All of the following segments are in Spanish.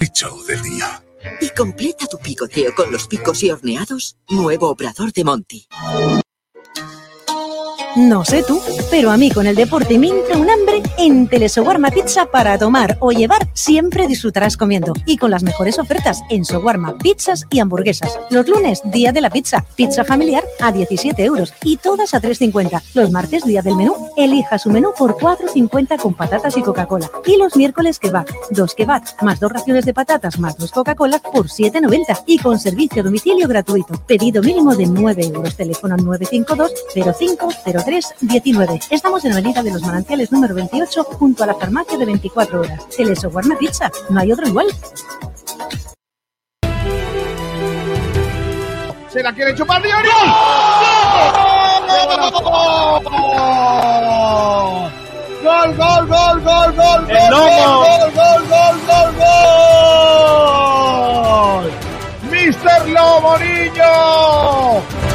Capricho del día. Y completa tu picoteo con los picos y horneados, nuevo obrador de Monty. No sé tú, pero a mí con el deporte me entra un hambre en Telesowarma Pizza para tomar o llevar, siempre disfrutarás comiendo. Y con las mejores ofertas en Sowarma, pizzas y hamburguesas. Los lunes, día de la pizza, pizza familiar a 17 euros y todas a 3,50. Los martes, día del menú, elija su menú por 4,50 con patatas y Coca-Cola. Y los miércoles, kebab, dos kebab, más dos raciones de patatas, más dos Coca-Cola por 7,90 y con servicio a domicilio gratuito. Pedido mínimo de 9 euros. Teléfono 952 0503 19. Estamos en la Avenida de los Manantiales número 28, junto a la farmacia de 24 horas. Telesoguarma Pizza, no hay otro igual. Se la quiere chupar Diori. ¡Gol, gol, gol, gol, gol! ¡El lomo! ¡Gol, gol, gol, gol, gol! ¡Mister Lomo Niño!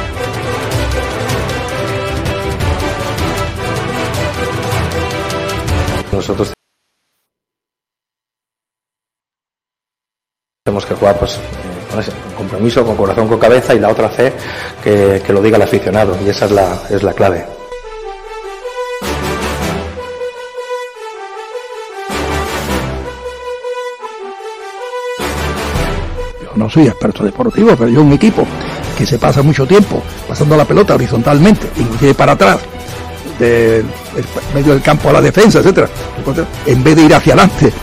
Nosotros tenemos que jugar pues, con ese compromiso, con corazón, con cabeza y la otra fe que, que lo diga el aficionado y esa es la, es la clave. No soy experto deportivo, pero yo un equipo que se pasa mucho tiempo pasando la pelota horizontalmente, inclusive para atrás, del medio del campo a la defensa, etcétera, en vez de ir hacia adelante.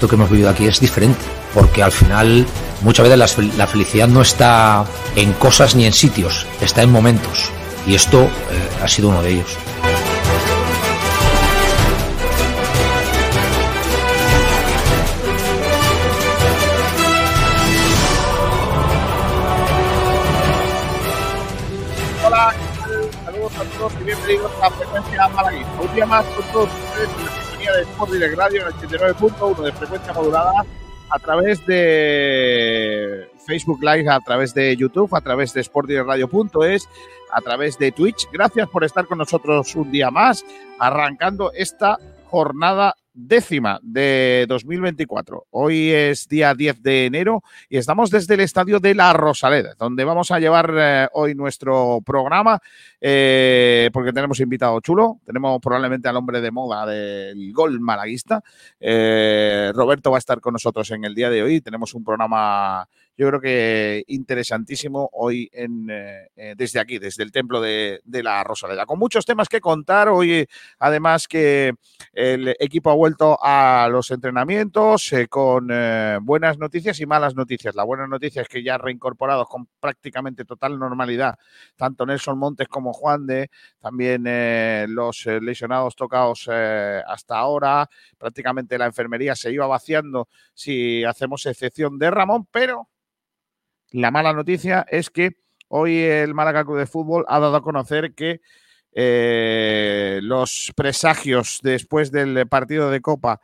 Esto que hemos vivido aquí es diferente, porque al final muchas veces la, fel- la felicidad no está en cosas ni en sitios, está en momentos. Y esto eh, ha sido uno de ellos. Hola, saludos a todos y bienvenidos a Frecuencia Malaguista. Un día más con de Sport Direct Radio en el 89.1 de frecuencia modulada a través de Facebook Live, a través de YouTube, a través de sportdirectradio.es, a través de Twitch. Gracias por estar con nosotros un día más, arrancando esta jornada décima de 2024. Hoy es día 10 de enero y estamos desde el estadio de La Rosaleda, donde vamos a llevar eh, hoy nuestro programa, eh, porque tenemos invitado chulo, tenemos probablemente al hombre de moda del gol malaguista. Eh, Roberto va a estar con nosotros en el día de hoy, tenemos un programa yo creo que interesantísimo hoy en, eh, eh, desde aquí, desde el templo de, la Rosaleda, con muchos temas que contar. Hoy, además, que el equipo ha vuelto a los entrenamientos eh, con buenas noticias y malas noticias. La buena noticia es que ya reincorporados con prácticamente total normalidad, tanto Nelson Montes como Juan de, también los lesionados tocados hasta ahora. Prácticamente la enfermería se iba vaciando si hacemos excepción de Ramón, pero la mala noticia es que hoy el Málaga Club de Fútbol ha dado a conocer que eh, los presagios después del partido de Copa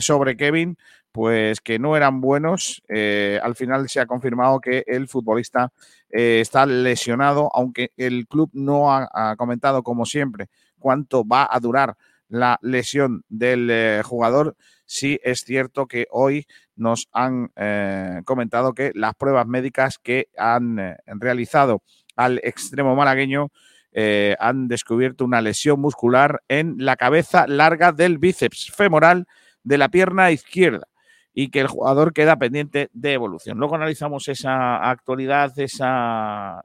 sobre Kevin, pues que no eran buenos. Eh, al final se ha confirmado que el futbolista eh, está lesionado, aunque el club no ha, comentado, como siempre, cuánto va a durar la lesión del jugador. Sí es cierto que hoy nos han eh, comentado que las pruebas médicas que han eh, realizado al extremo malagueño eh, han descubierto una lesión muscular en la cabeza larga del bíceps femoral de la pierna izquierda y que el jugador queda pendiente de evolución. Luego analizamos esa actualidad, esa,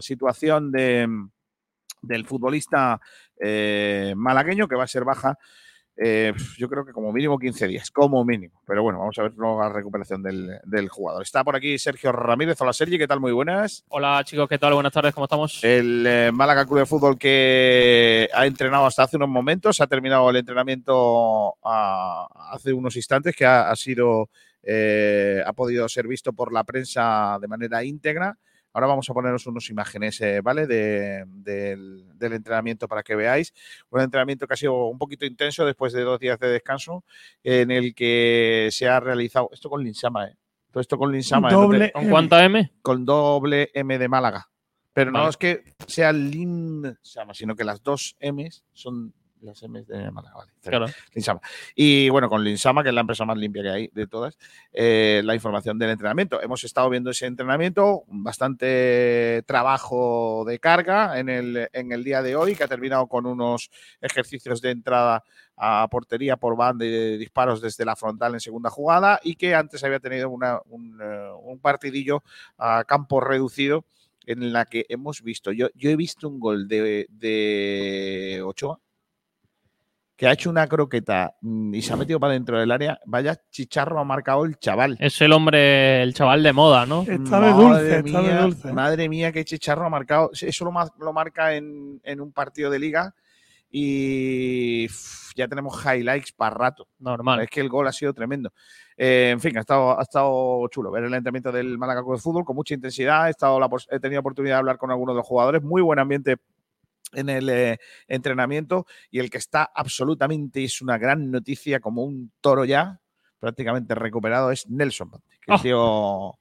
situación de, del futbolista malagueño que va a ser baja eh, yo creo que como mínimo 15 días, como mínimo. Pero bueno, vamos a ver la recuperación del, del jugador. Está por aquí Sergio Ramírez. Hola Sergi, ¿qué tal? Muy buenas. Hola chicos, ¿qué tal? Buenas tardes, ¿cómo estamos? El eh, Málaga Club de Fútbol que ha entrenado hasta hace unos momentos, ha terminado el entrenamiento ah, hace unos instantes, que ha, ha sido, eh, ha podido ser visto por la prensa de manera íntegra. Ahora vamos a poneros unas imágenes, eh, ¿vale? De- del, del entrenamiento para que veáis. Un entrenamiento que ha sido un poquito intenso después de dos días de descanso, en el que se ha realizado, esto con Linsama, ¿eh? Todo esto con Linsama. ¿eh? ¿Con cuánta M? con doble M de Málaga. Pero no es que sea Linsama, sino que las dos M's son las M's de Málaga. Vale, Claro. Linsama. Y bueno, con Linsama, que es la empresa más limpia que hay de todas, eh, la información del entrenamiento. Hemos estado viendo ese entrenamiento, bastante trabajo de carga en el, en el día de hoy, que ha terminado con unos ejercicios de entrada a portería por banda y de disparos desde la frontal en segunda jugada y que antes había tenido una- un, eh, un partidillo a campo reducido en la que hemos visto, yo, yo he visto un gol de, de Ochoa que ha hecho una croqueta mm, y se ha metido para dentro del área. Vaya chicharro ha marcado el chaval. Es el hombre, el chaval de moda, ¿no? Está de dulce, está de dulce. Madre mía, qué chicharro ha marcado. Eso lo, lo marca en, en un partido de liga y ya tenemos highlights para rato. Normal. Es que el gol ha sido tremendo. Eh, en fin, ha estado, ha estado chulo ver el entrenamiento del Málaga Club de Fútbol con mucha intensidad. He, estado la he tenido oportunidad de hablar con algunos de los jugadores. Muy buen ambiente en el eh, entrenamiento y el que está absolutamente es una gran noticia como un toro ya prácticamente recuperado es Nelson que Oh. tío-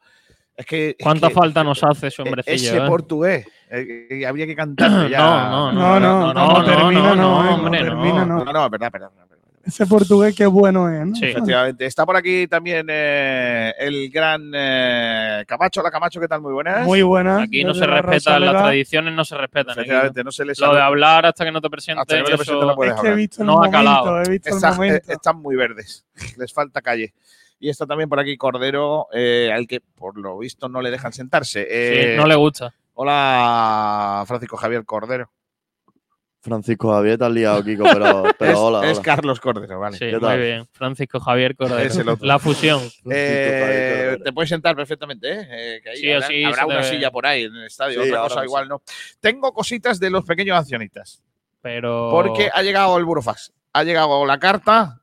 es que es ¿Cuánta que- falta nos hace ese e- hombrecillo? ese eh? portugués eh, que habría que cantarlo ya No, no, No, no, no, como no, termina, no, no, no, eh, como hombre, termina, no. no. no, no, es verdad, perdón, perdón, perdón. Ese portugués qué bueno es, ¿no? Sí. Efectivamente. Está por aquí también eh, el gran eh, Camacho. La Camacho, ¿qué tal? Muy buenas. Muy buena. Aquí no se la respetan, las tradiciones no se respetan. aquí, ¿no? Efectivamente, no se les Lo de hablar hasta que no te presentes. Hasta que no te eso- presentes no puedes Es que he hablar. visto el No ha calado. he visto el Están, momento. eh, están muy verdes. Les falta calle. Y está también por aquí Cordero, eh, al que por lo visto no le dejan sentarse. Sí, no le gusta. Hola, Francisco Javier Cordero. Francisco Javier te has liado, Kiko, pero, pero es, hola, es. Carlos Cordero, vale. Sí, ¿qué muy bien. Francisco Javier Cordero. Es el otro. La fusión. Eh, te puedes sentar perfectamente, ¿eh? Eh, que ahí Sí, habrá, así habrá una silla por ahí en el estadio, Sí, otra cosa sí. igual no. Tengo cositas de los pequeños accionistas. Pero. Porque ha llegado el burofax. Ha llegado la carta.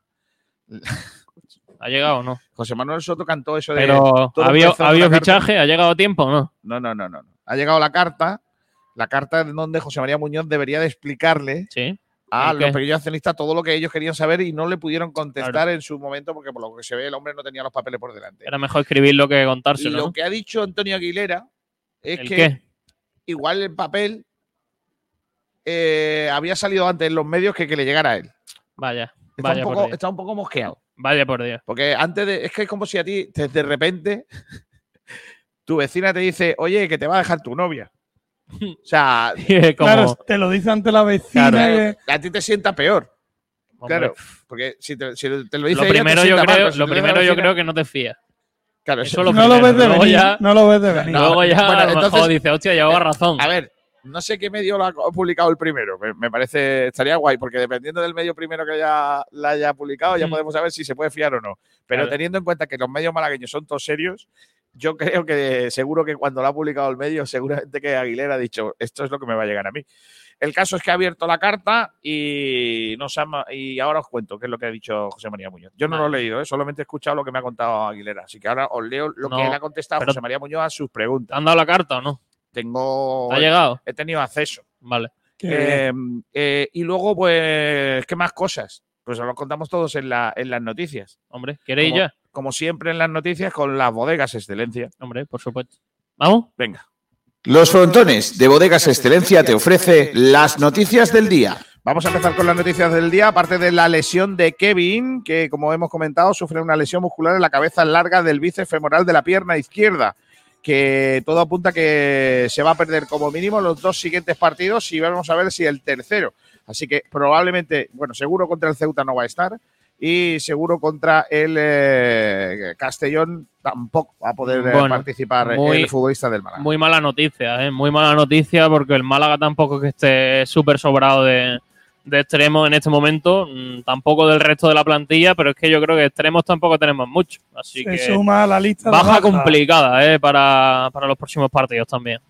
¿Ha llegado o no? José Manuel Soto cantó eso de. Pero. todo ¿Ha habido, empezó ha con habido la carta. fichaje? ¿Ha llegado a tiempo o? No, no, no, no. no. Ha llegado la carta. La carta en donde José María Muñoz debería de explicarle Sí. a ¿Y los pequeños accionistas todo lo que ellos querían saber y no le pudieron contestar en su momento porque por lo que se ve el hombre no tenía los papeles por delante. Era mejor escribirlo que Y contárselo. lo ¿no? que ha dicho Antonio Aguilera es ¿El que qué? igual el papel eh, había salido antes en los medios que que le llegara a él. Vaya. Está, Vaya un, poco, está un poco mosqueado. Vaya por Dios. Porque antes de. Es que es como si a ti, de repente, tu vecina te dice, oye, que te va a dejar tu novia. O sea, Como, Claro, te lo dice ante la vecina. Claro. que- a ti te sienta peor. hombre, Claro. Porque si te, si te lo dice lo ella, te primero, yo sienta mal, creo, si lo primero yo creo que no te fías. Claro, Eso eso- lo no lo ves de Luego venir. ya- no lo ves de venir. No, Luego ya bueno, entonces- dice, hostia, llevaba razón. A ver, no sé qué medio lo ha publicado el primero. Me, me parece, estaría guay, porque dependiendo del medio primero que haya, la haya publicado, ya Mm. podemos saber si se puede fiar o no. Pero Claro. teniendo en cuenta que los medios malagueños son todos serios, yo creo que seguro que cuando lo ha publicado el medio, seguramente que Aguilera ha dicho, esto es lo que me va a llegar a mí. El caso es que ha abierto la carta y, nos ha- y ahora os cuento qué es lo que ha dicho José María Muñoz. Yo no lo he leído, ¿eh? solamente he escuchado lo que me ha contado Aguilera. Así que ahora os leo lo No, que él ha contestado José María Muñoz a sus ¿Te preguntas. han dado la carta o no? Tengo, ¿Te ha llegado? he tenido acceso. Vale. Eh, eh, y luego, pues, ¿qué más cosas? Pues os lo contamos todos en, la, en las noticias. Hombre, ¿queréis Como- ya? Como siempre en las noticias, con las bodegas excelencia. Hombre, por supuesto. ¿Vamos? Venga. Los frontones de Bodegas Excelencia te ofrece las noticias del día. Vamos a empezar con las noticias del día, aparte de la lesión de Kevin, que como hemos comentado, sufre una lesión muscular en la cabeza larga del bíceps femoral de la pierna izquierda, que todo apunta que se va a perder como mínimo los dos siguientes partidos y vamos a ver si el tercero. Así que probablemente, bueno, seguro contra el Ceuta no va a estar y seguro contra el eh, Castellón tampoco va a poder eh, Bueno, participar muy- el futbolista del Málaga. Muy mala noticia, ¿eh? Muy mala noticia porque el Málaga tampoco es que esté súper sobrado de, de extremos en este momento, mm, tampoco del resto de la plantilla, pero es que yo creo que extremos tampoco tenemos mucho. Así Se que suma a la lista de baja bajas. complicada eh, para, para los próximos partidos también.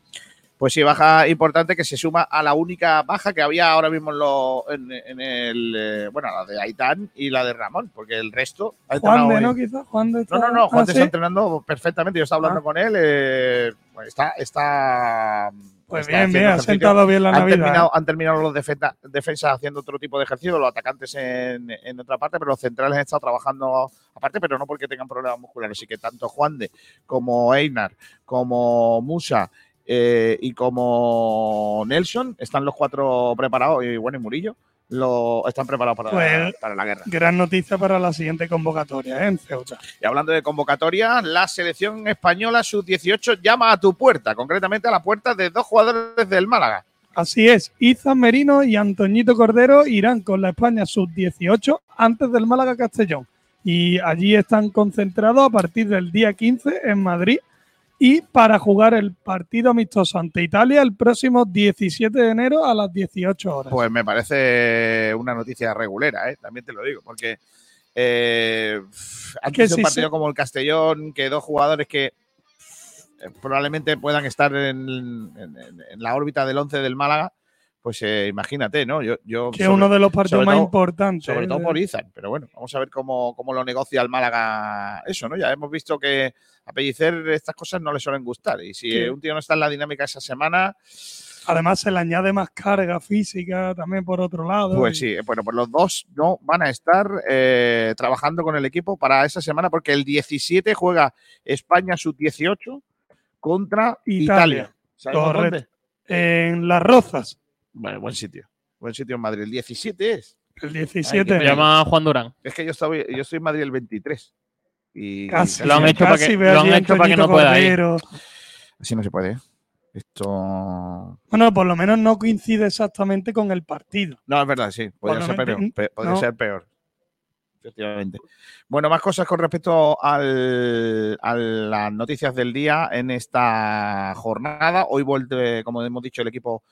Pues sí, baja importante que se suma a la única baja que había ahora mismo en, lo, en, en el. eh, bueno, la de Aitán y la de Ramón, porque el resto. Juan de, ¿no? Quizás Juan de No, está- no, no, Juan Ah, ¿sí? está entrenando perfectamente. Yo estaba hablando Ah. con él. eh, pues está. está Pues bien, bien, ha ejercicio. sentado bien la han Navidad. Terminado, ¿eh? han terminado los defensa- defensas haciendo otro tipo de ejercicio, los atacantes en, en otra parte, pero los centrales han estado trabajando aparte, pero no porque tengan problemas musculares. Así que tanto Juan de como Einar, como Musa eh, y como Nelson están los cuatro preparados, y bueno, y Murillo, lo, están preparados para, Pues- para la guerra. Gran noticia para la siguiente convocatoria, ¿eh? En Ceuta. Y hablando de convocatoria, la selección española sub-18 llama a tu puerta, concretamente a la puerta de dos jugadores del Málaga. Así es, Izan Merino y Antoñito Cordero irán con la España sub-18 antes del Málaga Castellón. Y allí están concentrados a partir del día 15 en Madrid y para jugar el partido amistoso ante Italia el próximo 17 de enero a las 18 horas. Pues me parece una noticia regulera, ¿eh? también te lo digo, porque eh, antes de sí un partido como el Castellón, que dos jugadores que eh, probablemente puedan estar en, en- en- en la órbita del 11 del Málaga, pues eh, imagínate, ¿no? Yo, yo que es uno de los partidos más todo- importantes. Sobre ¿eh? todo por Izan, pero bueno, vamos a ver cómo, cómo lo negocia el Málaga eso, ¿no? Ya hemos visto que a Pellicer estas cosas no le suelen gustar. Y si Sí. un tío no está en la dinámica esa semana, Además se le añade más carga física también por otro lado. Pues y- sí, bueno, pues los dos no van a estar eh, trabajando con el equipo para esa semana porque el 17 juega España sub-18 contra Italia. Italia. ¿Sabemos Correcto. dónde? En Las Rozas, Bueno, buen sitio. Buen sitio en Madrid. El 17 es. el Ay, 17. Se llama Juan Durán. Es que yo estoy, yo estoy en Madrid el 23. Y Casi, Lo han hecho para que- lo han hecho para que no pueda ir. Así no se puede. ¿eh? Esto. Bueno, por lo menos no coincide exactamente con el partido. No, es verdad, sí. Podría ser peor. pe- podría no. ser peor. Efectivamente. Bueno, más cosas con respecto al- a las noticias del día en esta jornada. Hoy vuelve, como hemos dicho, el equipo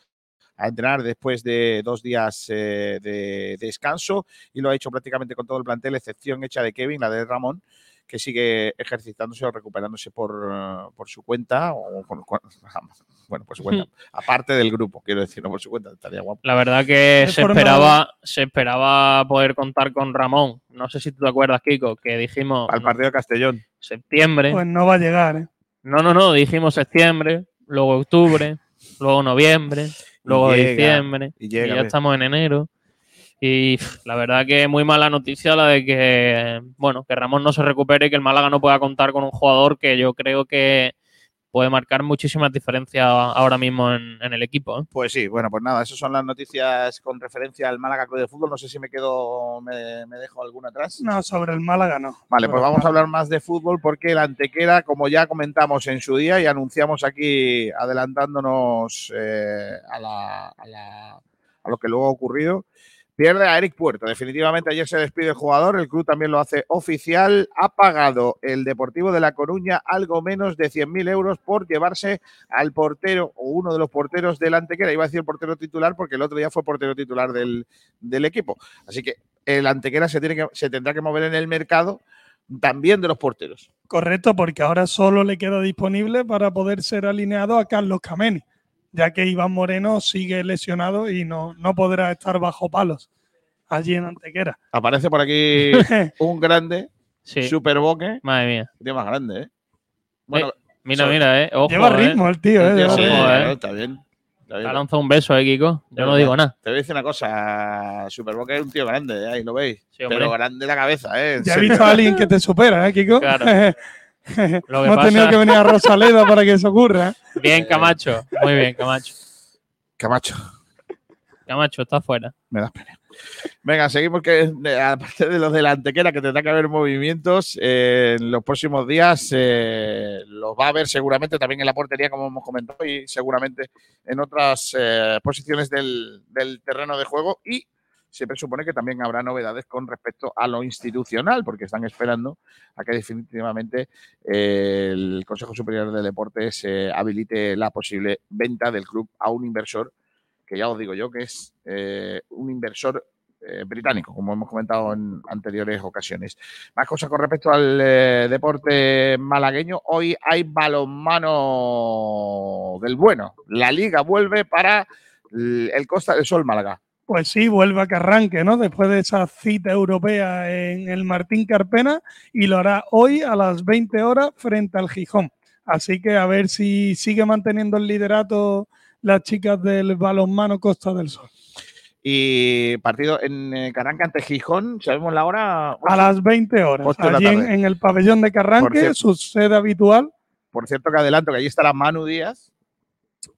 a entrenar después de dos días eh, de descanso y lo ha hecho prácticamente con todo el plantel, excepción hecha de Kevin, la de Ramón, que sigue ejercitándose o recuperándose por, por su cuenta o por, bueno, por su cuenta, aparte del grupo, quiero decir, no por su cuenta, estaría guapo. La verdad que se esperaba, se esperaba poder contar con Ramón. No sé si tú te acuerdas, Kiko, que dijimos Al no, partido de Castellón. septiembre. Pues no va a llegar. ¿eh? No, no, no, dijimos septiembre, luego octubre, luego noviembre, luego llega, diciembre, y y, ya estamos en enero. Y pff, la verdad que muy mala noticia la de que, bueno, que Ramón no se recupere y que el Málaga no pueda contar con un jugador que yo creo que puede marcar muchísimas diferencias ahora mismo en, en el equipo. ¿eh? Pues sí, bueno, pues nada, esas son las noticias con referencia al Málaga Club de Fútbol. No sé si me quedo, me, me dejo alguna atrás. No, sobre el Málaga no. Vale, Sobre pues vamos a hablar más de fútbol porque el Antequera, como ya comentamos en su día y anunciamos aquí adelantándonos eh, a, la- a la- a lo que luego ha ocurrido, pierde a Eric Puerto. Definitivamente ayer se despide el jugador, el club también lo hace oficial. Ha pagado el Deportivo de La Coruña algo menos de 100.000 euros por llevarse al portero o uno de los porteros del Antequera. Iba a decir portero titular porque el otro día fue portero titular del, del equipo. Así que el Antequera se, tiene que, se tendrá que mover en el mercado también de los porteros. Correcto, porque ahora solo le queda disponible para poder ser alineado a Carlos Cameni, ya que Iván Moreno sigue lesionado y no, no podrá estar bajo palos allí en Antequera. Aparece por aquí un grande, Sí, Super Boque, madre mía. tiene más grande, ¿eh? Bueno, Mira, so- mira, eh. Ojo, Lleva eh. ritmo el tío, ¿eh? tío, Lleva sí, ritmo. eh. está bien. Te ha lanzado un beso, eh, Kiko. Yo no digo nada. Te voy a decir una cosa, Super Boque es un tío grande, ¿eh? ahí lo veis. Sí, pero grande la cabeza, ¿eh? Ya he visto a alguien que te supera, ¿eh, Kiko? Claro. Lo que Hemos tenido que venir a Rosaleda para que eso ocurra. ¿eh? Bien, Camacho. Muy bien, Camacho. Camacho, Camacho, está fuera. me das pena. Venga, seguimos que de- aparte de los de la antequera, que tendrá que haber movimientos eh, en los próximos días, eh, los va a haber seguramente también en la portería, como hemos comentado, y seguramente en otras eh, posiciones del, del terreno de juego. Y se presupone que también habrá novedades con respecto a lo institucional, porque están esperando a que definitivamente eh, el Consejo Superior de Deportes habilite la posible venta del club a un inversor que ya os digo yo que es eh, un inversor eh, británico, como hemos comentado en anteriores ocasiones. Más cosas con respecto al deporte malagueño. Hoy hay balonmano del bueno. La liga vuelve para el Costa del Sol Málaga. Pues sí, vuelve a que arranque, ¿no? Después de esa cita europea en el Martín Carpena y lo hará hoy a las 20 horas frente al Gijón. Así que a ver si sigue manteniendo el liderato las chicas del balonmano Costa del Sol. Y partido en eh, Caranca ante Gijón, ¿sabemos la hora? A las 20 horas, allí en, en el pabellón de Carranque, cierto. su sede habitual. Por cierto, que adelanto que allí estará Manu Díaz,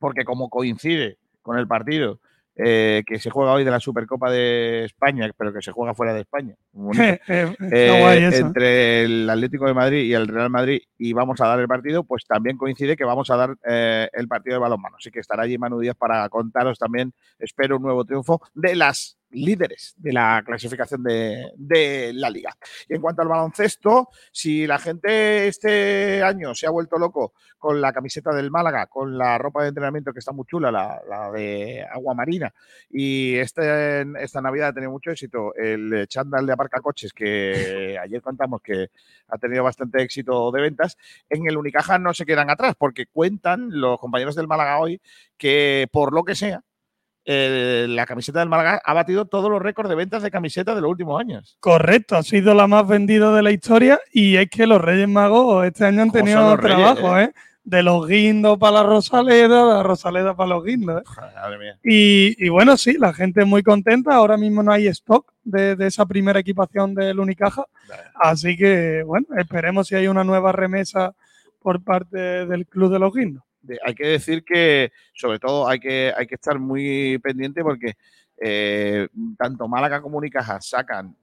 porque como coincide con el partido eh, que se juega hoy de la Supercopa de España, pero que se juega fuera de España. Eh, eh, eso. entre el Atlético de Madrid y el Real Madrid y vamos a dar el partido, pues también coincide que vamos a dar eh, el partido de balonmano. Así que estará allí Manu Díaz para contaros también, espero, un nuevo triunfo de las líderes de la clasificación de, de la liga. Y en cuanto al baloncesto, si la gente este año se ha vuelto loco con la camiseta del Málaga, con la ropa de entrenamiento que está muy chula, la, la de agua marina, y este, esta Navidad ha tenido mucho éxito el chándal de aparcacoches que ayer contamos que ha tenido bastante éxito de ventas, en el Unicaja no se quedan atrás porque cuentan los compañeros del Málaga hoy que por lo que sea, eh, la camiseta del Málaga ha batido todos los récords de ventas de camisetas de los últimos años. Correcto, ha sido la más vendida de la historia y es que los Reyes Magos este año han tenido Reyes, trabajo, ¿eh? De los guindos para la Rosaleda, de la Rosaleda para los guindos. ¿eh? Madre mía. Y, y bueno, sí, la gente es muy contenta. Ahora mismo no hay stock de, de esa primera equipación del Unicaja. Así que, bueno, esperemos si hay una nueva remesa por parte del Club de los Guindos. De- hay que decir que, sobre todo, hay que, hay que estar muy pendiente porque eh, tanto Málaga como Unicaja sacan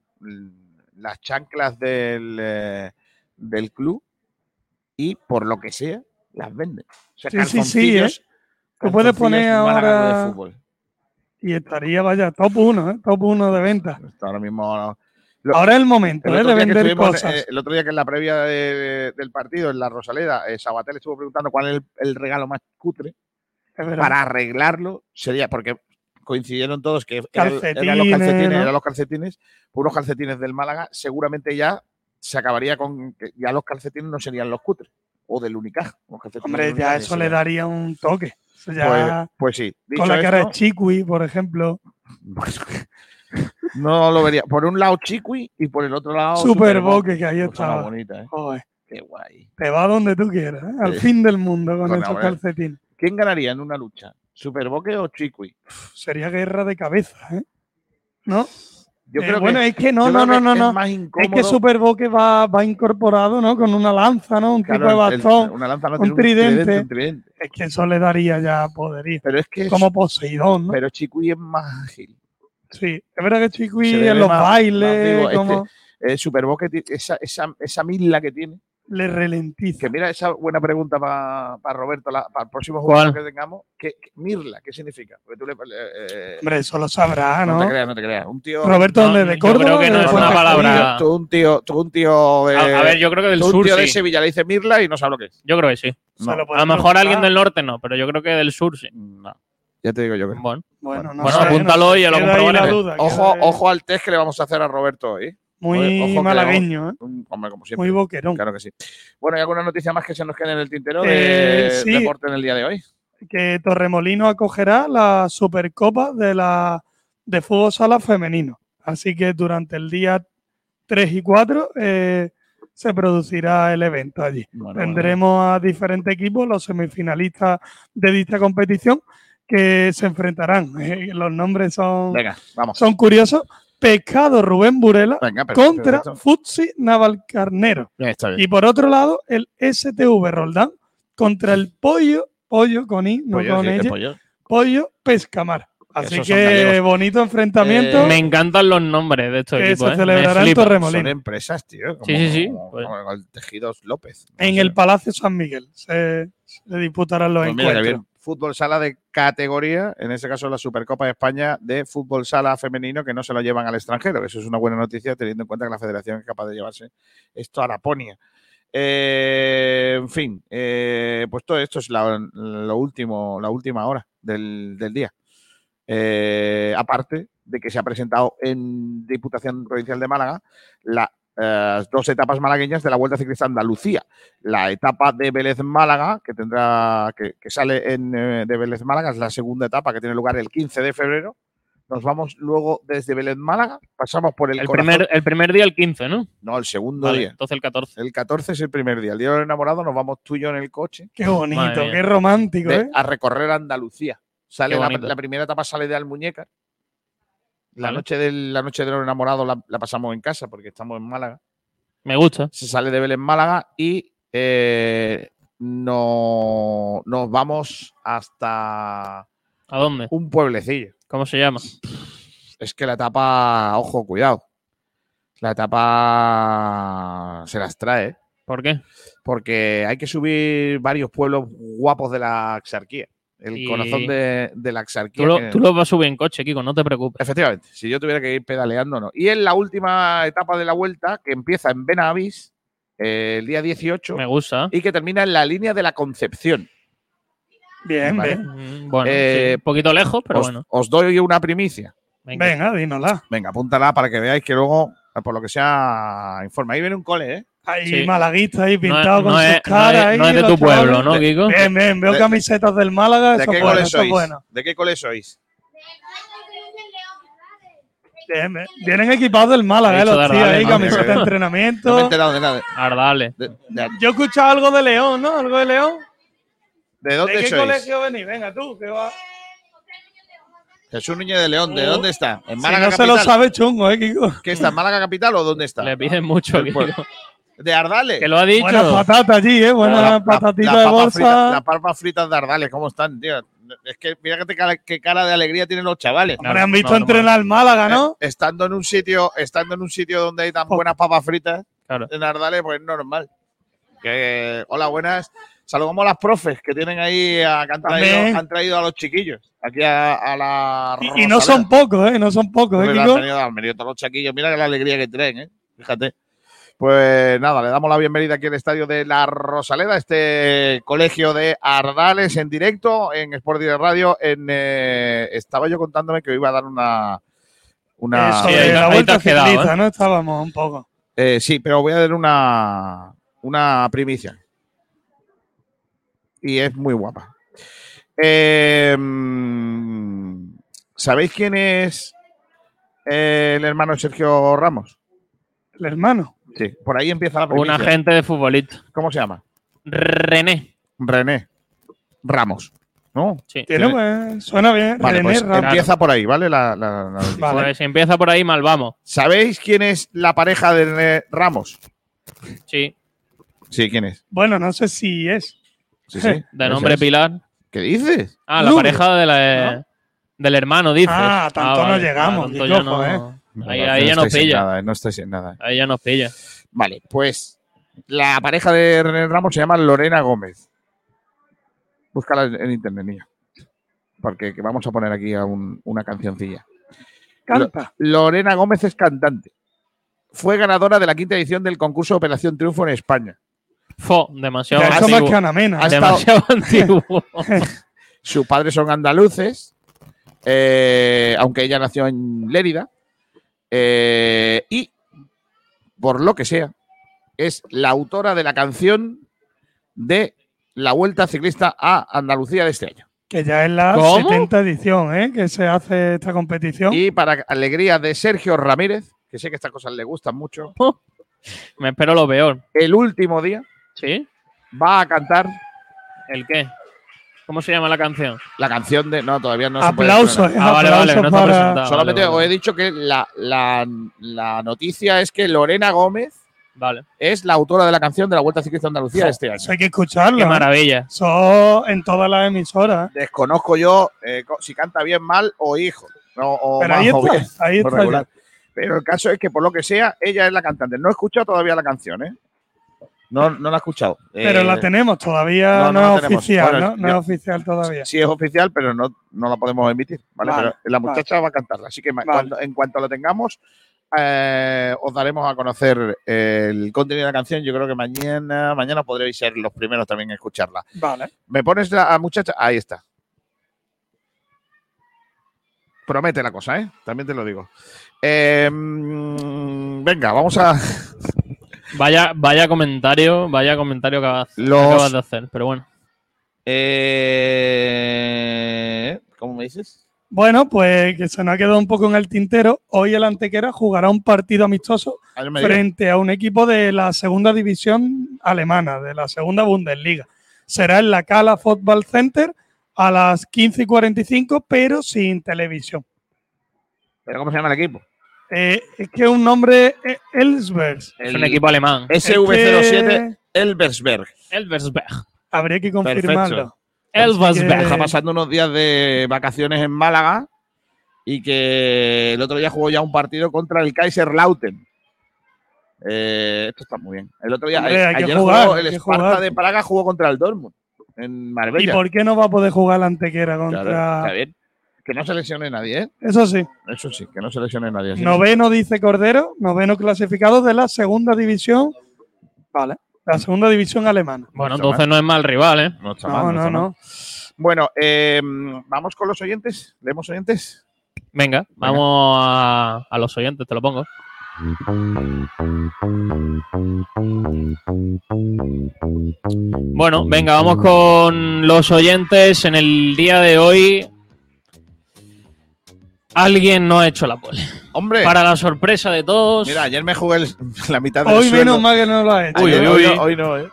las chanclas del, eh, del club y, por lo que sea, las venden. O sea, Sí, sí, sí, ¿eh? Tú puedes poner ahora- de fútbol. Y estaría, vaya, top 1, ¿eh? Top 1 de venta. Está ahora mismo. Ahora es el momento El ¿eh? de vender estuvimos, cosas. eh, el otro día que en la previa de- del partido, en la Rosaleda, eh, Sabatel estuvo preguntando cuál es el, el regalo más cutre para arreglarlo. Sería porque coincidieron todos que eran, eran los Calcetines, eran los calcetines, por unos calcetines del Málaga, seguramente ya se acabaría con que ya los calcetines no serían los cutres o del calcetines Hombre, ya eso le daría un toque. Ya Pues, pues sí. Dicho con la cara de Chiqui, por ejemplo. no lo vería. Por un lado Chiqui y por el otro lado Super. Boque, que ahí estaba. bonita, ¿eh? Joder, Qué guay. te va donde tú quieras, ¿eh? al Sí. fin del mundo con Bueno, esos calcetines. ¿Quién ganaría en una lucha? ¿Superboque o Chiqui? Sería guerra de cabeza, ¿eh? ¿No? Yo Eh, creo bueno, que, es que no, no, no, no, es no. Es incómodo. que Superboque va, va incorporado, ¿no? Con una lanza, ¿no? Un Claro, tipo de el- bastón. una lanza no un tiene un tridente. tridente, un tridente. Es que eso le daría ya poderío. Pero es que es- Como Poseidón, ¿no? pero Chiqui es más ágil. Sí, es verdad que Chiqui en los más- más bailes, vivo. Este- como Eh, Superboque, ti- esa, esa, esa milla que tiene. le ralentiza. Que mira esa buena pregunta para Roberto, la- para el próximo ¿Cuál? jugador que tengamos. ¿Qué, qué- Mirla, ¿qué significa? Porque tú le, eh, eh, Hombre, eso lo sabrá, no, ¿no? te creas, no te creas. Un tío. Roberto, No, ¿dónde? ¿De yo Córdoba? creo que ¿De no es una palabra-? Tú un tío, tú un tío de. A, a ver, yo creo que del tú un sur tío de. Sevilla le dice Mirla y no sabe lo que es. Yo creo que sí. No. lo A lo mejor alguien del norte no, pero yo creo que del sur sí. No. Ya te digo yo que no. Bueno, Bueno, no Bueno, sé, apúntalo no sé. y ya lo comprobaremos. Ojo, ojo al test que le vamos a hacer a Roberto hoy. Muy Ojo malagueño, ¿eh? Hombre, como siempre. Muy boquerón. Claro que sí. Bueno, ¿hay alguna noticia más que se nos quede en el tintero Eh, de sí. deporte en el día de hoy? que Torremolino acogerá la Supercopa de la de fútbol sala femenino. Así que durante el día 3 y 4 eh, se producirá el evento allí. Bueno, Tendremos a diferentes equipos, los semifinalistas de dicha competición, que se enfrentarán. Eh, los nombres son, Venga, vamos. son curiosos. Pescado Rubén Burela Venga, perfecto, contra perfecto. Futsi Navalcarnero. Está bien. Y por otro lado, el STV Roldán contra el Pollo, Pollo con I, no Pollo, con ella, el pollo. Pollo Pescamar. Así que bonito enfrentamiento. Eh, me encantan los nombres de estos Que equipos. se ¿eh? celebrará Me en flipa. Torremolinos. Son empresas, tío. Como, Sí, sí, sí, Como, pues. como el Tejidos López. No en sé. el Palacio San Miguel se, se disputarán los Pues mira encuentros. bien. Fútbol sala de categoría, en este caso la Supercopa de España de fútbol sala femenino que no se lo llevan al extranjero. Eso es una buena noticia teniendo en cuenta que la federación es capaz de llevarse esto a Laponia. Eh, en fin, eh, pues todo esto es la, lo último, la última hora del, día. Eh, aparte de que se ha presentado en Diputación Provincial de Málaga las dos etapas malagueñas de la Vuelta Ciclista Andalucía. La etapa de Vélez Málaga, que tendrá, que, que sale en, eh, de Vélez Málaga, es la segunda etapa que tiene lugar el 15 de febrero. Nos vamos luego desde Vélez Málaga, pasamos por el, El corazón- primer, el primer día el 15, ¿no? No, el segundo Vale, día. entonces el 14. El 14 es el primer día. El día de los enamorados nos vamos tú y yo en el coche Qué bonito, qué romántico, de- ¿eh? a recorrer Andalucía. Sale la primera etapa sale de Almuñécar. La Vale. noche, del, la noche de los enamorados la, la pasamos en casa porque estamos en Málaga. Me gusta. Se sale de Belén Málaga y eh, no, nos vamos hasta ¿A dónde? un pueblecillo. ¿Cómo se llama? Es que la etapa, ojo, cuidado. La etapa se las trae, ¿eh? ¿Por qué? porque hay que subir varios pueblos guapos de la Axarquía. El Y- corazón de, de la Axarquía. Tú lo, que- tú lo vas a subir en coche, Kiko, no te preocupes. Efectivamente, si yo tuviera que ir pedaleando, no. Y en la última etapa de la vuelta, que empieza en Benavís, eh, el día 18, Me gusta. y que termina en la línea de la Concepción. Bien, Vale. bien. Mm, Bueno, Eh, sí, un poquito lejos, pero os, bueno. os doy una primicia. Venga. Venga, dínosla. Venga, apúntala para que veáis que luego, por lo que sea, informa. Ahí viene un cole, ¿eh? Ahí, Sí. malaguista ahí No pintado con no sus es- no caras. es- no es de tu pueblo, chavales. ¿no, Kiko? Bien, bien, veo De- camisetas del Málaga. ¿De Eso qué es bueno, cole eso es sois? bueno. ¿De qué cole sois? Bien, bien. Vienen equipados del Málaga, eh, los de tíos ahí, ¿no? camiseta de No me he entrenamiento. enterado de nada. Ardales. ¿De, de- Yo he escuchado algo de León, ¿no? Algo de León. de dónde ¿De qué sois? colegio venís? Venga, tú, que va. Jesús Núñez de León, ¿de dónde está? ¿En Si Málaga no se capital? lo sabe, chungo, ¿eh, Kiko? ¿Qué está? ¿En Málaga capital o dónde está? Le piden mucho, Kiko. ¿De Ardales? Que lo ha dicho. Buenas patatas allí, ¿eh? Buenas La- las de papas bolsa. fritas- las papas fritas de Ardales, ¿cómo están, tío? Es que mira qué cara, qué cara de alegría tienen los chavales. Hombre, han visto no, no, entrenar al Málaga, ¿no? Eh, estando en un sitio, estando en un sitio donde hay tan buenas papas fritas Claro. en Ardales, pues es normal. Que, hola, buenas. Saludamos a las profes que tienen ahí, a, que han traído, También. han traído a los chiquillos aquí a, a la. Y, y no son pocos, ¿eh? No son pocos, ¿eh, Kiko? han venido, han venido todos los chiquillos. Mira la alegría que traen, ¿eh? Fíjate. Pues nada, le damos la bienvenida aquí al estadio de La Rosaleda, este colegio de Ardales en directo en Sport Direct Radio. En, eh, estaba yo contándome que iba a dar una. una ahí- la vuelta quedado, ciclista, ¿eh? ¿no? Estábamos un poco. Eh, sí, pero voy a dar una, una primicia. Y es muy guapa. Eh, mm, ¿Sabéis quién es eh, el hermano Sergio Ramos? El hermano. Sí, por ahí empieza la Un primicia. agente de futbolista. ¿Cómo se llama? René. René Ramos. ¿No? Sí. Tiene, pues, suena bien. Vale, René pues Ramos. empieza por ahí, ¿vale? La- la- la noticia. Vale. Pues si empieza por ahí, mal vamos. ¿Sabéis quién es la pareja de René Ramos? Sí. Sí, ¿quién es? Bueno, no sé si es. Sí, sí. De nombre es. Pilar. ¿Qué dices? Ah, la pareja de la, del hermano, dices. Ah, tanto no llegamos, tanto Kiko, ya no- joder. Ahí, No, ahí no ya en pilla. nada, no estáis en nada. Ahí ya nos pilla. Vale, pues la pareja de René Ramos se llama Lorena Gómez. Búscala en internet, niño. Porque que vamos a poner aquí a un- una cancioncilla. Canta. Lorena Gómez es cantante. Fue ganadora de la quinta edición del concurso Operación Triunfo en España. Fo, demasiado Ya, eso más antiguo. que Ana Mena. Ha estado- Demasiado antiguo. Sus padres son andaluces, eh, aunque ella nació en Lérida. Eh, y, por lo que sea, es la autora de la canción de la Vuelta Ciclista a Andalucía de este año. Que ya es la ¿Cómo? 70 edición, ¿eh? Que se hace esta competición. Y para alegría de Sergio Ramírez, que sé que estas cosas le gustan mucho, Me espero lo peor. el último día ¿Sí? va a cantar ¿El qué? ¿Cómo se llama la canción? la canción de... No, todavía no se puede Aplausos, eh, Ah, vale, vale, aplausos no está para. presentado. Solamente vale, os he dicho que la, la- la noticia es que Lorena Gómez Vale. es la autora de la canción de la Vuelta Ciclista a Andalucía de este año. Eso hay que escucharlo. Qué ¿eh? maravilla. Eso en todas las emisoras. Desconozco yo eh, si canta bien, mal o hijo. O, o Pero más ahí está, bien, ahí o está. regular. Pero el caso es que, por lo que sea, ella es la cantante. No he escuchado todavía la canción, ¿eh? No, no la he escuchado. Pero Eh, la tenemos todavía, no, no, no la es tenemos. oficial, Bueno, ¿no? No yo- es oficial todavía. Sí es oficial, pero no, no la podemos emitir, ¿vale? Vale, pero la muchacha va a cantarla. Así que ma- Vale. cuando- en cuanto lo tengamos, eh, os daremos a conocer el contenido de la canción. Yo creo que mañana, mañana podréis ser los primeros también en escucharla. Vale. ¿Me pones la a muchacha? Ahí está. Promete la cosa, ¿eh? También te lo digo. Eh, mm, venga, vamos a. Vaya, vaya comentario, vaya comentario que acabas, que Los- acabas de hacer, pero bueno. Eh, ¿Cómo me dices? Bueno, pues que se nos ha quedado un poco en el tintero. Hoy el Antequera jugará un partido amistoso frente a un equipo de la segunda división alemana, de la segunda Bundesliga. Será en la Cala Football Center a las 15 y 45, pero sin televisión. ¿Pero cómo se llama el equipo? Eh, es que un nombre eh, Elsberg. Es un equipo alemán. SV07 Elversberg. Elversberg. Habría que confirmarlo. Elversberg. Está pasando unos días de vacaciones en Málaga y que el otro día jugó ya un partido contra el Kaiserlauten. Eh, esto está muy bien. El otro día, Hombre, ayer jugar, jugó el jugar. de Praga jugó contra el Dortmund en ¿Y Marbella. por qué no va a poder jugar la Antequera Claro, contra.? está bien. Que no se lesione nadie, ¿eh? Eso sí. Eso sí, que no se lesione nadie. Así Noveno, dice Cordero, noveno clasificado de la segunda división. Vale. La segunda división alemana. Bueno, entonces no es mal rival, ¿eh? No está No, mal, no, no, está mal. no. Bueno, eh, vamos con los oyentes. ¿Leemos oyentes? Venga, vamos a, a los oyentes, te lo pongo. Bueno, venga, vamos con los oyentes. En el día de hoy, alguien no ha hecho la pole. Hombre, Para la sorpresa de todos, mira, ayer me jugué el- la mitad del Hoy menos mal que no lo ha hecho. Uy, Ayer- uy, hoy, no, hoy no, ¿eh?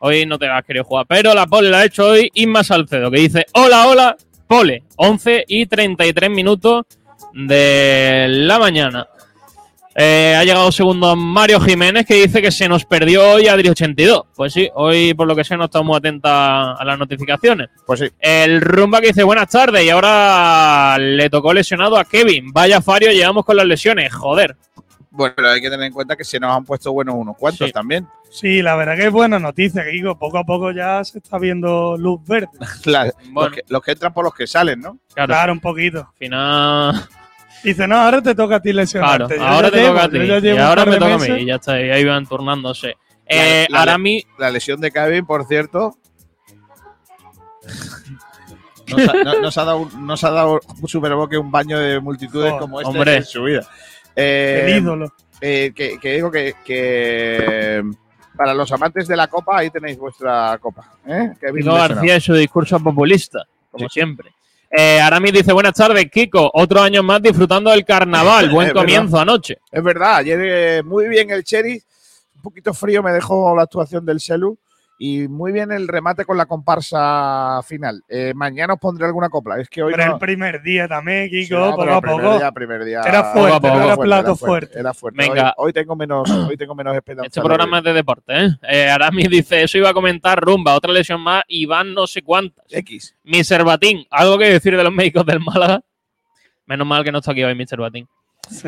hoy no te has querido jugar. Pero la pole la ha hecho hoy Inma Salcedo, que dice: Hola, hola, pole. 11 y 33 minutos de la mañana. Eh, ha llegado segundo Mario Jiménez que dice que se nos perdió hoy Adri 82. Pues sí, hoy por lo que sé no estamos atentos a las notificaciones. Pues sí. El Rumba que dice buenas tardes y ahora le tocó lesionado a Kevin. Vaya Fario, llevamos con las lesiones, joder. Bueno, pero hay que tener en cuenta que se nos han puesto buenos unos cuantos Sí. también. Sí, la verdad que es buena noticia, que digo, poco a poco ya se está viendo luz verde. La- Bueno. los, que, los que entran por los que salen, ¿no? Claro, Claro, un poquito. al final, Dice, no, ahora te toca a ti claro, lesionarte. Yo ahora te llevo- toca a ti y ahora me toca a mí y ya está, y ahí van turnándose. La- Eh, la- Arami, La lesión de Kevin, por cierto. Nos ha, no- nos ha dado, un- nos ha dado un superboque un baño de multitudes Joder, como este hombre. en su vida. Eh, El ídolo. eh, que, que digo que, que para los amantes de la copa, ahí tenéis vuestra copa. ¿eh? Lesionado. García y su discurso populista, como Sí. siempre. Eh, Arami dice, buenas tardes, Kiko. Otro año más disfrutando del carnaval. Buen Es verdad. comienzo anoche. Es verdad, ayer eh, muy bien el Cherry, un poquito frío me dejó la actuación del Selu y muy bien el remate con la comparsa final. Eh, mañana os pondré alguna copla, es que hoy Pero no... el primer día también, Sí, Kiko, no, poco pero a el primer poco. día, primer día- Era fuerte, Poco era plato fuerte. Era fuerte. Venga. Hoy, hoy tengo menos, hoy tengo menos esperanza. Este programa es de deporte, ¿eh? Eh, Arami dice, eso iba a comentar rumba, otra lesión más y van no sé cuántas. X. Mr. Batín, ¿algo que decir de los médicos del Málaga? Menos mal que no está aquí hoy Mr. Batín.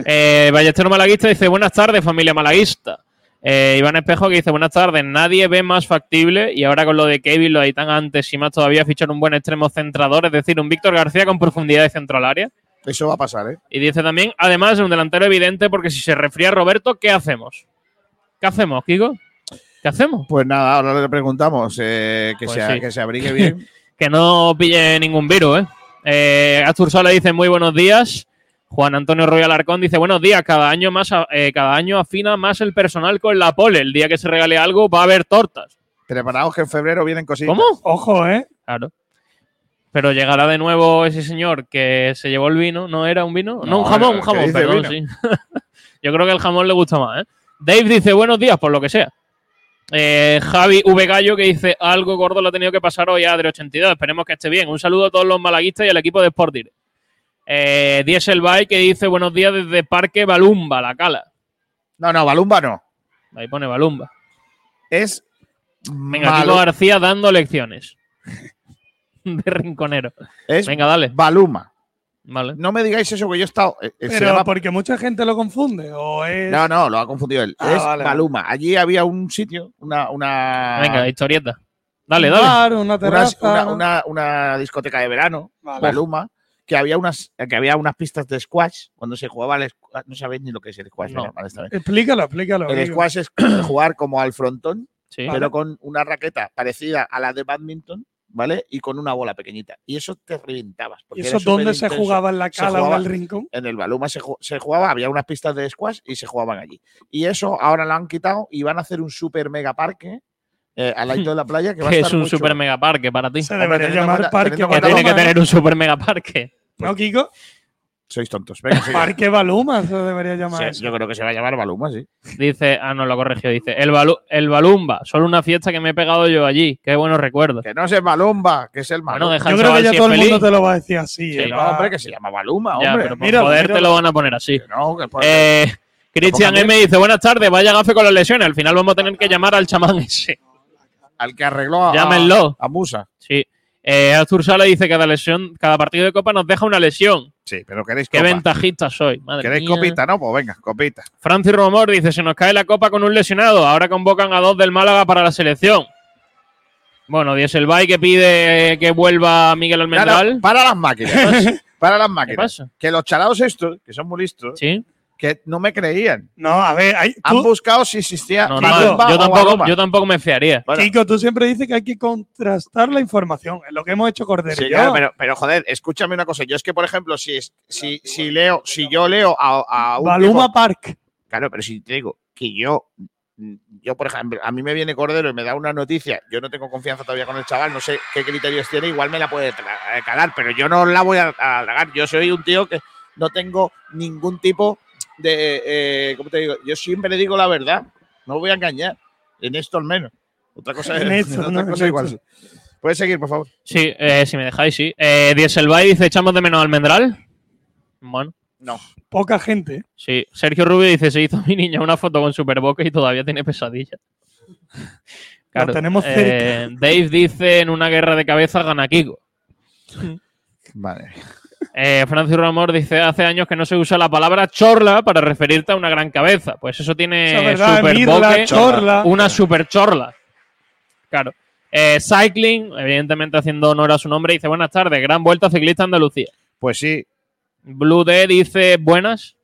Eh, Ballestero Malaguista dice, buenas tardes, familia malaguista. Eh, Iván Espejo que dice, buenas tardes, nadie ve más factible y ahora con lo de Kevin, lo de tan antes y más todavía fichar un buen extremo centrador, es decir, un Víctor García con profundidad de centro al área. Eso va a pasar, ¿eh? Y dice también, además, un delantero evidente porque si se resfría Roberto, ¿qué hacemos? ¿Qué hacemos, Kiko? ¿Qué hacemos? Pues nada, ahora le preguntamos eh, que, Pues sí. que se abrigue bien. que no pille ningún virus, ¿eh? eh Astur Sola dice muy buenos días. Juan Antonio Royal Arcón dice buenos días. Cada año más, eh, cada año afina más el personal con la pole. El día que se regale algo va a haber tortas. Preparaos que en febrero vienen cositas. ¿Cómo? Ojo, ¿eh? Claro. Pero llegará de nuevo ese señor que se llevó el vino. ¿No era un vino? No, No, un jamón, un jamón, perdón, sí. Yo creo que el jamón le gusta más, ¿eh? Dave dice buenos días, por lo que sea. Eh, Javi V. Gallo que dice algo gordo lo ha tenido que pasar hoy a Adri82. Esperemos que esté bien. Un saludo a todos los malaguistas y al equipo de Sport Direct. Eh, Diesel Bike que dice buenos días desde Parque Balumba, la cala. No, no, Balumba no. Ahí pone Balumba. Es. Venga, Kiko García dando lecciones. de rinconero. es Venga, dale. Baluma. Vale. No me digáis eso, que yo he estado. eh, eh, Pero llama- porque mucha gente lo confunde. O es. No, no, lo ha confundido él. Ah, es vale. Baluma. Allí había un sitio, una. una Venga, historieta. Dale, dale. bar, una terraza. una- una discoteca de verano, Vale. Baluma, que había unas que había unas pistas de squash cuando se jugaba al squash. No sabéis ni lo que es el squash. No. bien. Explícalo, explícalo. El squash es jugar como al frontón, Sí. pero con una raqueta parecida a la de badminton, ¿vale? Y con una bola pequeñita. Y eso te reventabas. ¿Y eso dónde se jugaba en la cala o el rincón? En el Baluma se, se jugaba, había unas pistas de squash y se jugaban allí. Y eso ahora lo han quitado y van a hacer un super mega parque eh, al lado de la playa que va a Que estar es un super mega parque para ti. Se debería llamar cuenta- Parque teniendo en Que cuenta tiene que Baluma. tener un super mega parque. ¿No, Kiko? Sois tontos. Venga. Parque Baluma se debería llamar Sí, yo creo que se va a llamar Baluma, sí. Dice, ah, no, lo corrigió. Dice, el, Balu- el Balumba, solo una fiesta que me he pegado yo allí. Qué buenos recuerdos. Que no es el Balumba, que es el Bueno, Balumba. deja Yo creo que ya si todo el mundo te lo va a decir así. Sí, eh, no, va- hombre, que se llama Baluma, Ya, hombre. pero por Míralo, joder te lo van a poner así. Que no, que por- Eh, Christian pongan M dice, buenas tardes, vaya gafe con las lesiones. Al final vamos a tener que llamar al chamán ese. Al que arregló a, Llámenlo. a Musa. Sí. Eh, Artur Sala dice que cada lesión, cada partido de copa nos deja una lesión. Sí, pero queréis Qué copa. ventajista soy. Madre ¿Queréis mía. copita? No, pues venga, copita. Francis Romor dice, se nos cae la copa con un lesionado. Ahora convocan a dos del Málaga para la selección. Bueno, Dieselby que pide que vuelva Miguel Almendral. Claro, para las máquinas. para las ¿Qué máquinas. pasa? Que los charados estos, que son muy listos, Sí. Que no me creían. No, a ver, hay- Han buscado si existía Normal. Balumba Yo tampoco, yo tampoco me fiaría. Bueno, Kiko, tú siempre dices que hay que contrastar la información. Es lo que hemos hecho Cordero Sí, claro, pero, pero, joder, escúchame una cosa. Yo es que, por ejemplo, si, si, si leo, si yo leo a, a un Baluma tipo- Park. claro, pero si te digo que yo, yo, por ejemplo, a mí me viene Cordero y me da una noticia, yo no tengo confianza todavía con el chaval, no sé qué criterios tiene, igual me la puede eh, calar, pero yo no la voy a, a tragar. Yo soy un tío que no tengo ningún tipo de, eh, ¿cómo te digo? Yo siempre digo la verdad, no voy a engañar, en esto al menos. Otra cosa, En es, esto, otra no, en cosa igual. Puedes seguir, por favor. Sí, eh, si me dejáis, sí. Eh, Dieselby dice, echamos de menos Almendral. Bueno, No. Poca gente. sí. Sergio Rubio dice, se hizo mi niña una foto con Superboca y todavía tiene pesadilla. Lo tenemos eh, Dave dice, en una guerra de cabeza gana Kiko. Vale. Eh, Francis Ramor dice, hace años que no se usa la palabra chorla para referirte a una gran cabeza. Pues eso tiene Eso es verdad, Superboque, Mirla, Chorla. una super chorla. Claro. Eh, Cycling, evidentemente haciendo honor a su nombre, dice, buenas tardes, gran vuelta ciclista a Andalucía. Pues sí, Blue D dice, buenas.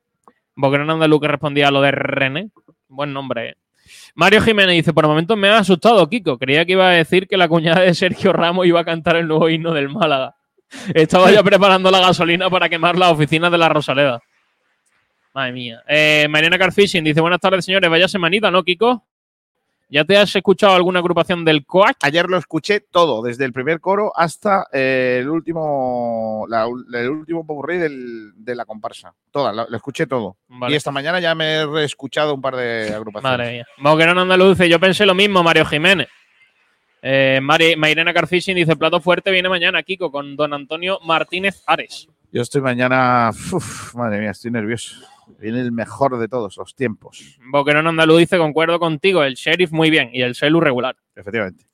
Boquerón Andaluz que respondía a lo de René. Buen nombre, eh. Mario Jiménez dice, por momentos me ha asustado, Kiko. Creía que iba a decir que la cuñada de Sergio Ramos iba a cantar el nuevo himno del Málaga. Estaba ya preparando la gasolina para quemar las oficinas de la Rosaleda. Madre mía. Eh, Mariana Carfishing dice, buenas tardes, señores. Vaya semanita, ¿no, Kiko? ¿Ya te has escuchado alguna agrupación del COAC? ayer lo escuché todo, desde el primer coro hasta eh, el último la- el último popurrí del- de la comparsa. Toda, lo, lo escuché todo. Vale. Y esta mañana ya me he reescuchado un par de agrupaciones. Madre mía. Boquerón Andaluz yo pensé lo mismo, Mario Jiménez. Eh, Mari- Mairena Carfishing dice, plato fuerte viene mañana, Kiko, con don Antonio Martínez Ares. Yo estoy mañana, uf, madre mía, estoy nervioso. Viene el mejor de todos los tiempos, Boquerón Andaluz dice, concuerdo contigo, el sheriff muy bien y el Selu regular. efectivamente.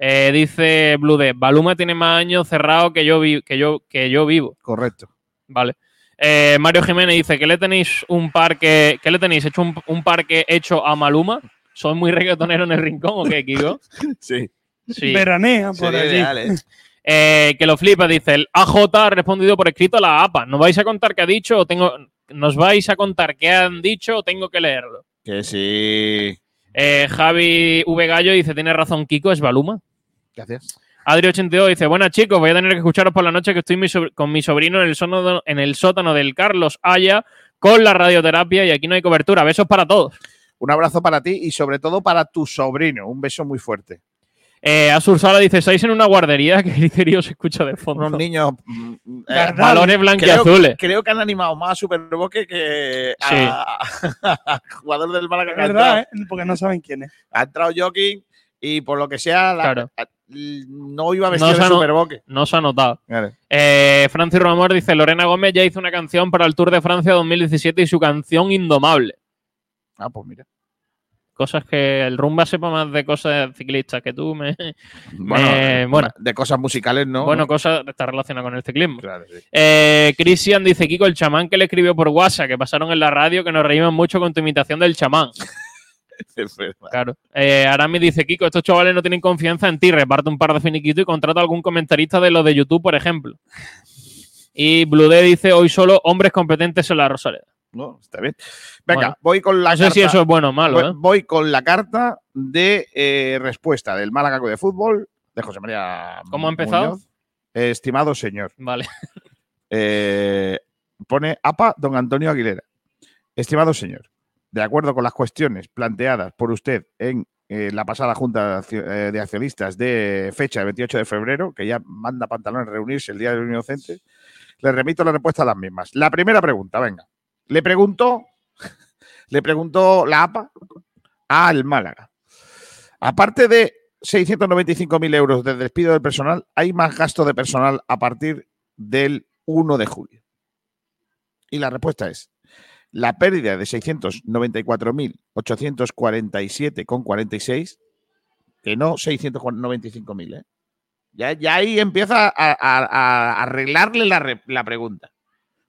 Eh, dice Blue D, Baluma tiene más años cerrado que yo, vi- que yo, que yo vivo. Correcto. Vale. Eh, Mario Jiménez dice, ¿que le tenéis un parque, ¿qué le tenéis hecho un, un parque hecho a Maluma? ¿Soy muy reggaetonero en el rincón o qué, Kiko? Sí. Sí. Veranea por Sería allí. ideal, ¿eh? Eh, que lo flipa, dice, el AJ ha respondido por escrito a la APA. ¿Nos vais a contar qué ha dicho o tengo... ¿Nos vais a contar qué han dicho o tengo que leerlo? Que sí. Eh, Javi V. Gallo dice, tiene razón Kiko, es Baluma. Gracias. Adri82 dice, buenas chicos, voy a tener que escucharos por la noche que estoy mi con mi sobrino en el, sótano, en el sótano del Carlos Haya con la radioterapia y aquí no hay cobertura. Besos para todos. Un abrazo para ti y sobre todo para tu sobrino. Un beso muy fuerte. Eh, Asur Sala dice, ¿estáis en una guardería? ¿Qué criterio se escucha de fondo? Unos niños. mm, eh, Verdad. Valores creo, blanquiazules. creo que han animado más a Superboque que a, al jugador del Málaga. Es verdad. ¿eh? porque no saben quién es. Ha entrado Joking y por lo que sea, la- Claro. a- no iba vestido No se de no- Superboque. No se ha notado. Vale. Eh, Francis Romor dice, Lorena Gómez ya hizo una canción para el Tour de Francia 2017 y su canción Indomable. Ah, pues mira. Cosas que el rumba sepa más de cosas ciclistas que tú me... Bueno, Eh, eh, bueno. de cosas musicales no. bueno, ¿no? cosas está relacionadas con el ciclismo. Claro, sí. Eh, Cristian dice, Kiko, el chamán que le escribió por WhatsApp, que pasaron en la radio, que nos reímos mucho con tu imitación del chamán. Claro. Eh, Arami dice, Kiko, estos chavales no tienen confianza en ti, reparte un par de finiquitos y contrata a algún comentarista de los de YouTube, por ejemplo. Y Blue D dice, hoy solo hombres competentes en la Rosaleda. No, está bien. Venga, Bueno. voy con la No sé carta. si eso es bueno o malo, voy, ¿eh? voy con la carta de eh, respuesta del Málaga de Fútbol de José María. ¿Cómo ha empezado? Muñoz. Estimado señor. Vale. Eh, pone APA don Antonio Aguilera. Estimado señor, de acuerdo con las cuestiones planteadas por usted en eh, la pasada Junta de Accionistas de fecha del 28 de febrero, que ya manda pantalones reunirse el día del inocente, le remito la respuesta a las mismas. La primera pregunta, venga. Le preguntó, le preguntó la APA al Málaga. Aparte de 695.000 euros de despido del personal, hay más gasto de personal a partir del 1 de julio. Y la respuesta es, la pérdida de 694.847,46, que no 695.000, ¿eh? Ya, ya ahí empieza a, a- arreglarle la, la pregunta.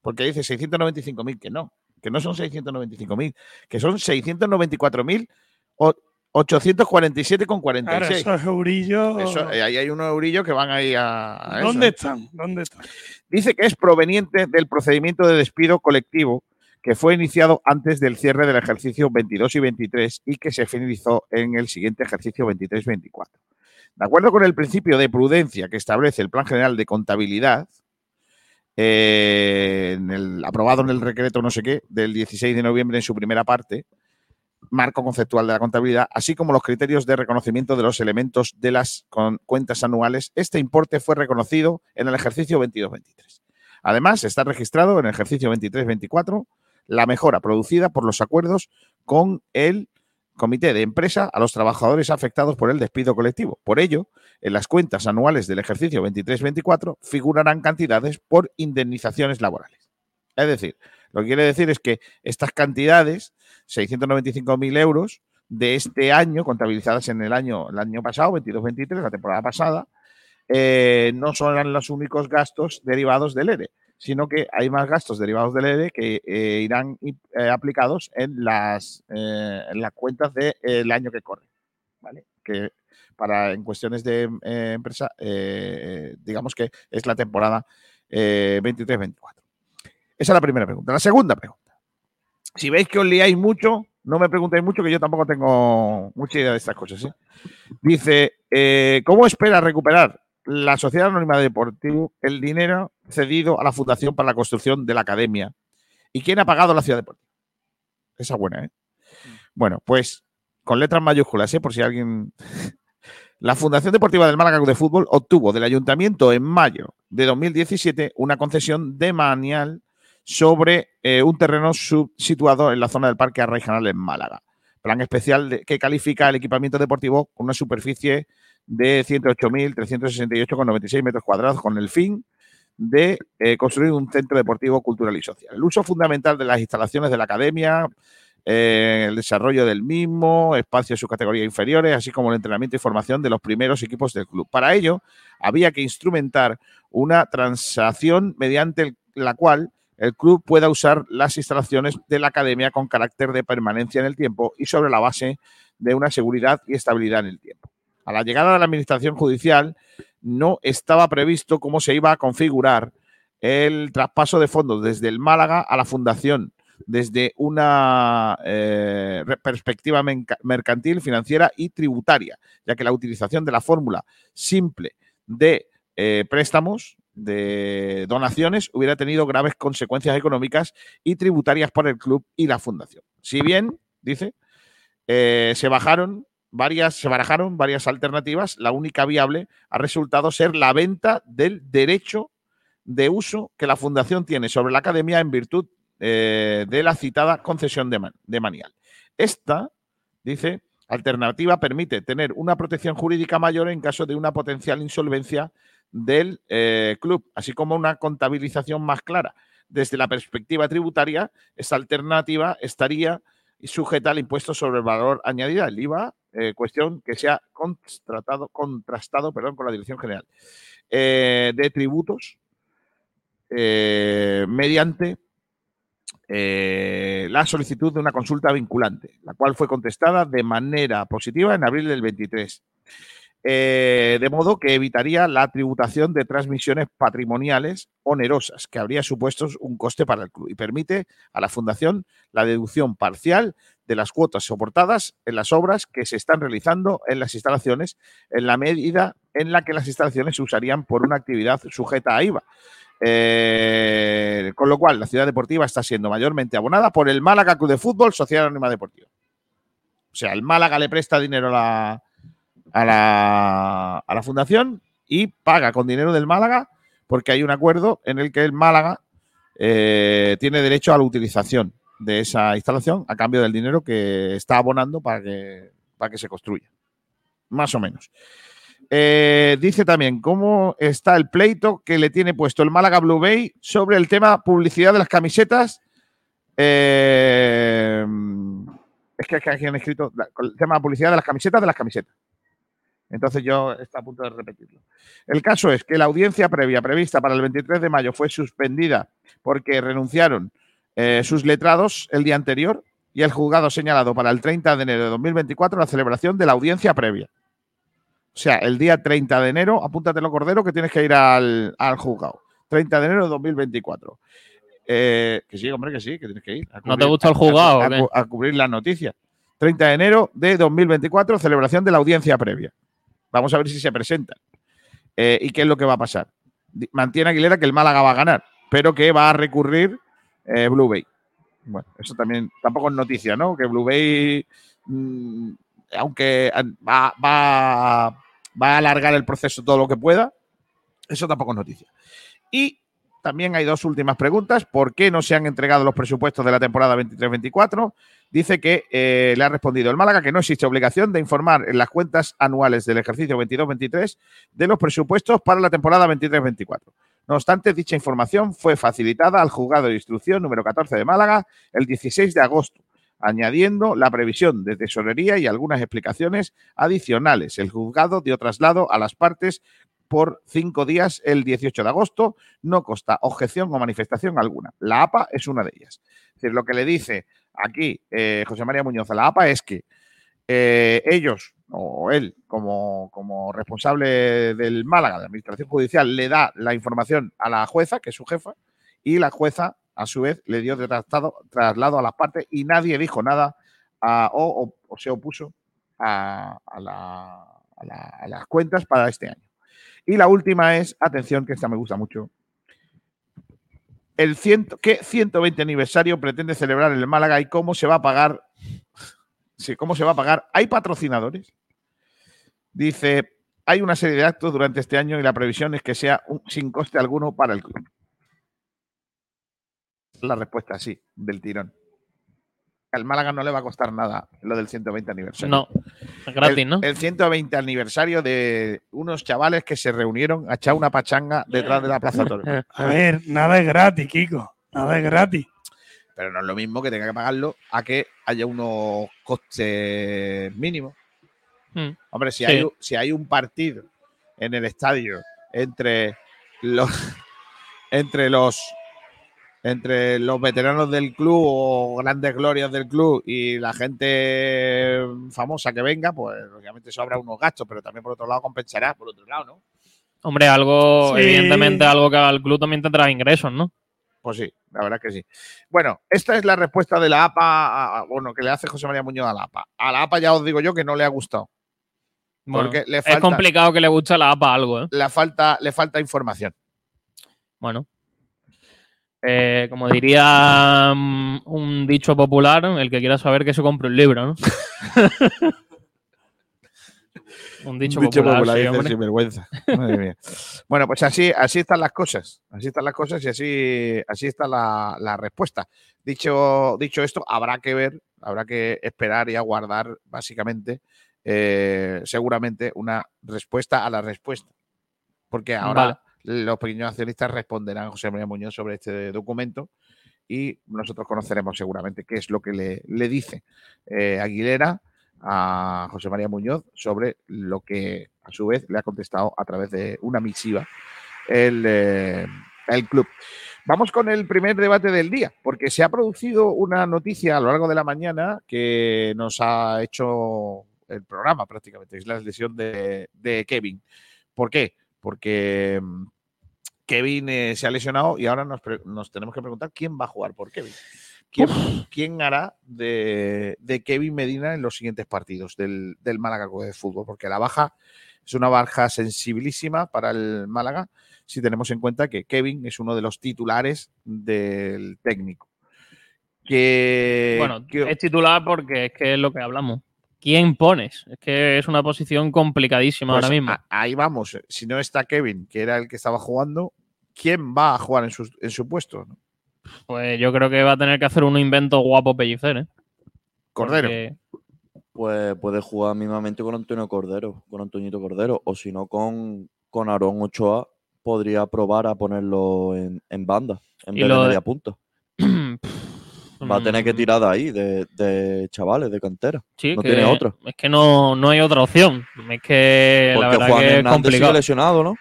Porque dice 695.000, que no, que no son 695.000, que son 694.847,46. Claro, esos eurillos. Eso, eh, ahí hay unos eurillos que van ahí a, ¿Dónde ¿eh? están? ¿Dónde están? Dice que es proveniente del procedimiento de despido colectivo que fue iniciado antes del cierre del ejercicio 22 y 23 y que se finalizó en el siguiente ejercicio 23-24. De acuerdo con el principio de prudencia que establece el Plan General de Contabilidad, eh, en el- aprobado en el decreto no sé qué, del 16 de noviembre en su primera parte, marco conceptual de la contabilidad, así como los criterios de reconocimiento de los elementos de las cuentas anuales, este importe fue reconocido en el ejercicio 22-23. Además, está registrado en el ejercicio 23-24 la mejora producida por los acuerdos con el comité de empresa a los trabajadores afectados por el despido colectivo. Por ello, en las cuentas anuales del ejercicio 23-24 figurarán cantidades por indemnizaciones laborales. Es decir, lo que quiere decir es que estas cantidades, 695.000 euros de este año, contabilizadas en el año, el año pasado, 22-23, la temporada pasada, eh, no son los únicos gastos derivados del ERE, sino que hay más gastos derivados del ERE que eh, irán eh, aplicados en las, eh, las cuentas del año que corre. ¿vale? Que para en cuestiones de empresa, digamos que es la temporada eh, 23-24. Esa es la primera pregunta. La segunda pregunta. Si veis que os liáis mucho, no me preguntéis mucho, que yo tampoco tengo mucha idea de estas cosas. Dice, ¿cómo espera recuperar la Sociedad Anónima de Deportivo el dinero cedido a la Fundación para la construcción de la academia? ¿Y quién ha pagado la Ciudad Deportiva? Esa es buena, ¿eh? Bueno, pues con letras mayúsculas, ¿eh? por si alguien... La Fundación Deportiva del Málaga de Fútbol obtuvo del Ayuntamiento en mayo de 2017 una concesión de manial sobre eh, un terreno situado en la zona del Parque Arraijanal en Málaga. Plan especial que califica el equipamiento deportivo con una superficie de 108.368,96 metros cuadrados con el fin de eh, construir un centro deportivo cultural y social. El uso fundamental de las instalaciones de la academia, eh, el desarrollo del mismo, espacios de sus categorías inferiores, así como el entrenamiento y formación de los primeros equipos del club. Para ello, había que instrumentar una transacción mediante la cual el club pueda usar las instalaciones de la academia con carácter de permanencia en el tiempo y sobre la base de una seguridad y estabilidad en el tiempo. A la llegada de la administración judicial no estaba previsto cómo se iba a configurar el traspaso de fondos desde el Málaga a la fundación desde una eh, perspectiva mercantil, financiera y tributaria, ya que la utilización de la fórmula simple de eh, préstamos, de donaciones, hubiera tenido graves consecuencias económicas y tributarias para el club y la fundación. Si bien, dice, eh, se bajaron varias, se barajaron varias alternativas, la única viable ha resultado ser la venta del derecho de uso que la fundación tiene sobre la academia en virtud eh, de la citada concesión de, man- de manial. Esta, dice, alternativa permite tener una protección jurídica mayor en caso de una potencial insolvencia del eh, club, así como una contabilización más clara. Desde la perspectiva tributaria, esta alternativa estaría sujeta al impuesto sobre el valor añadido, el IVA, eh, cuestión que se ha contrastado con la Dirección General eh, de Tributos eh, mediante la solicitud de una consulta vinculante, la cual fue contestada de manera positiva en abril del 23. Eh, de modo que evitaría la tributación de transmisiones patrimoniales onerosas, que habría supuesto un coste para el club, y permite a la Fundación la deducción parcial de las cuotas soportadas en las obras que se están realizando en las instalaciones, en la medida en la que las instalaciones se usarían por una actividad sujeta a IVA. Eh, con lo cual, la ciudad deportiva está siendo mayormente abonada por el Málaga Club de Fútbol, Sociedad Anónima Deportiva. O sea, el Málaga le presta dinero a la, a la, a la fundación y paga con dinero del Málaga porque hay un acuerdo en el que el Málaga eh, tiene derecho a la utilización de esa instalación a cambio del dinero que está abonando para que, para que se construya. Más o menos. Eh, dice también cómo está el pleito que le tiene puesto el Málaga Blue Bay sobre el tema publicidad de las camisetas. Eh, es que aquí han escrito el tema publicidad de las camisetas de las camisetas. Entonces yo está a punto de repetirlo. El caso es que la audiencia previa prevista para el 23 de mayo fue suspendida porque renunciaron eh, sus letrados el día anterior y el juzgado señalado para el 30 de enero de 2024 la celebración de la audiencia previa. O sea, el día 30 de enero, apúntatelo, Cordero, que tienes que ir al, al juzgado. 30 de enero de 2024. Eh, que sí, hombre, que sí, que tienes que ir. ¿No te gusta el juzgado A, a cubrir las noticias. 30 de enero de 2024, celebración de la audiencia previa. Vamos a ver si se presentan. Eh, ¿Y qué es lo que va a pasar? Mantiene Aguilera que el Málaga va a ganar, pero que va a recurrir eh, Blue Bay. Bueno, eso también tampoco es noticia, ¿no? Que Blue Bay, mm, aunque va, va, va a alargar el proceso todo lo que pueda, eso tampoco es noticia. Y también hay dos últimas preguntas. ¿Por qué no se han entregado los presupuestos de la temporada 23-24? Dice que eh, le ha respondido el Málaga que no existe obligación de informar en las cuentas anuales del ejercicio 22-23 de los presupuestos para la temporada 23-24. No obstante, dicha información fue facilitada al juzgado de instrucción número 14 de Málaga el 16 de agosto, añadiendo la previsión de tesorería y algunas explicaciones adicionales. El juzgado dio traslado a las partes por cinco días el 18 de agosto. No consta objeción o manifestación alguna. La APA es una de ellas. Es decir, lo que le dice aquí eh, José María Muñoz a la APA es que eh, ellos o él como, como responsable del Málaga, de Administración Judicial, le da la información a la jueza, que es su jefa, y la jueza, a su vez, le dio traslado, traslado a las partes y nadie dijo nada o, se opuso a, a las cuentas para este año. Y la última es, atención, que esta me gusta mucho. El ciento, ¿Qué 120 aniversario pretende celebrar el Málaga y cómo se va a pagar? ¿Cómo se va a pagar? ¿Hay patrocinadores? Dice, hay una serie de actos durante este año y la previsión es que sea un- sin coste alguno para el club. La respuesta sí, del tirón. Al Málaga no le va a costar nada lo del 120 aniversario. No, es gratis, el, ¿no? El 120 aniversario de unos chavales que se reunieron a echar una pachanga detrás de la Plaza Toro. A ver, nada es gratis, Kiko. Nada es gratis. Pero no es lo mismo que tenga que pagarlo a que haya unos costes mínimos. Mm. Hombre, si, Sí. hay, si hay un partido en el estadio entre los entre los entre los veteranos del club o grandes glorias del club y la gente famosa que venga, pues obviamente eso habrá unos gastos, pero también por otro lado compensará, por otro lado, ¿no? Hombre, algo, Sí. evidentemente, algo que al club también tendrá ingresos, ¿no? Pues sí, la verdad que sí. Bueno, esta es la respuesta de la APA, a- a- bueno, que le hace José María Muñoz a la APA. A la APA ya os digo yo que no le ha gustado. Bueno, Porque le es falta- complicado que le guste a la APA algo, ¿eh? Le falta, le falta información. Bueno. Eh, como diría mm, un dicho popular, el que quiera saber que se compre un libro, ¿no? un dicho, popular, sí, dice hombre. sinvergüenza. Madre mía. Bueno, pues así, así están las cosas. Así están las cosas y así, así está la, la respuesta. Dicho, dicho esto, habrá que ver, habrá que esperar y aguardar, básicamente, eh, seguramente, una respuesta a la respuesta. Porque ahora los pequeños accionistas responderán a José María Muñoz sobre este documento y nosotros conoceremos seguramente qué es lo que le, dice eh, Aguilera a José María Muñoz sobre lo que a su vez le ha contestado a través de una misiva el, eh, el club. Vamos con el primer debate del día, porque se ha producido una noticia a lo largo de la mañana que nos ha hecho el programa prácticamente, es la lesión de Kevin. ¿Por qué? Porque mm, Kevin eh, se ha lesionado y ahora nos, tenemos que preguntar quién va a jugar por Kevin. ¿Quién, quién hará de, de Kevin Medina en los siguientes partidos del, del Málaga Club de Fútbol? Porque la baja es una baja sensibilísima para el Málaga si tenemos en cuenta que Kevin es uno de los titulares del técnico. Que, Bueno, que- es titular porque es que es lo que hablamos. ¿Quién pones? Es que es una posición complicadísima Pues ahora mismo. a- ahí vamos. Si no está Kevin, que era el que estaba jugando, ¿quién va a jugar en su, en su puesto? no? Pues yo creo que va a tener que hacer un invento guapo Pellicer, ¿eh? Cordero. Porque- Pues puede jugar mismamente con Antonio Cordero, con Antoñito Cordero, o si no con, con Aarón Ochoa, podría probar a ponerlo en, en banda, en Y vez de- media punta. Va a tener que Mm, tirar de ahí, de, de chavales, de cantera. Sí, no que tiene otra. Es que no, no hay otra opción. Es que la verdad Juan que es Hernández sigue complicado. lesionado, ¿no?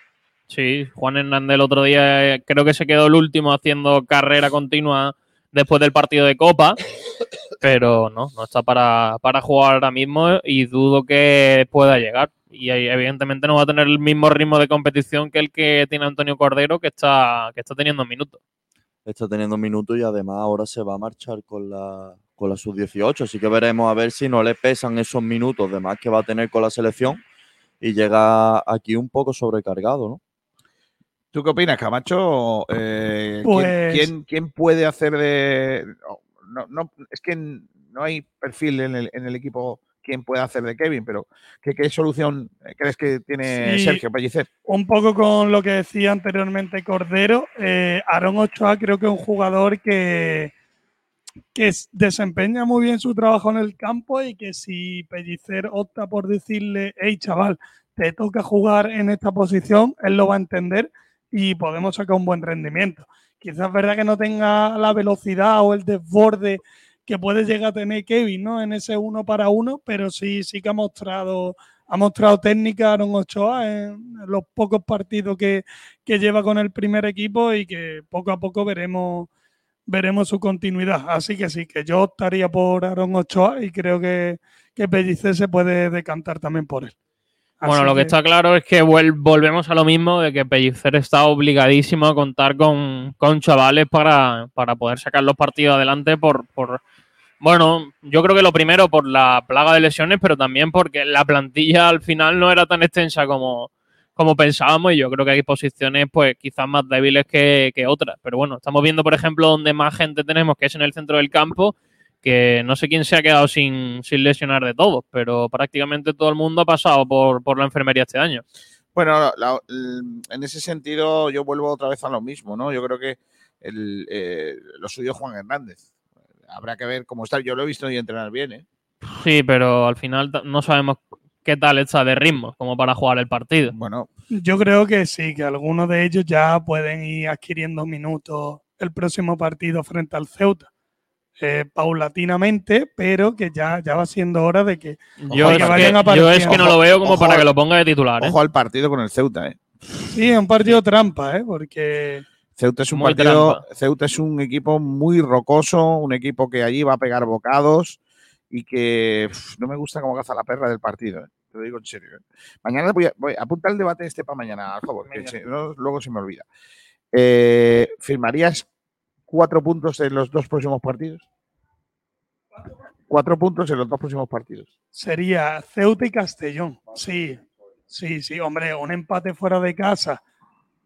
Sí, Juan Hernández el otro día eh, creo que se quedó el último haciendo carrera continua después del partido de Copa, pero no, no está para, para jugar ahora mismo y dudo que pueda llegar. Y evidentemente no va a tener el mismo ritmo de competición que el que tiene Antonio Cordero, que está, que está teniendo minutos. Está teniendo minutos y además ahora se va a marchar con la, con la sub-18. Así que veremos a ver si no le pesan esos minutos de más que va a tener con la selección y llega aquí un poco sobrecargado, ¿no? ¿Tú qué opinas, Camacho? Eh, ¿quién- Pues- ¿quién, quién puede hacer de.? No, no, es que no hay perfil en el, en el equipo quién puede hacer de Kevin, pero ¿qué, qué solución crees que tiene Sí. Sergio Pellicer? Un poco con lo que decía anteriormente Cordero, eh, Aaron Ochoa creo que es un jugador que, que desempeña muy bien su trabajo en el campo y que si Pellicer opta por decirle, hey chaval, te toca jugar en esta posición, él lo va a entender y podemos sacar un buen rendimiento. Quizás es verdad que no tenga la velocidad o el desborde que puede llegar a tener Kevin, ¿no? En ese uno para uno, pero sí, sí que ha mostrado, ha mostrado técnica Aaron Ochoa en los pocos partidos que, que lleva con el primer equipo y que poco a poco veremos, veremos su continuidad. Así que sí, que yo optaría por Aaron Ochoa y creo que, que Pellicer se puede decantar también por él. Bueno, lo que está claro es que volvemos a lo mismo de que Pellicer está obligadísimo a contar con, con chavales para, para poder sacar los partidos adelante por, por, bueno, yo creo que lo primero por la plaga de lesiones, pero también porque la plantilla al final no era tan extensa como, como pensábamos y yo creo que hay posiciones pues quizás más débiles que, que otras. Pero bueno, estamos viendo, por ejemplo, donde más gente tenemos, que es en el centro del campo, que no sé quién se ha quedado sin, sin lesionar de todos, pero prácticamente todo el mundo ha pasado por, por la enfermería este año. Bueno, en ese sentido yo vuelvo otra vez a lo mismo, ¿no? Yo creo que el, eh, lo suyo Juan Hernández. Habrá que ver cómo está. Yo lo he visto y entrenar bien, ¿eh? Sí, pero al final no sabemos qué tal está de ritmo como para jugar el partido. Bueno, Yo creo que sí, que algunos de ellos ya pueden ir adquiriendo minutos el próximo partido frente al Ceuta. Eh, paulatinamente, pero que ya, ya va siendo hora de que, Yo, es que que, vayan yo es que no lo veo como Ojo para que lo ponga de titular. ¿eh? ojo al partido con el Ceuta, ¿eh? sí, es un partido trampa, ¿eh? porque Ceuta es un Muy partido, trampa. Ceuta es un equipo muy rocoso, un equipo que allí va a pegar bocados y que no me gusta cómo caza la perra del partido. ¿eh? Te lo digo en serio. ¿eh? Mañana voy a, voy a apuntar el debate este para mañana, por favor, que no, luego se me olvida. Eh, ¿Firmarías cuatro puntos en los dos próximos partidos? Cuatro puntos en los dos próximos partidos. sería Ceuta y Castellón. Sí, sí, sí, hombre, un empate fuera de casa.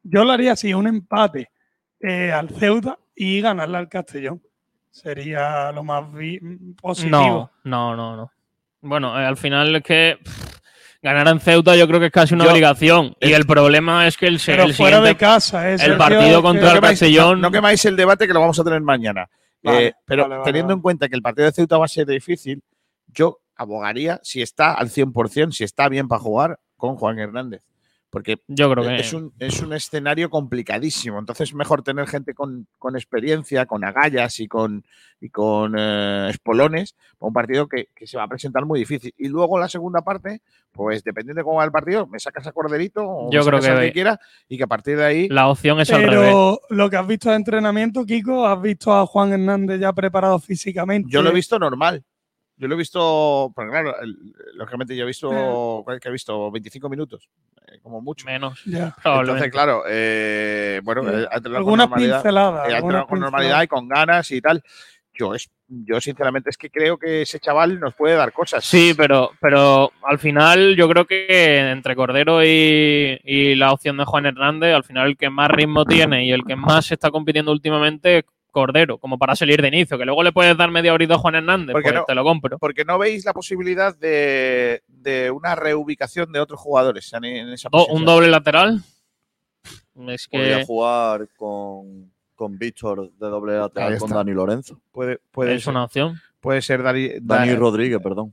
Yo lo haría así, un empate eh, al Ceuta y ganarle al Castellón. Sería lo más positivo. No, no, no, no. Bueno, eh, al final es que pff, ganar en Ceuta yo creo que es casi una Yo- obligación. Y es- el problema es que el, Pero el fuera de casa. ¿eh, el partido Que- contra No el quemáis, Castellón- no- no quemáis el debate que lo vamos a tener mañana. Vale, Eh, pero vale, vale, teniendo vale. en cuenta que el partido de Ceuta va a ser difícil, yo abogaría, si está al 100%, si está bien para jugar, con Juan Hernández. Porque yo creo que es un, es un escenario complicadísimo. Entonces es mejor tener gente con, con experiencia, con agallas y con, y con eh, espolones para un partido que, que se va a presentar muy difícil. Y luego la segunda parte, pues dependiendo de cómo va el partido, me sacas a Corderito o Yo me creo sacas que- que quiera y que a partir de ahí la opción es al revés. Pero lo que has visto de entrenamiento, Kiko, has visto a Juan Hernández ya preparado físicamente. yo lo he visto normal. Yo lo he visto, pero claro, lógicamente yo he visto, ¿cuál que he visto? 25 minutos, eh, como mucho. Menos. Ya. probablemente. Entonces, claro, eh, bueno, eh, ha entrenado con eh, ha algunas con normalidad y con ganas y tal. Yo, es, yo sinceramente es que creo que ese chaval nos puede dar cosas. Sí, pero, pero al final yo creo que entre Cordero y, y la opción de Juan Hernández, al final el que más ritmo tiene y el que más está compitiendo últimamente es Cordero, como para salir de inicio. Que luego le puedes dar media horita a Juan Hernández, ¿Por qué pues no? te lo compro. Porque no veis la posibilidad de, de una reubicación de otros jugadores en, en esa Do- posición. un doble lateral. Es Podría jugar con, con Víctor de doble lateral con. Dani Lorenzo. Puede, puede, es ser, una opción. puede ser Dani, Dani Dani Rodríguez, perdón.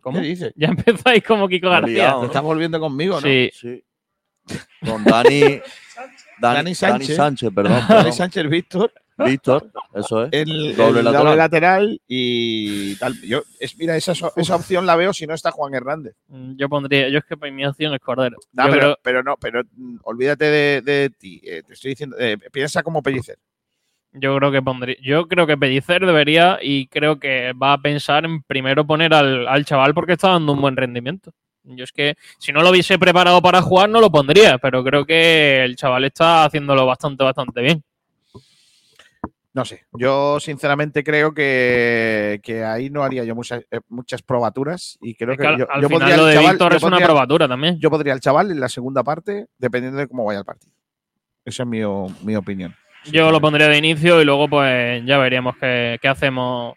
¿Cómo? ¿Qué dice? Ya empezáis como Kiko García. liado, Te estás volviendo conmigo, ¿no? Sí, Sí. Con Dani. Dani, Dani Dani Sánchez. Sánchez. perdón. Dani perdón. Sánchez Víctor, Víctor, eso es. el Doble el lateral. doble lateral y tal. Yo, es, mira, esa, esa opción la veo si no está Juan Hernández. Mm, yo pondría, yo es que mi opción es Cordero. No, pero, creo- pero no, pero mm, olvídate de, de ti. eh, te estoy diciendo, eh, piensa como Pellicer. Yo creo que pondría. Yo creo que Pellicer debería y creo que va a pensar en primero poner al, al chaval porque está dando un buen rendimiento. Yo es que si no lo hubiese preparado para jugar no lo pondría, pero creo que el chaval está haciéndolo bastante, bastante bien. No sé, yo sinceramente creo que, que ahí no haría yo muchas, eh, muchas probaturas y creo Es que, que al, yo, al yo final pondría lo de chaval- Víctor es una probatura también. Yo pondría al chaval en la segunda parte dependiendo de cómo vaya el partido. Esa es mi, mi opinión. Yo lo pondría de inicio y luego pues ya veríamos qué, qué hacemos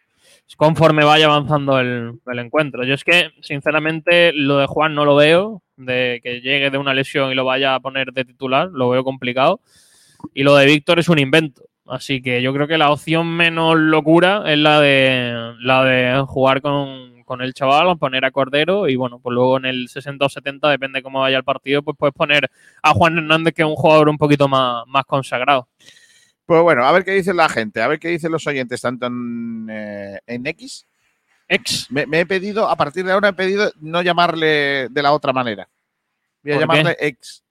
conforme vaya avanzando el, el encuentro. Yo es que, sinceramente, lo de Juan no lo veo, de que llegue de una lesión y lo vaya a poner de titular, lo veo complicado. Y lo de Víctor es un invento. Así que yo creo que la opción menos locura es la de la de jugar con, con el chaval, poner a Cordero y bueno, pues luego en el 60 o 70, depende cómo vaya el partido, pues puedes poner a Juan Hernández, que es un jugador un poquito más, más consagrado. Pues bueno, a ver qué dice la gente, a ver qué dicen los oyentes, tanto en, eh, en X. Ex. Me, me he pedido, a partir de ahora he pedido no llamarle de la otra manera. Voy a ¿Por llamarle ex.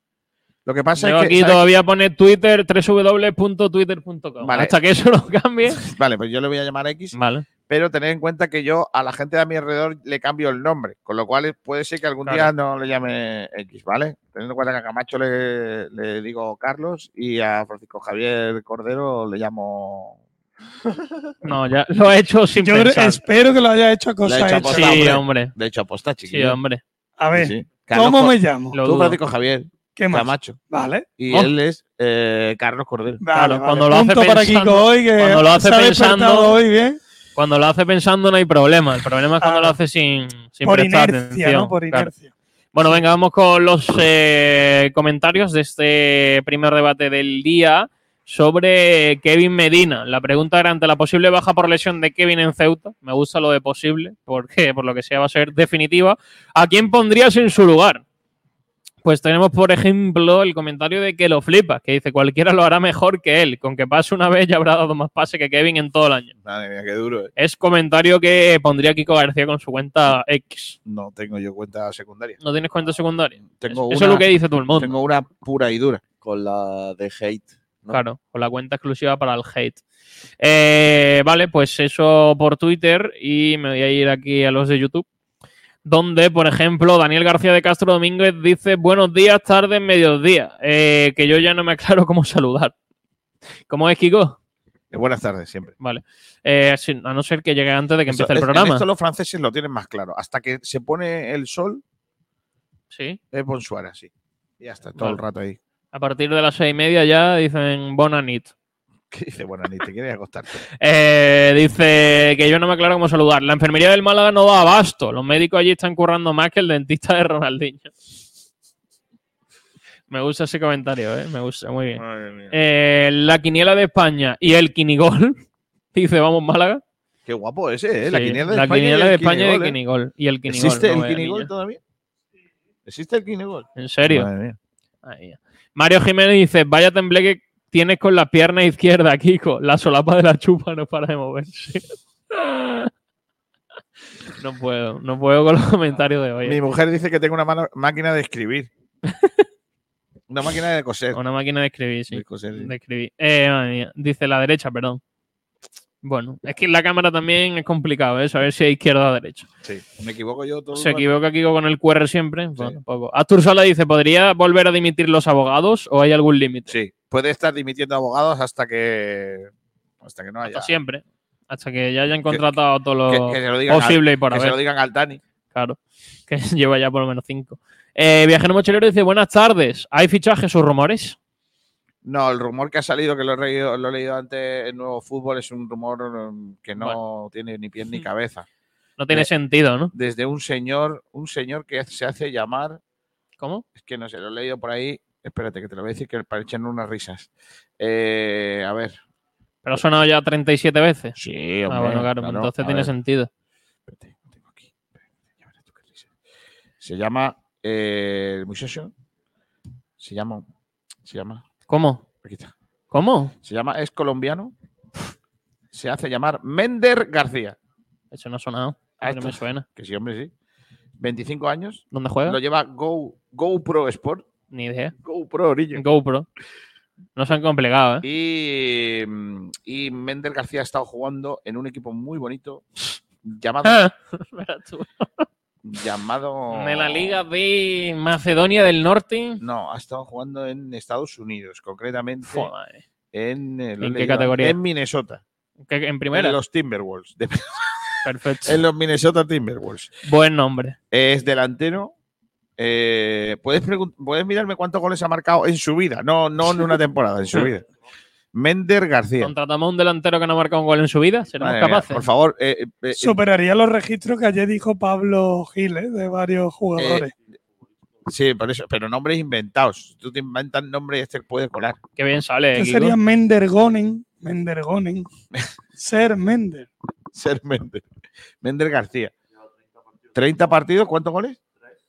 Lo que pasa Yo es que. aquí ¿sabes? todavía pone Twitter, www.twitter.com. Vale. Hasta que eso lo cambie. Vale, pues yo le voy a llamar X, Vale. pero tened en cuenta que yo a la gente de a mi alrededor le cambio el nombre, con lo cual puede ser que algún Claro. día no le llame X, ¿vale? Teniendo en cuenta que a Camacho le, le digo Carlos y a Francisco Javier Cordero le llamo. No, ya lo he hecho sin Yo pensar. espero que lo haya hecho a cosa Le he hecho hecha. Sí, hombre. hombre. De hecho, aposta, Sí, chiquillo. hombre. A ver, Sí, sí. ¿cómo me llamo? Lo Tú. Francisco Javier ¿Qué más? Camacho. Vale. Y Oh. él es eh, Carlos Cordero. Vale, Claro, vale. cuando lo hace Punto para pensando- Kiko hoy, que cuando lo hace pensando- hoy bien. Cuando lo hace pensando no hay problema. El problema es cuando Ah. lo hace sin, sin Por prestar inercia, atención. ¿no? Por Claro. inercia. Bueno, venga, vamos con los eh, comentarios de este primer debate del día sobre Kevin Medina. La pregunta era ante la posible baja por lesión de Kevin en Ceuta. Me gusta lo de posible, porque por lo que sea va a ser definitiva. ¿A quién pondrías en su lugar? Pues tenemos, por ejemplo, el comentario de que lo flipa, que dice cualquiera lo hará mejor que él. Con que pase una vez ya habrá dado más pase que Kevin en todo el año. Madre mía, qué duro. eh. Es comentario que pondría Kiko García con su cuenta X. No tengo yo cuenta secundaria. ¿No tienes cuenta secundaria? Tengo Eso una- es lo que dice todo el mundo. Tengo una pura y dura. Con la de hate. ¿no? Claro, con la cuenta exclusiva para el hate. Eh, vale, pues eso por Twitter y me voy a ir aquí a los de YouTube. Donde, por ejemplo, Daniel García de Castro Domínguez dice buenos días, tardes, mediodía. Eh, que yo ya no me aclaro cómo saludar. ¿Cómo es, Kiko? Eh, buenas tardes, siempre. Vale. Eh, a no ser que llegue antes de que Eso- empiece el en programa. Esto los franceses lo tienen más claro. Hasta que se pone el sol, Sí. es bonsoir así. Y ya está, todo el rato ahí. A partir de las seis y media ya dicen Bonanit. ¿Qué dice? Bueno, ni te quieres acostarte. Eh, dice que yo no me aclaro cómo saludar. La enfermería del Málaga no da abasto. Los médicos allí están currando más que el dentista de Ronaldinho. Me gusta ese comentario, ¿eh? Me gusta, muy bien. Eh, la quiniela de España y el Quinigol. Dice, vamos, Málaga. Qué guapo ese, ¿eh? La Sí, quiniela de la España. y quiniela el de España y el Quinigol, ¿eh? Y el Quinigol. ¿Existe no, el Quinigol todavía? ¿Existe el Quinigol? ¿En serio? Madre mía. Mario Jiménez dice, vaya tembleque tienes con la pierna izquierda, Kiko. La solapa de la chupa no para de moverse. No puedo, no puedo con los comentarios de hoy. Mi mujer dice que tengo una máquina de escribir. una máquina de coser. Una máquina de escribir, sí. De coser, sí. De escribir. Eh, madre mía. Dice la derecha, perdón. Bueno, es que en la cámara también es complicado, ¿eh? Saber si es izquierda o derecha. Sí, me equivoco yo todo. Se el equivoca Kiko con el QR siempre. Bueno, tampoco. Astur Sala dice, ¿podría volver a dimitir los abogados o hay algún límite? Sí, puede estar dimitiendo abogados hasta que hasta que no haya. Hasta siempre. Hasta que ya hayan contratado todo lo que- que lo posible al- y por que se lo digan al Dani. Claro. Que lleva ya por lo menos cinco. Eh, Viajero Mochilero dice, buenas tardes. ¿Hay fichajes o rumores? No, el rumor que ha salido, que lo he leído, lo he leído antes en Nuevo Fútbol, es un rumor um, que no tiene ni pies ni cabeza. No tiene De- sentido, ¿no? Desde un señor, un señor que se hace llamar. ¿Cómo? Es que no sé, lo he leído por ahí. Espérate, que te lo voy a decir que parecen unas risas. Eh, a ver. Pero ha sonado ya 37 veces. Sí, Ah, hombre, bueno, claro, claro, entonces a tiene ver. sentido. Se llama eh, el muchacho. Se llama. Se llama. ¿Cómo? Aquí está. ¿Cómo? Se llama, es colombiano. Se hace llamar Mender García. Eso no ha sonado. Ah, no me suena. Que sí, hombre, sí. 25 años. ¿Dónde juega? Lo lleva Go, GoPro Sport. Ni idea. GoPro, niño. GoPro. No se han complicado, ¿eh? Y, mm, y Mender García ha estado jugando en un equipo muy bonito llamado. Ah, llamado De la Liga de Macedonia del Norte. No, ha estado jugando en Estados Unidos, concretamente Joder. en, eh, ¿En qué leído, categoría? En Minnesota. ¿Qué- ¿En primera? En los Timberwolves. de- Perfecto. en los Minnesota Timberwolves. Buen nombre. Es delantero. Eh, ¿puedes, puedes mirarme cuántos goles ha marcado en su vida, no, no en una temporada, en su vida. Mender García. Contratamos a un delantero que no ha marcado un gol en su vida. ¿Seremos Madre mía, capaces? por favor, eh, eh, eh, Superaría los registros que ayer dijo Pablo Giles de varios jugadores. sí, por eso, pero nombres inventados. Tú te inventas nombres y este puede colar. Qué bien sale. Kiko. sería Mendergonen. Mendergonen. Ser Mender. Ser Mender. Mender García. 30 partidos, ¿cuántos goles?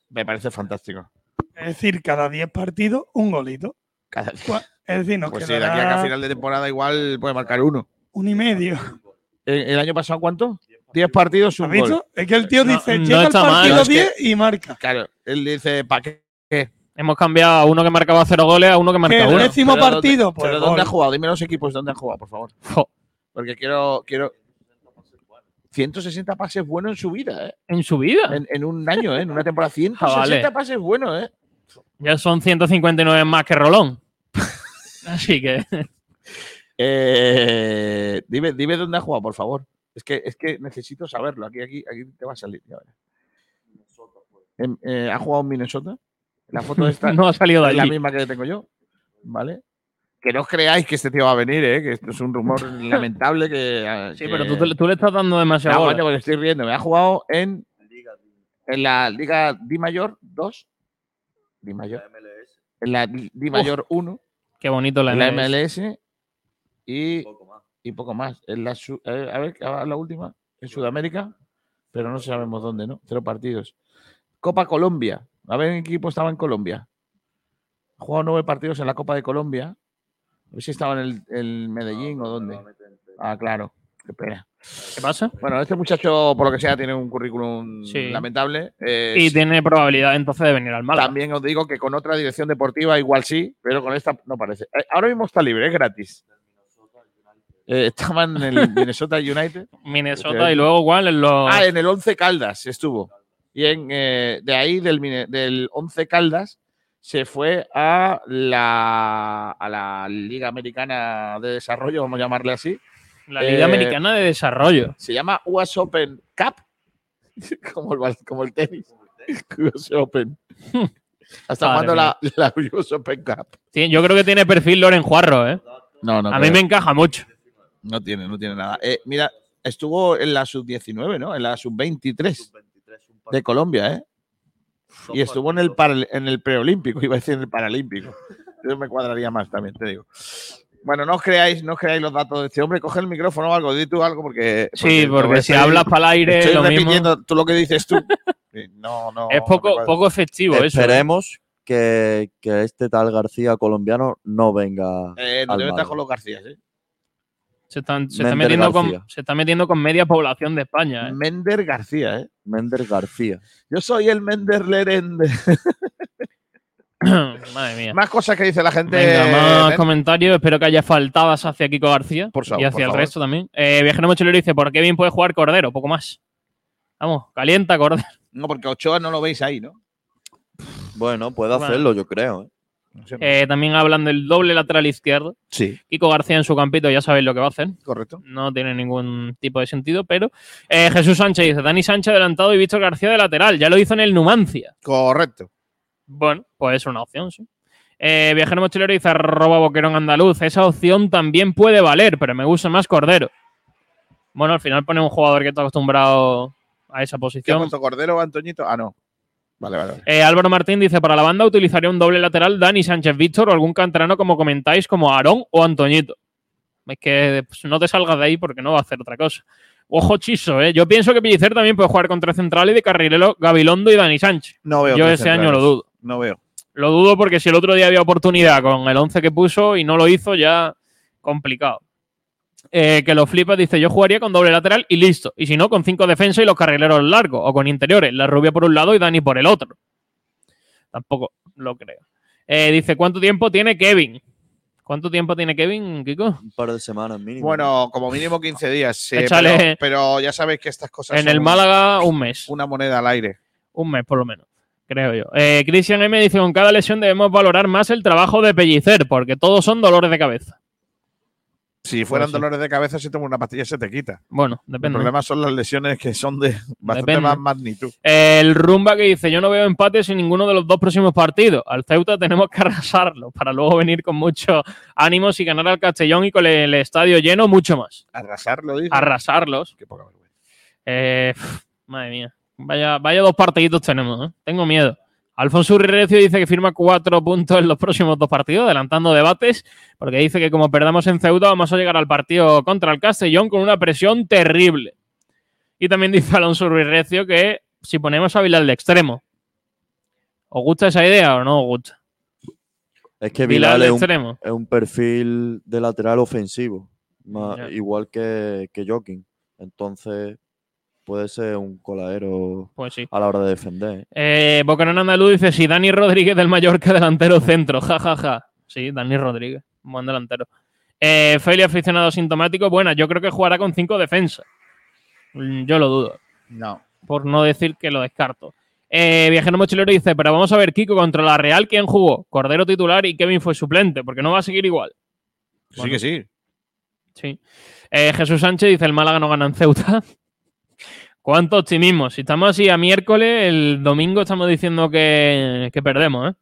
Me parece fantástico. Es decir, cada 10 partidos, un golito. Cada Cua- Es decir, nos Pues sí, de aquí a quedará final de temporada igual puede marcar uno. un y medio. ¿El, el año pasado cuánto? 10 partidos, un ¿Has visto? gol. Es que el tío dice, no llega partido No, es que- 10 y marca. Claro, él dice, ¿para qué? Hemos cambiado a uno que marcaba cero goles a uno que Que marca el uno. décimo Pero ¿dónde- partido, pues ¿Pero dónde gol. ha jugado? Dime los equipos dónde ha jugado, por favor. Porque quiero. quiero 160 pases buenos en su vida, ¿eh? En su vida. En, en un año, ¿eh? En una temporada. 160 vale. pases buenos, ¿eh? Ya son 159 más que Rolón. Así que. Eh, dime, dime dónde ha jugado, por favor. Es que, es que necesito saberlo. Aquí, aquí, aquí te va a salir. ya verás. En- eh, ¿Ha jugado en Minnesota? La foto esta no ha salido de es la misma que tengo yo. ¿Vale? Que no os creáis que este tío va a venir, ¿eh? Que esto es un rumor lamentable que. ah, Sí, que- pero tú, tú le estás dando demasiado. No, porque estoy riendo. Me ha jugado en, en la Liga Di Mayor 2. Di Mayor. En la Di Mayor 1. Qué bonito la, En la MLS. MLS. Y, y poco más. En la, a ver, a la última. En Sudamérica. Pero no sabemos dónde, ¿no? Cero partidos. Copa Colombia. A ver en qué equipo estaba en Colombia. Ha jugado nueve partidos en la Copa de Colombia. A ver si estaba en el, el Medellín o dónde. Ah, claro. Qué pena. ¿Qué pasa? Bueno, este muchacho, por lo que sea, tiene un currículum Sí. lamentable. Eh, Y tiene probabilidad entonces de venir al Málaga. también os digo que con otra dirección deportiva igual sí, pero con esta no parece. Eh, ahora mismo está libre, es gratis. Eh, estaba en el Minnesota United. Minnesota y luego igual en los. Ah, en el 11 Caldas estuvo. Y en, eh, de ahí, del, del 11 Caldas, se fue a la, a la Liga Americana de Desarrollo, vamos a llamarle así. la Liga eh, Americana de Desarrollo. Se llama US Open Cup, como el, como el tenis. US Open. Hasta jugando la, la US Open Cup. Sí, yo creo que tiene perfil Loren Juarro, ¿eh? No, no. A mí me encaja mucho. No tiene, no tiene nada. Eh, mira, estuvo en la sub-19, ¿no? En la sub-23 de Colombia, ¿eh? Y estuvo en el, en el preolímpico, iba a decir en el paralímpico. Eso me cuadraría más también, te digo. Bueno, no os creáis, no os creáis los datos de este hombre. Coge el micrófono o algo, di tú algo, porque. Sí, como porque si estoy- hablas para el aire, Estoy lo mismo. repitiendo tú lo que dices tú. Sí, No, no. Es no poco, cuadra. poco efectivo eso. ¿eh? Esperemos que, que este tal García colombiano no venga. Eh, no al te metas con los García, ¿eh? Se, están- se está metiendo con, se está metiendo con media población de España. ¿eh? Mender García, ¿eh? Mender García. Yo soy el Mender Lerende. Madre mía. Más cosas que dice la gente. Venga, más comentarios. Espero que haya faltadas hacia Kiko García Por favor, y por hacia el favor. resto también. Eh, Viajero Mochilero dice: ¿Por qué bien puede jugar Cordero? Poco más. Vamos, calienta Cordero. No, porque Ochoa no lo veis ahí, ¿no? Bueno, puede Bueno. hacerlo, yo creo. ¿eh? Eh, también hablan del doble lateral izquierdo. sí, Kiko García en su campito, ya sabéis lo que va a hacer. correcto. No tiene ningún tipo de sentido, pero eh, Jesús Sánchez dice: Dani Sánchez adelantado y Víctor García de lateral. Ya lo hizo en el Numancia. Correcto. Bueno, pues es una opción, sí. Eh, Viajero Mochilero dice arroba boquerón andaluz. Esa opción también puede valer, pero me gusta más Cordero. Bueno, al final pone un jugador que está acostumbrado a esa ¿Qué ha posición. puesto Cordero o Antoñito? Ah, no. Vale, vale. vale. Eh, Álvaro Martín dice, para la banda utilizaría un doble lateral Dani Sánchez Víctor o algún canterano como comentáis como Aarón o Antoñito. Es que pues, no te salgas de ahí porque no va a hacer otra cosa. Ojo chiso, ¿eh? Yo pienso que Pellicer también puede jugar contra central y de carrilero Gabilondo y Dani Sánchez. No veo. Yo ese año lo dudo. No veo. Lo dudo porque si el otro día había oportunidad con el 11 que puso y no lo hizo, ya complicado. Eh, que lo flipa, dice, yo jugaría con doble lateral y listo. Y si no, con cinco defensas y los carrileros largos. O con interiores, la rubia por un lado y Dani por el otro. Tampoco lo creo. Eh, dice, ¿cuánto tiempo tiene Kevin? ¿Cuánto tiempo tiene Kevin, Kiko? Un par de semanas mínimo. Bueno, como mínimo 15 días. sí, Échale- pero, pero ya sabéis que estas cosas En son el Málaga, un mes. una moneda al aire. Un mes, por lo menos. Creo yo. Eh, Christian M dice: con cada lesión debemos valorar más el trabajo de Pellicer, porque todos son dolores de cabeza. Si fueran sí. dolores de cabeza, si tomas una pastilla se te quita. Bueno, El depende. problema son las lesiones que son de bastante Depende. más magnitud. El Rumba que dice, yo no veo empates en ninguno de los dos próximos partidos. Al Ceuta tenemos que arrasarlo para luego venir con mucho ánimos y ganar al Castellón y con el estadio lleno mucho más. Arrasarlo, dice. Arrasarlos. Qué poca vergüenza. Eh, madre mía. Vaya, vaya dos partiditos tenemos, ¿eh? Tengo miedo. Alfonso Recio dice que firma cuatro puntos en los próximos dos partidos, adelantando debates, porque dice que como perdamos en Ceuta vamos a llegar al partido contra el Castellón con una presión terrible. Y también dice Alonso Ruiz Recio que si ponemos a Vilal de extremo, ¿os gusta esa idea o no os gusta? es que Vilal es un, extremo. es un perfil de lateral ofensivo, igual que, que Joking. Entonces puede ser un coladero Pues sí. a la hora de defender. ¿eh? Bocanón Andaluz dice, si Dani Rodríguez del Mallorca delantero centro, ja, ja, ja. Sí, Dani Rodríguez, buen delantero. Eh, Feli aficionado sintomático, buena, yo creo que jugará con cinco defensas. Mm, Yo lo dudo, No. por no decir que lo descarto. Eh, Viajero Mochilero dice, pero vamos a ver, Kiko, contra la Real, ¿quién jugó? Cordero titular y Kevin fue suplente, porque no va a seguir igual. Sí Bueno. que sí. Sí. Eh, Jesús Sánchez dice, el Málaga no gana en Ceuta. ¿Cuánto optimismo? Si estamos así a miércoles, el domingo estamos diciendo que, que perdemos, ¿eh?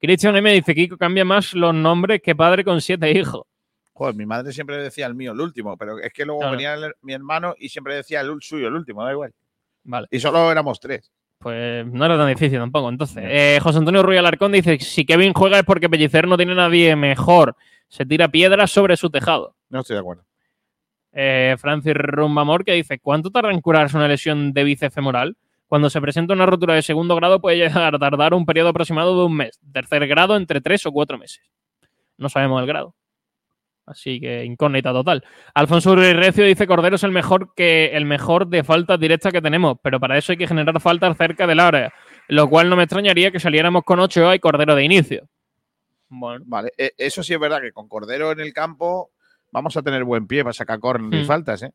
Christian M dice, Kiko cambia más los nombres que padre con siete hijos. Joder, mi madre siempre decía el mío, el último, pero es que luego Claro. venía el- mi hermano y siempre decía el suyo, el último, da igual. Vale. Y solo éramos tres. Pues no era tan difícil tampoco. Entonces, eh, José Antonio Ruiz Alarcón dice: si Kevin juega es porque Pellicer no tiene nadie mejor. Se tira piedras sobre su tejado. No estoy de acuerdo. Eh, Francis Rumbamor que dice: ¿Cuánto tarda en curarse una lesión de bíceps femoral? Cuando se presenta una rotura de segundo grado puede llegar a tardar un periodo aproximado de un mes. Tercer grado entre tres o cuatro meses. No sabemos el grado. Así que incógnita total. Alfonso Ruiz Recio dice Cordero es el mejor que el mejor de faltas directas que tenemos, pero para eso hay que generar faltas cerca del área, lo cual no me extrañaría que saliéramos con Ochoa y Cordero de inicio. Bueno, Vale, e- eso sí es verdad que con Cordero en el campo vamos a tener buen pie para sacar córner y Hmm. faltas, ¿eh?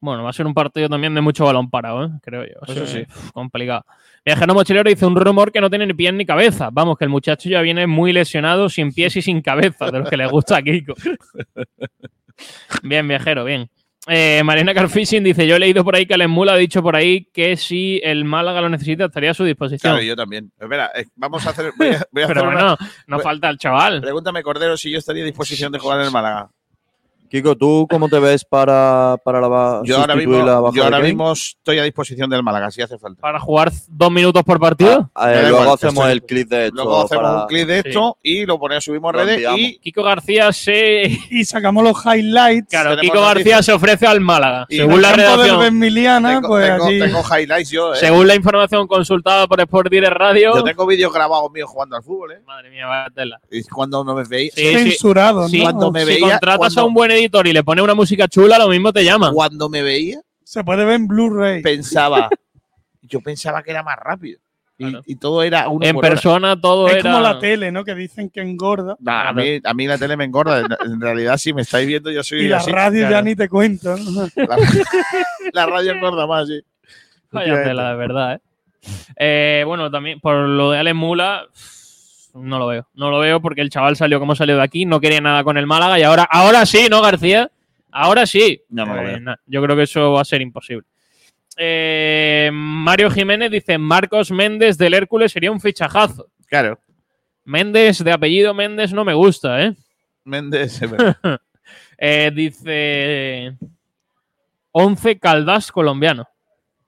bueno, va a ser un partido también de mucho balón parado, ¿eh? creo yo. Eso Sí, uf, complicado. Viajero Mochilero dice un rumor que no tiene ni pies ni cabeza. Vamos, que el muchacho ya viene muy lesionado, sin pies y sin cabeza, de los que le gusta a Kiko. bien, viajero, bien. Eh, Marina Carfishing dice: Yo he leído por ahí que Mula ha dicho por ahí que si el Málaga lo necesita estaría a su disposición. Claro, yo también. Espera, eh, vamos a hacer. Voy a, voy a Pero hacer una- bueno, no falta el chaval. Pregúntame, Cordero, si yo estaría a disposición de jugar en el Málaga. Kiko, ¿tú cómo te ves para, para la Yo ahora, mismo, la baja yo ahora mismo estoy a disposición del Málaga, si hace falta. Para jugar dos minutos por partido. Ah, eh, luego igual, hacemos estoy- el clip de esto. Luego hacemos para- un clip de esto y lo ponemos, subimos a Lo redes enviamos. y, Kiko García se. Y sacamos los highlights. Claro, Kiko noticias. García se ofrece al Málaga. Y según la el campo del redacción. Tengo, pues tengo- allí. tengo highlights yo, ¿eh? Según la información consultada por Sport Direct Radio. Yo tengo vídeos grabados míos jugando al fútbol, ¿eh? Madre mía, vaya tela. Y cuando no me veía, Sí, sí. censurado, Sí, ¿no? cuando me si veía- contratas a un buen editor y le pones una música chula, lo mismo te llama. cuando me veía, Se puede ver en Blu-ray. pensaba, yo pensaba que era más rápido. Y, Claro. y todo era uno En por hora. persona todo Es era. como la tele, ¿no? Que dicen que engorda. Nah, a, mí, a mí la tele me engorda. En, realidad, si me estáis viendo, yo soy Y la así. radio ya claro. ni te cuento. ¿no? La, la radio engorda más, sí. Vaya tela, de verdad, ¿eh? Eh, Bueno, también por lo de Alex Mula, no lo veo. No lo veo porque el chaval salió como salió de aquí, no quería nada con el Málaga y ahora, ahora sí, ¿no, García? Ahora sí. No me lo Eh, yo creo que eso va a ser imposible. Eh, Mario Jiménez dice: Marcos Méndez del Hércules sería un fichajazo. Claro. Méndez, de apellido Méndez, no me gusta, ¿eh? Méndez. Eh, dice: 11 Caldás colombiano.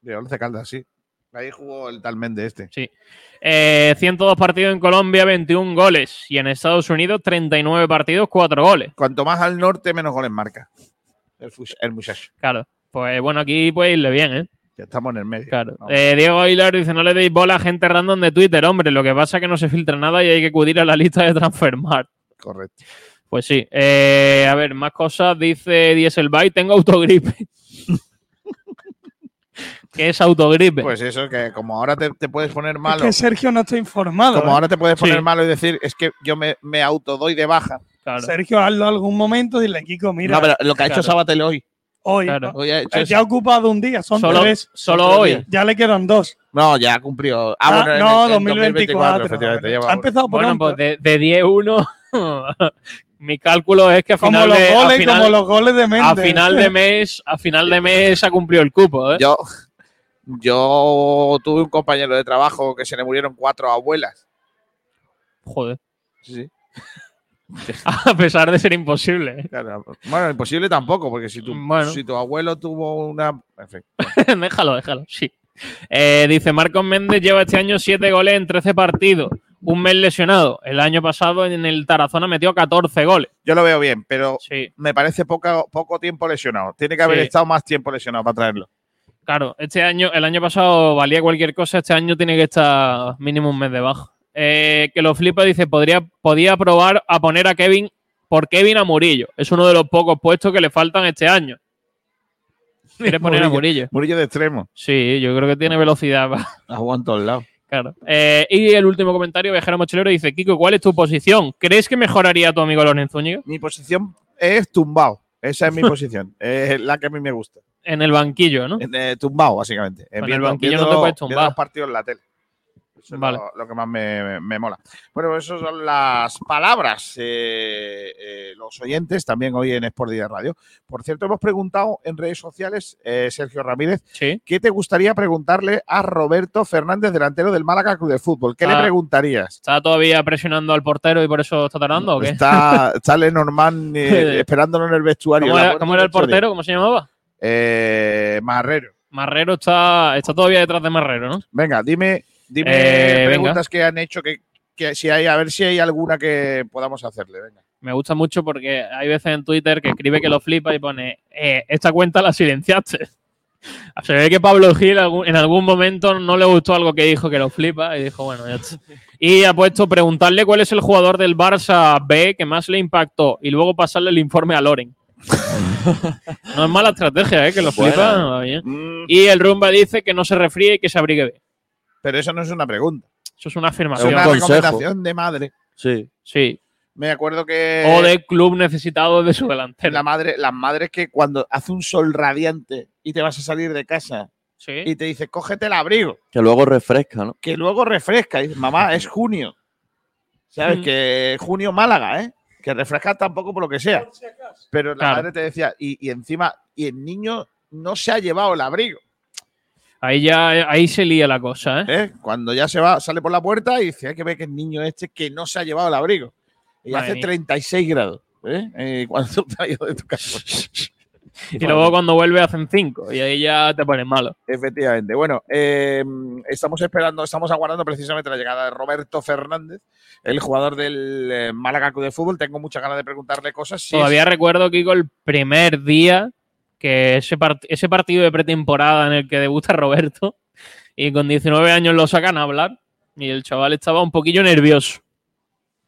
de Once Caldas, sí. Ahí jugó el tal Méndez este. Sí. Eh, 102 partidos en Colombia, 21 goles. Y en Estados Unidos, 39 partidos, 4 goles. Cuanto más al norte, menos goles marca. El, el muchacho. Claro. Pues bueno, aquí puede irle bien, ¿eh? Ya estamos en el medio. Claro. Eh, Diego Aguilar dice: No le deis bola a gente random de Twitter, hombre. Lo que pasa es que no se filtra nada y hay que acudir a la lista de Transfermarkt. Correcto. Pues sí. Eh, a ver, más cosas. Dice Dieselbike: Tengo autogripe. ¿Qué es autogripe? Pues eso, que como ahora te, te puedes poner Es malo. que Sergio no está informado. Como ¿eh? ahora te puedes poner Sí. malo y decir, es que yo me, me autodoy de baja. Claro. Sergio, hazlo algún momento, dile, Kiko, mira, no, pero lo que ha hecho claro. Sabatel hoy. hoy. claro. Hoy ha hecho eso. ya ha ocupado un día, son Solo, tres. solo hoy. Ya le quedan dos. No, ya cumplió. Ah, Ah, bueno, no, en 2024. efectivamente. lleva ha uno. empezado por Bueno, pues de, de 10-1, mi cálculo es que a como final, los de, a goles, final- como los goles de a final de mes, a final de mes ha cumplido el cupo, ¿eh? Yo, yo tuve un compañero de trabajo que se le murieron cuatro abuelas. Joder. Sí, sí. A pesar de ser imposible. ¿eh? Claro. Bueno, imposible tampoco, porque si tu, Bueno. si tu abuelo tuvo una. En fin. déjalo, déjalo, sí. Eh, dice Marcos Méndez lleva este año 7 goles en 13 partidos. Un mes lesionado. El año pasado en el Tarazona metió 14 goles. Yo lo veo bien, pero Sí, me parece poco, poco tiempo lesionado. Tiene que haber Sí. estado más tiempo lesionado para traerlo. Claro. Este año, el año pasado valía cualquier cosa. Este año tiene que estar mínimo un mes de baja. Eh, que lo flipa, dice, podría, podía probar a poner a Kevin por Kevin a Murillo. Es uno de los pocos puestos que le faltan este año. Quiere poner a Murillo. Murillo de extremo. Sí, yo creo que tiene velocidad. en todos lados. Claro. Eh, y el último comentario, Viajero Mochilero, dice: Kiko, ¿cuál es tu posición? ¿Crees que mejoraría tu amigo Lorenzo Zúñiga? Mi posición es tumbado. Esa es mi posición. Es la que a mí me gusta. En el banquillo, ¿no? En, eh, tumbado, básicamente. En el banquillo no te puedes tumbar. los partidos en la tele. Eso es Vale. lo, lo que más me, me- me mola. Bueno, pues esas son las palabras. eh, eh, los oyentes también hoy en Sport Día Radio. Por cierto, hemos preguntado en redes sociales, eh, Sergio Ramírez, Sí. ¿qué te gustaría preguntarle a Roberto Fernández, delantero del Málaga Club de Fútbol? ¿Qué Ah. le preguntarías? ¿Está todavía presionando al portero y por eso está tardando o qué? Está, está Lenormand eh, esperándolo en el vestuario. ¿Cómo era, cómo el portero? ¿Cómo se llamaba? Eh, Marrero. Marrero está, está todavía detrás de Marrero, ¿no? Venga, dime, dime Eh, preguntas que han hecho que, que si hay, a ver si hay alguna que podamos hacerle. Venga. Me gusta mucho porque hay veces en Twitter que escribe que lo flipa y pone: eh, Esta cuenta la silenciaste. Se ve que Pablo Gil en algún momento no le gustó algo que dijo que lo flipa y dijo, bueno, ya está. Y ha puesto preguntarle cuál es el jugador del Barça B que más le impactó y luego pasarle el informe a Loren. no es mala estrategia, ¿eh? Que lo flipa. bien. Mm, Y el Rumba dice que no se refríe y que se abrigue bien. pero eso no es una pregunta. Eso es una Es afirmación. una consejo. recomendación de madre. Sí. Sí. Me acuerdo que O de club necesitado de su delantero. la madre, las madres que cuando hace un sol radiante y te vas a salir de casa Sí. y te dice, cógete el abrigo, Que luego refresca, ¿no? que luego refresca. Y dices, mamá, es junio. ¿Sabes? Mm. Que junio Málaga, ¿eh? Que refresca tampoco por lo que sea. Pero la Claro. madre te decía, y, y encima, y el niño no se ha llevado el abrigo. Ahí ya ahí se lía la cosa, ¿eh? ¿eh? Cuando ya se va, sale por la puerta y dice, hay que ver que el niño este que no se ha llevado el abrigo. Y Madre hace mía. 36 grados. ¿eh? Eh, cuando te has ido de tu casa. Y luego cuando vuelve hacen cinco y ahí ya te pones malo. Efectivamente. Bueno, eh, estamos esperando, estamos aguardando precisamente la llegada de Roberto Fernández, el jugador del eh, Málaga Club de Fútbol. Tengo muchas ganas de preguntarle cosas. Si Todavía recuerdo, Kiko, el primer día que ese, part- ese partido de pretemporada en el que debuta Roberto y con 19 años lo sacan a hablar y el chaval estaba un poquillo nervioso.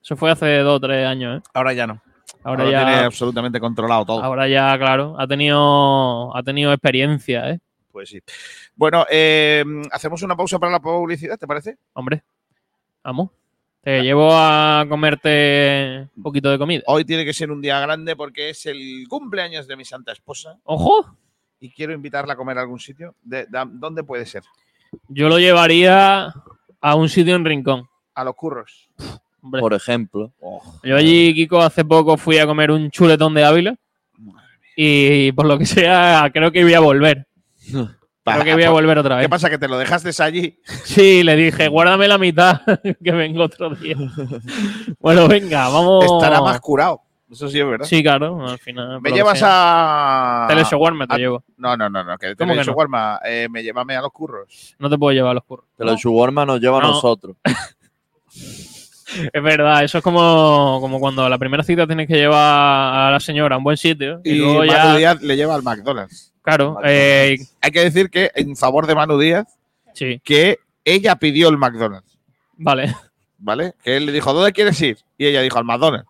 Eso fue hace dos o tres años, ¿eh? es- ahora ya no. Ahora, Ahora, ya, tiene absolutamente controlado todo. ahora ya, claro, ha tenido, ha tenido experiencia, ¿eh? Pues sí. Bueno, eh, hacemos una pausa para la publicidad, ¿te parece? Hombre, vamos. Te llevo a comerte un poquito de comida. Hoy tiene que ser un día grande porque es el cumpleaños de mi santa esposa ¡Ojo! y quiero invitarla a comer a algún sitio. De- de- ¿Dónde puede ser? Yo lo llevaría a un sitio en Rincón. A los curros. Hombre. Por ejemplo. Yo allí, Kiko, hace poco fui a comer un chuletón de Ávila. Y por lo que sea, creo que voy a volver. Creo que voy a volver otra ¿Qué vez. pasa? ¿Que te lo dejaste allí? Sí, le dije, guárdame la mitad, que vengo otro día. bueno, venga, vamos. Estará más curado. Eso sí es verdad. Sí, claro, al final. Me llevas a. Teleshowarma te a- llevo. No, no, no, no. Que ¿Cómo que no? Teleshowarma, eh, me llévame a los curros. No te puedo llevar a los curros. Pero el shawarma nos lleva a No. nosotros. Es verdad, eso es como, como cuando a la primera cita tienes que llevar a la señora a un buen sitio. Y, Y, luego Manu ya. Díaz le lleva al McDonald's. Claro, eh, Hay que decir que, en favor de Manu Díaz, sí, que ella pidió el McDonald's. vale. ¿Vale? Que él le dijo, ¿dónde quieres ir? Y ella dijo, al McDonald's.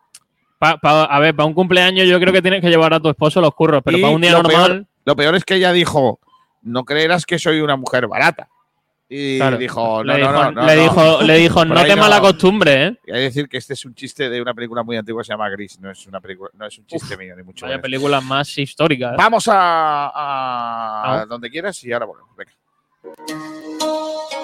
Pa- pa- a ver, para un cumpleaños yo creo que tienes que llevar a tu esposo los curros, pero Y para un día lo normal. peor- lo peor es que ella dijo, no creerás que soy una mujer barata. Y Claro. dijo, no, le, dijo, no, no, le no. dijo, le dijo, no te no". mala costumbre, ¿eh? Y hay que decir que este es un chiste de una película muy antigua que se llama Gris, no es una película, no es un chiste mío, ni mucho menos. películas más históricas. Vamos a, a donde quieras y ahora volvemos. Venga.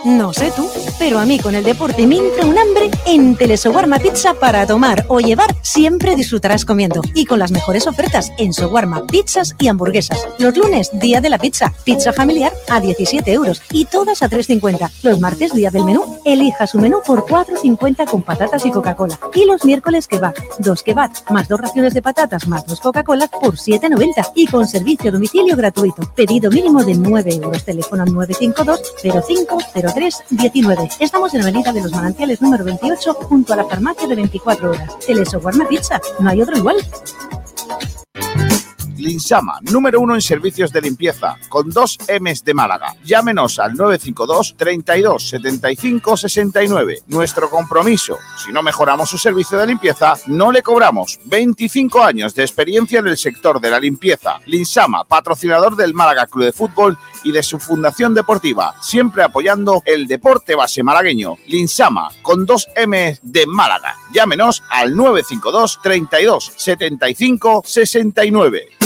No sé tú, pero a mí con el deporte me entra un hambre en Telesowarma Pizza para tomar o llevar siempre disfrutarás comiendo. Y con las mejores ofertas en Sowarma, pizzas y hamburguesas. Los lunes, día de la pizza. Pizza familiar a 17 euros y todas a 3,50. Los martes, día del menú. Elija su menú por 4,50 con patatas y Coca-Cola. Y los miércoles kebab. Dos kebab más dos raciones de patatas más dos Coca-Cola por 7,90. Y con servicio a domicilio gratuito. Pedido mínimo de 9 euros. Teléfono 952 05 03 19. Estamos en la Avenida de los Manantiales número 28 junto a la farmacia de 24 horas. Telesowarma Pizza. No hay otro igual. Linsama, número uno en servicios de limpieza, con dos M's de Málaga. Llámenos al 952 32 75 69. Nuestro compromiso, si no mejoramos su servicio de limpieza, no le cobramos. 25 años de experiencia en el sector de la limpieza. Linsama, patrocinador del Málaga Club de Fútbol y de su fundación deportiva, siempre apoyando el deporte base malagueño. Linsama, con dos M de Málaga. Llámenos al 952 32 75 69.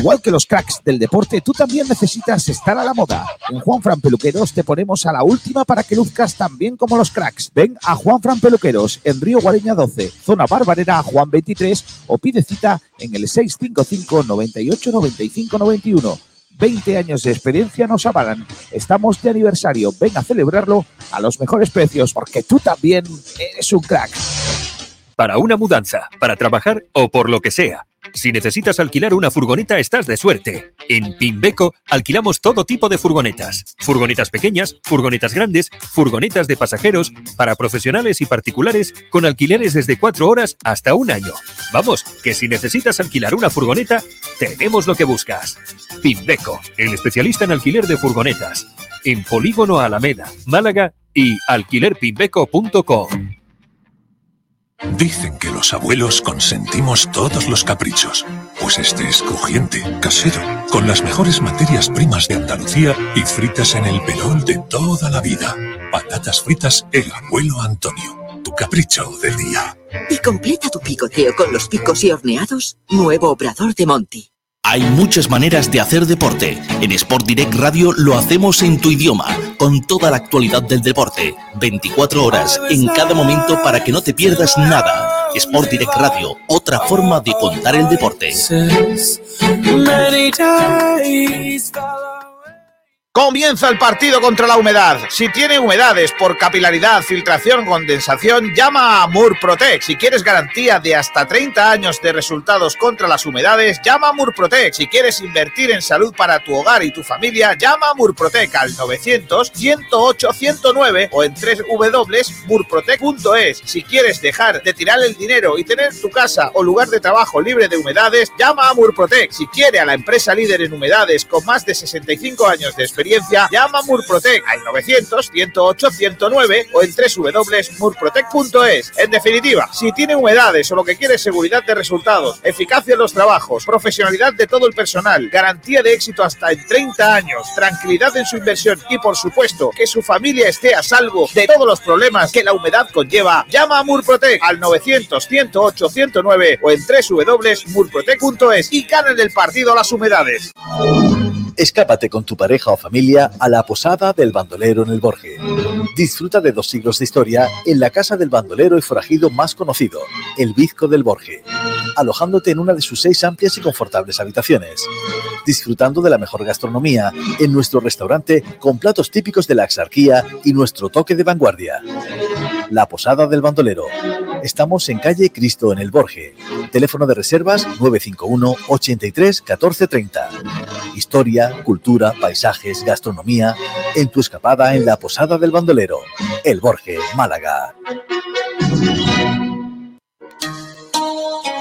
Igual que los cracks del deporte, tú también necesitas estar a la moda. En Juan Fran Peluqueros te ponemos a la última para que luzcas tan bien como los cracks. Ven a Juan Fran Peluqueros en Río Guareña 12, zona Barbarera Juan 23 o pide cita en el 655 98 95 91. 20 años de experiencia nos avalan. Estamos de aniversario. Ven a celebrarlo a los mejores precios porque tú también eres un crack. Para una mudanza, para trabajar o por lo que sea. Si necesitas alquilar una furgoneta, estás de suerte. En Pimbeco alquilamos todo tipo de furgonetas. Furgonetas pequeñas, furgonetas grandes, furgonetas de pasajeros, para profesionales y particulares, con alquileres desde cuatro horas hasta un año. Vamos, que si necesitas alquilar una furgoneta, tenemos lo que buscas. Pimbeco, el especialista en alquiler de furgonetas. En Polígono Alameda, Málaga y alquilerpimbeco.com. Dicen que los abuelos consentimos todos los caprichos. Pues este es crujiente, casero, con las mejores materias primas de Andalucía y fritas en el pelón de toda la vida. Patatas fritas El Abuelo Antonio. Tu capricho del día. Y completa tu picoteo con los picos y horneados. Nuevo obrador de Monty. Hay muchas maneras de hacer deporte. En Sport Direct Radio lo hacemos en tu idioma, con toda la actualidad del deporte. 24 horas en cada momento para que no te pierdas nada. Sport Direct Radio, otra forma de contar el deporte. Comienza el partido contra la humedad. Si tiene humedades por capilaridad, filtración, condensación, llama a Murprotec. Si quieres garantía de hasta 30 años de resultados contra las humedades, llama a Murprotec. Si quieres invertir en salud para tu hogar y tu familia, llama a Murprotec al 900 108 109 o en www.murprotec.es. Si quieres dejar de tirar el dinero y tener tu casa o lugar de trabajo libre de humedades, llama a Murprotec. Si quiere a la empresa líder en humedades con más de 65 años de experiencia, llama a Murprotec al 900-108-109 o en www.murprotec.es. En definitiva, si tiene humedades o lo que quiere es seguridad de resultados, eficacia en los trabajos, profesionalidad de todo el personal, garantía de éxito hasta en 30 años, tranquilidad en su inversión y por supuesto que su familia esté a salvo de todos los problemas que la humedad conlleva, llama a Murprotec al 900-108-109 o en www.murprotec.es y ganen el partido las humedades. Escápate con tu pareja o familia a la Posada del Bandolero en el Borje. Disfruta de dos siglos de historia en la casa del bandolero y forajido más conocido, el Bizco del Borje, alojándote en una de sus seis amplias y confortables habitaciones. Disfrutando de la mejor gastronomía en nuestro restaurante con platos típicos de la exarquía y nuestro toque de vanguardia. La Posada del Bandolero. Estamos en calle Cristo en el Borje. Teléfono de reservas 951 83 14 30. Historia, cultura, paisajes, gastronomía en tu escapada en la Posada del Bandolero. El Borje, Málaga.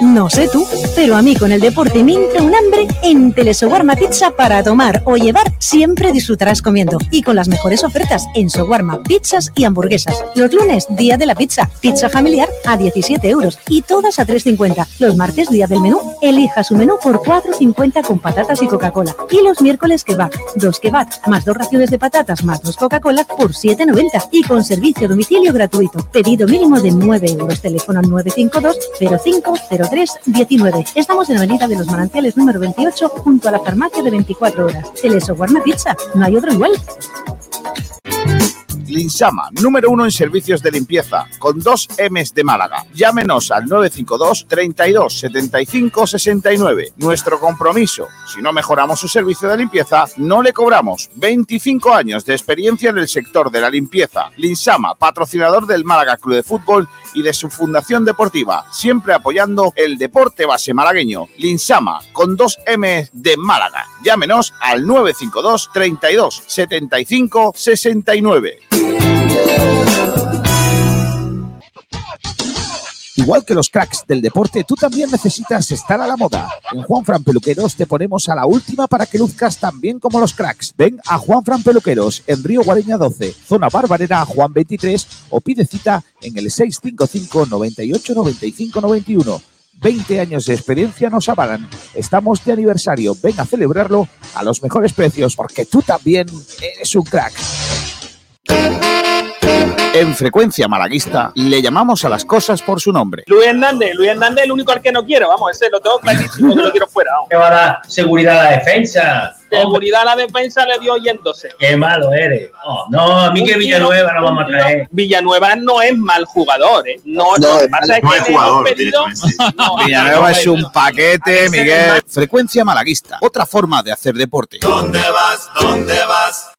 No sé tú, pero a mí con el deporte me un hambre en Telesowarma Pizza para tomar o llevar, siempre disfrutarás comiendo. Y con las mejores ofertas en Sowarma, pizzas y hamburguesas. Los lunes, día de la pizza, pizza familiar a 17 euros y todas a 3,50. Los martes, día del menú, elija su menú por 4,50 con patatas y Coca-Cola. Y los miércoles, kebab, dos kebab, más dos raciones de patatas, más dos Coca-Cola por 7,90. Y con servicio a domicilio gratuito. Pedido mínimo de 9 euros. Teléfono al 952 0503 19. Estamos en Avenida de los Manantiales número 28, junto a la farmacia de 24 horas. Telesowarma Pizza, no hay otro igual. Linsama, número uno en servicios de limpieza, con dos M's de Málaga. Llámenos al 952 32 75 69. Nuestro compromiso, si no mejoramos su servicio de limpieza, no le cobramos. 25 años de experiencia en el sector de la limpieza. Linsama, patrocinador del Málaga Club de Fútbol y de su fundación deportiva, siempre apoyando el deporte base malagueño. Linsama, con dos M de Málaga. Llámenos al 952 32 75 69. Igual que los cracks del deporte, tú también necesitas estar a la moda. En Juan Fran Peluqueros te ponemos a la última para que luzcas tan bien como los cracks. Ven a Juan Fran Peluqueros en Río Guareña 12, zona Barbarera Juan 23 o pide cita en el 655 98 95 91. 20 años de experiencia nos avalan. Estamos de aniversario. Ven a celebrarlo a los mejores precios porque tú también eres un crack. En frecuencia malaguista le llamamos a las cosas por su nombre. Luis Hernández, Luis Hernández es el único al que no quiero, vamos, ese lo tengo clarísimo que lo quiero fuera. vamos. ¿Qué va a dar seguridad a la defensa? Seguridad a la defensa le dio oyéndose. Qué malo eres. Oh, no, a mí que Villanueva no vamos a traer. Villanueva no es mal jugador, ¿eh? No, No, pasa es no que es jugador, pedido- No, Villanueva no, es un paquete, Miguel. Frecuencia malaguista, otra forma de hacer deporte. ¿Dónde vas? ¿Dónde vas?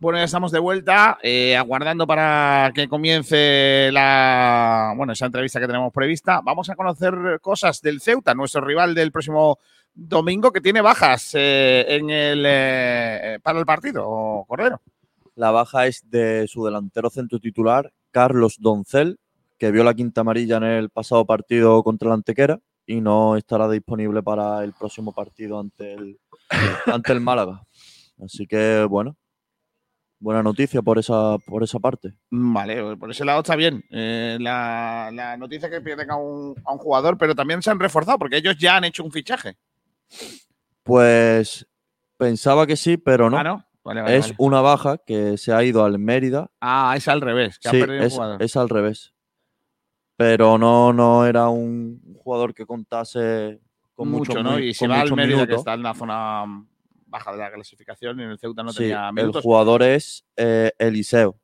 Bueno, ya estamos de vuelta, eh, aguardando para que comience la, bueno, esa entrevista que tenemos prevista. Vamos a conocer cosas del Ceuta, nuestro rival del próximo domingo, que tiene bajas eh, en el, eh, para el partido, Cordero. La baja es de su delantero centro titular, Carlos Doncel, que vio la quinta amarilla en el pasado partido contra la Antequera y no estará disponible para el próximo partido ante el, ante el Málaga. Así que, bueno, buena noticia por esa, por esa parte. Vale, por ese lado está bien. Eh, la, la noticia que pierden a un, a un jugador, pero también se han reforzado porque ellos ya han hecho un fichaje. Pues pensaba que sí, pero no. Ah, ¿no? Vale, vale, es vale. una baja que se ha ido al Mérida. Ah, es al revés, que ha Sí, un es, jugador. es al revés. Pero no, no era un jugador que contase con mucho, muchos ¿no? Y se con va al Mérida, que está en la zona mm, baja de la clasificación, y en el Ceuta no Sí, tenía el minutos. jugador es eh, Eliseo.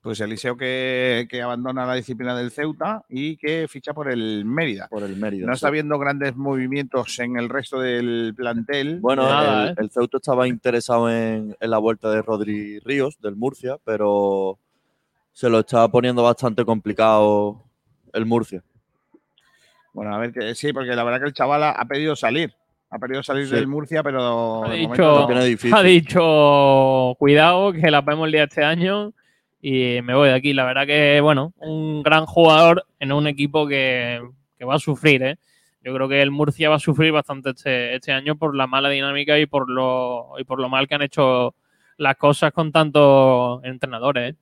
Pues Eliseo que, que abandona la disciplina del Ceuta y que ficha por el Mérida. Por el Mérida. No sí. está habiendo grandes movimientos en el resto del plantel. Bueno, Eh, el, el Ceuta estaba interesado en, en la vuelta de Rodri Ríos, del Murcia, pero se lo estaba poniendo bastante complicado el Murcia. Bueno, a ver que sí, porque la verdad que el chaval ha, ha pedido salir. Ha pedido salir Sí. del Murcia, pero Ha dicho, no. ha cuidado, que la vemos el día este año y me voy de aquí. La verdad que, bueno, un gran jugador en un equipo que, que va a sufrir, ¿eh? Yo creo que el Murcia va a sufrir bastante este, este año por la mala dinámica y por lo y por lo mal que han hecho las cosas con tantos entrenadores. ¿eh?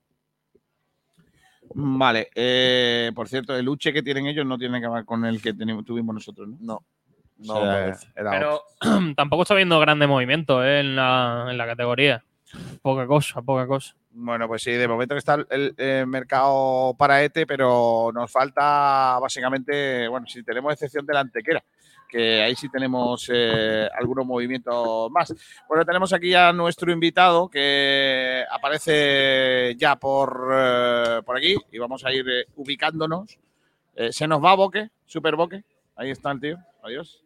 Vale, eh, por cierto, el Uche que tienen ellos no tiene que ver con el que tenemos- tuvimos nosotros, ¿no? No. No, Pero tampoco está habiendo grandes movimientos ¿eh? en, la, en la categoría. Poca cosa, poca cosa. Bueno, pues sí, de momento que está el, el, eh, mercado para ETE, pero nos falta básicamente, bueno, si tenemos excepción de la antequera, que ahí sí tenemos eh, algunos movimientos más. Bueno, tenemos aquí a nuestro invitado que aparece ya por, eh, por aquí y vamos a ir eh, ubicándonos. Se nos va Boque, Super Boque. Ahí está el tío. Adiós.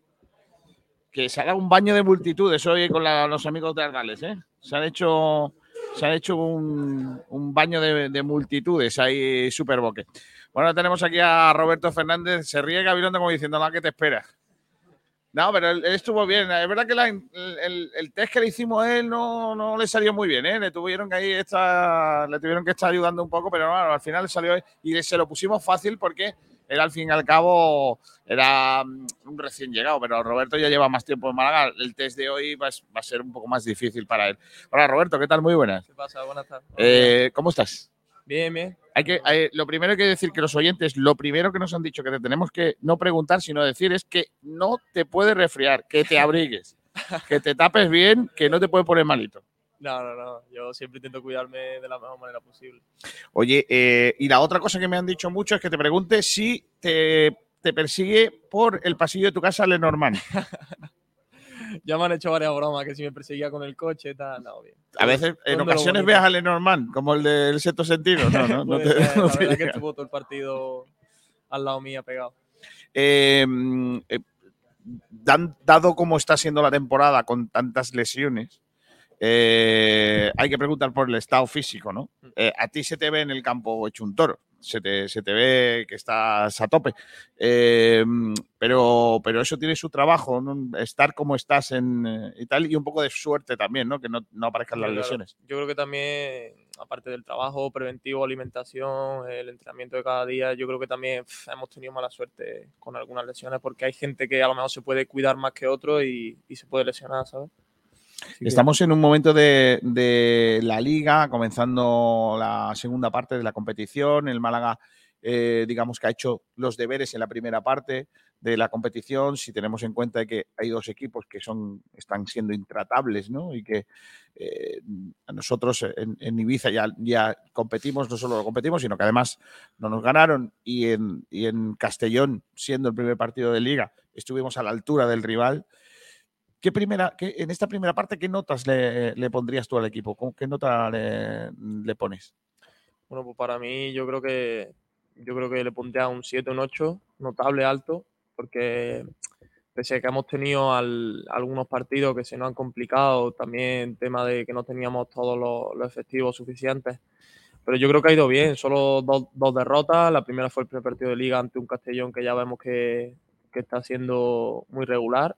Que se ha dado un baño de multitudes hoy con los amigos de Argales, ¿eh? Se han hecho, se han hecho un, un baño de, de multitudes ahí, Super Boque. Bueno, tenemos aquí a Roberto Fernández. Se ríe Gabilondo como diciendo, la que te espera. No, pero él, estuvo bien. Es verdad que el- el test que le hicimos a él no, no le salió muy bien, ¿eh? Le tuvieron que ahí estar, le tuvieron que estar ayudando un poco, pero bueno, al final le salió y se lo pusimos fácil porque él al fin y al cabo era mm, un recién llegado, pero Roberto ya lleva más tiempo en Málaga. El test de hoy va, a s- va a ser un poco más difícil para él. Hola Roberto, ¿qué tal? Muy buenas. ¿Qué pasa? Buenas tardes. Eh, ¿Cómo estás? Bien, bien. Hay que, hay- lo primero que decir que los oyentes, lo primero que nos han dicho que te tenemos que no preguntar, sino decir es que no te puedes resfriar, que te abrigues, que te tapes bien, que no te puede poner malito. No, no, no. Yo siempre intento cuidarme de la mejor manera posible. Oye, eh, y la otra cosa que me han dicho mucho es que te pregunte si te, te persigue por el pasillo de tu casa Lenormand. Ya me han hecho varias bromas que si me perseguía con el coche, tal. No, bien. A veces, en ocasiones veas a Lenormand, como el del sexto sentido. No, no, te- ser, no la te verdad que llega. estuvo todo el partido al lado mía pegado. Eh, eh, dado cómo está siendo la temporada con tantas lesiones, eh, hay que preguntar por el estado físico, ¿no? Eh, a ti se te ve en el campo hecho un toro, se te, se te ve que estás a tope, Eh, pero, pero eso tiene su trabajo, ¿no? estar como estás en, y tal, y un poco de suerte también, ¿no? Que no, no aparezcan las Claro, lesiones. Yo creo que también, aparte del trabajo preventivo, alimentación, el entrenamiento de cada día, yo creo que también hemos tenido mala suerte con algunas lesiones porque hay gente que a lo mejor se puede cuidar más que otro y, y se puede lesionar, ¿sabes? Estamos en un momento de, de la liga, comenzando la segunda parte de la competición. El Málaga, eh, digamos que ha hecho los deberes en la primera parte de la competición. Si tenemos en cuenta que hay dos equipos que son, están siendo intratables, ¿no? Y que eh, nosotros en, Ibiza ya, competimos, no solo lo competimos, sino que además no nos ganaron. Y en, y en Castellón, siendo el primer partido de liga, estuvimos a la altura del rival. ¿Qué primera, qué- en esta primera parte, ¿qué notas le, le pondrías tú al equipo? ¿Con ¿Qué nota le, pones? Bueno, pues para mí yo creo que yo creo que le pondría un 7, un 8, notable alto, porque pese a que hemos tenido al- algunos partidos que se nos han complicado, también tema de que no teníamos todos los, los efectivos suficientes, pero yo creo que ha ido bien, solo dos, dos derrotas, la primera fue el primer partido de liga ante un Castellón que ya vemos que, que está siendo muy regular.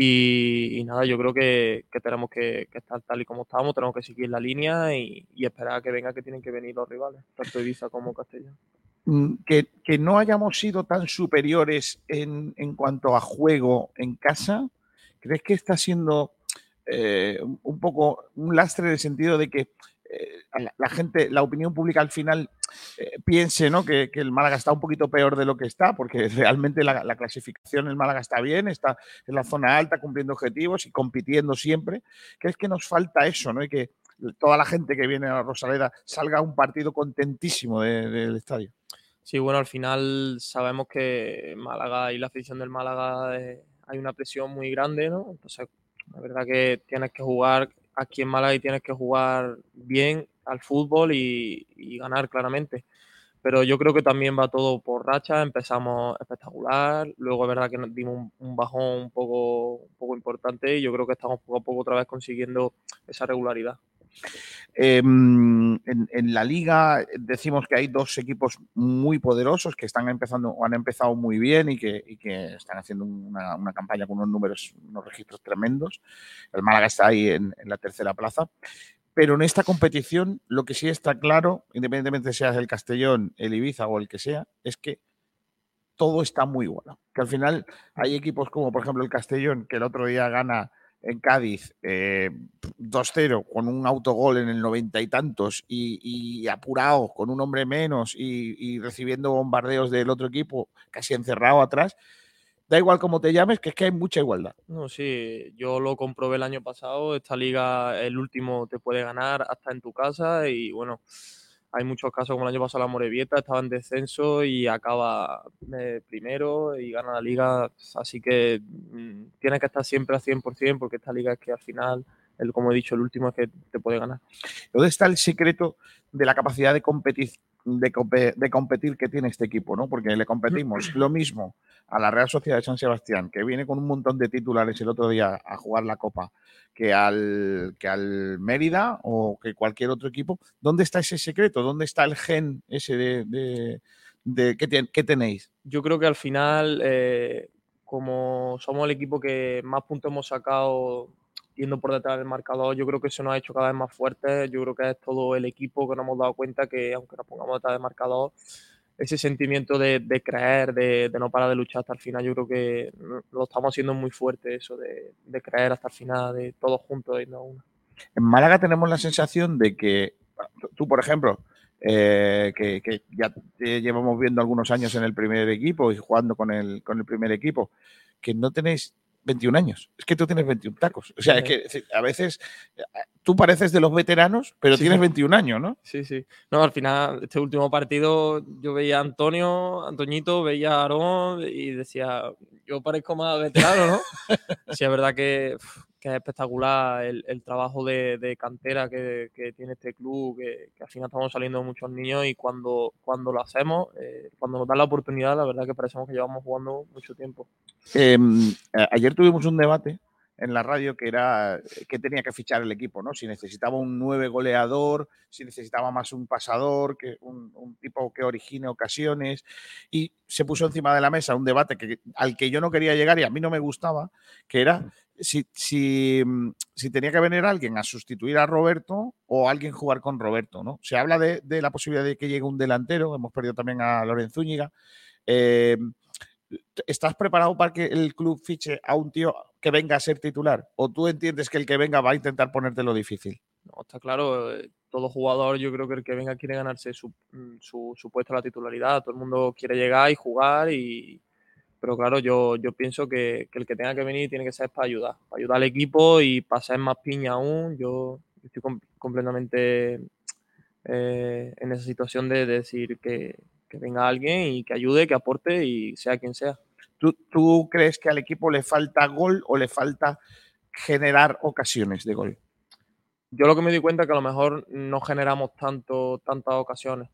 Y, nada, yo creo que, tenemos que, estar tal y como estamos, tenemos que seguir la línea y, esperar a que venga que tienen que venir los rivales, tanto Ibiza como Castellón. Mm, Que, no hayamos sido tan superiores en, en cuanto a juego en casa, ¿crees que está siendo eh, un- poco un lastre en el sentido de que la, la gente, la opinión pública al final eh, piense ¿no? que, que el Málaga está un poquito peor de lo que está, porque realmente la, la clasificación el Málaga está bien, está en la zona alta cumpliendo objetivos y compitiendo siempre. ¿Crees que nos falta eso, ¿no? Y que toda la gente que viene a Rosaleda salga a un partido contentísimo de- del estadio. Sí, bueno, al final sabemos que Málaga y la afición del Málaga eh, hay una presión muy grande, ¿no? Entonces, la verdad que tienes que jugar aquí en y tienes que jugar bien al fútbol y, y ganar claramente. Pero yo creo que también va todo por racha. Empezamos espectacular, luego es verdad que nos dimos un, un bajón un poco, un poco importante y yo creo que estamos poco a poco otra vez consiguiendo esa regularidad. Eh, en, la liga decimos que hay dos equipos muy poderosos que están empezando o han empezado muy bien y que, están haciendo una, campaña con unos números, unos registros tremendos. El Málaga está ahí en, la tercera plaza. Pero en esta competición lo que sí está claro, independientemente seas el Castellón, el Ibiza o el que sea, es que todo está muy igualado. Que al final hay equipos como, por ejemplo, el Castellón, que el otro día gana en Cádiz eh, 2-0 con un autogol en el noventa y tantos y, y apurado con un hombre menos y, y recibiendo bombardeos del otro equipo casi encerrado atrás. Da igual cómo te llames, que es que hay mucha igualdad. No, sí, yo lo comprobé el año pasado. Esta liga, el último te puede ganar hasta en tu casa. Y bueno, hay muchos casos como el año pasado la Morevieta, estaba en descenso y acaba eh, primero y gana la liga. Así que mm, tienes que estar siempre al 100% porque esta liga es que al final, el, como he dicho, el último es que te puede ganar. ¿Dónde está el secreto de la capacidad de competir, de, de competir que tiene este equipo? ¿no? Porque le competimos lo mismo a la Real Sociedad de San Sebastián, que viene con un montón de titulares el otro día a jugar la Copa, que al, que al Mérida o que cualquier otro equipo. ¿Dónde está ese secreto? ¿Dónde está el gen ese de, de, de- que, ten- que tenéis? Yo creo que al final, eh, como somos el equipo que más puntos hemos sacado yendo por detrás del marcador, yo creo que eso nos ha hecho cada vez más fuertes. Yo creo que es todo el equipo que nos hemos dado cuenta que, aunque nos pongamos detrás del marcador, ese sentimiento de, de creer, de, de no parar de luchar hasta el final, yo creo que lo estamos haciendo muy fuerte, eso de, de creer hasta el final, de todos juntos y no uno. En Málaga tenemos la sensación de que tú, por ejemplo, eh, que, que ya te llevamos viendo algunos años en el primer equipo y jugando con el, con el primer equipo, que no tenéis 21 años. Es que tú tienes 21 tacos. O sea, es que a veces eh, tú pareces de los veteranos, pero Sí. tienes 21 años, ¿no? Sí, sí. No, al final, este último partido, yo veía a Antonio, Antoñito, veía a Aarón y decía, yo parezco más veterano, ¿no? sí, es verdad que, que es espectacular el, el trabajo de, de cantera que, que tiene este club, que, que al final estamos saliendo muchos niños y cuando, cuando lo hacemos, eh, cuando nos dan la oportunidad, la verdad que parecemos que llevamos jugando mucho tiempo. A- ayer tuvimos un debate en la radio que era eh, qué tenía que fichar el equipo, ¿no? Si necesitaba un nueve goleador, si necesitaba más un pasador, que un, un tipo que origine ocasiones. Y se puso encima de la mesa un debate que, al que yo no quería llegar y a mí no me gustaba, que era si, si, mm, si tenía que venir alguien a sustituir a Roberto o alguien jugar con Roberto, ¿no? Se habla de, de la posibilidad de que llegue un delantero, hemos perdido también a Lorenzo Zúñiga. Eh, ¿Estás preparado para que el club fiche a un tío que venga a ser titular? ¿O tú entiendes que el que venga va a intentar ponértelo difícil? No, está claro, eh, todo jugador, yo creo que el que venga quiere ganarse su, mm, puesto a la titularidad. Todo el mundo quiere llegar y jugar, pero claro, yo, pienso que, el que tenga que venir tiene que ser para ayudar, para ayudar al equipo y para ser más piña aún. Yo estoy com- completamente eh, en esa situación de decir que, que venga alguien y que ayude, que aporte y sea quien sea. ¿Tú, tú crees que al equipo le falta gol o le falta generar ocasiones de gol? Yo lo que me di cuenta es que a lo mejor no generamos tanto, tantas ocasiones.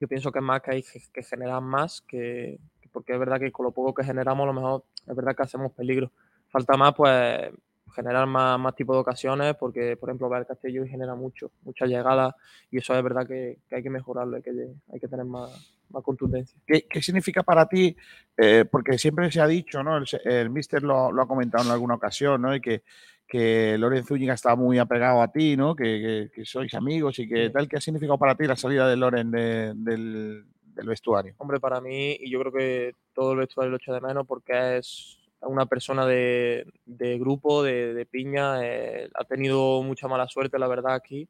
Yo pienso que es más que hay que generar más, que porque es verdad que con lo poco que generamos, a lo mejor es verdad que hacemos peligro. Falta más, pues, generar más, más tipo de ocasiones, porque, por ejemplo, Real Castillo genera mucho, muchas llegadas, y eso es verdad que, que hay que mejorarlo, hay que, hay que tener más, más contundencia. ¿Qué, qué significa para ti? Eh, porque siempre se ha dicho, ¿no? El, el mister lo, lo ha comentado en alguna ocasión, ¿no? Y que, que Lorenzo Zúñiga está muy apegado a ti, ¿no? Que, que- sois amigos y que tal. ¿Qué ha significado para ti la salida de Loren de- del, del vestuario? Hombre, para mí, y yo creo que todo el vestuario lo echo de menos porque es una persona de, de grupo, de, de piña, eh, ha tenido mucha mala suerte, la verdad, aquí.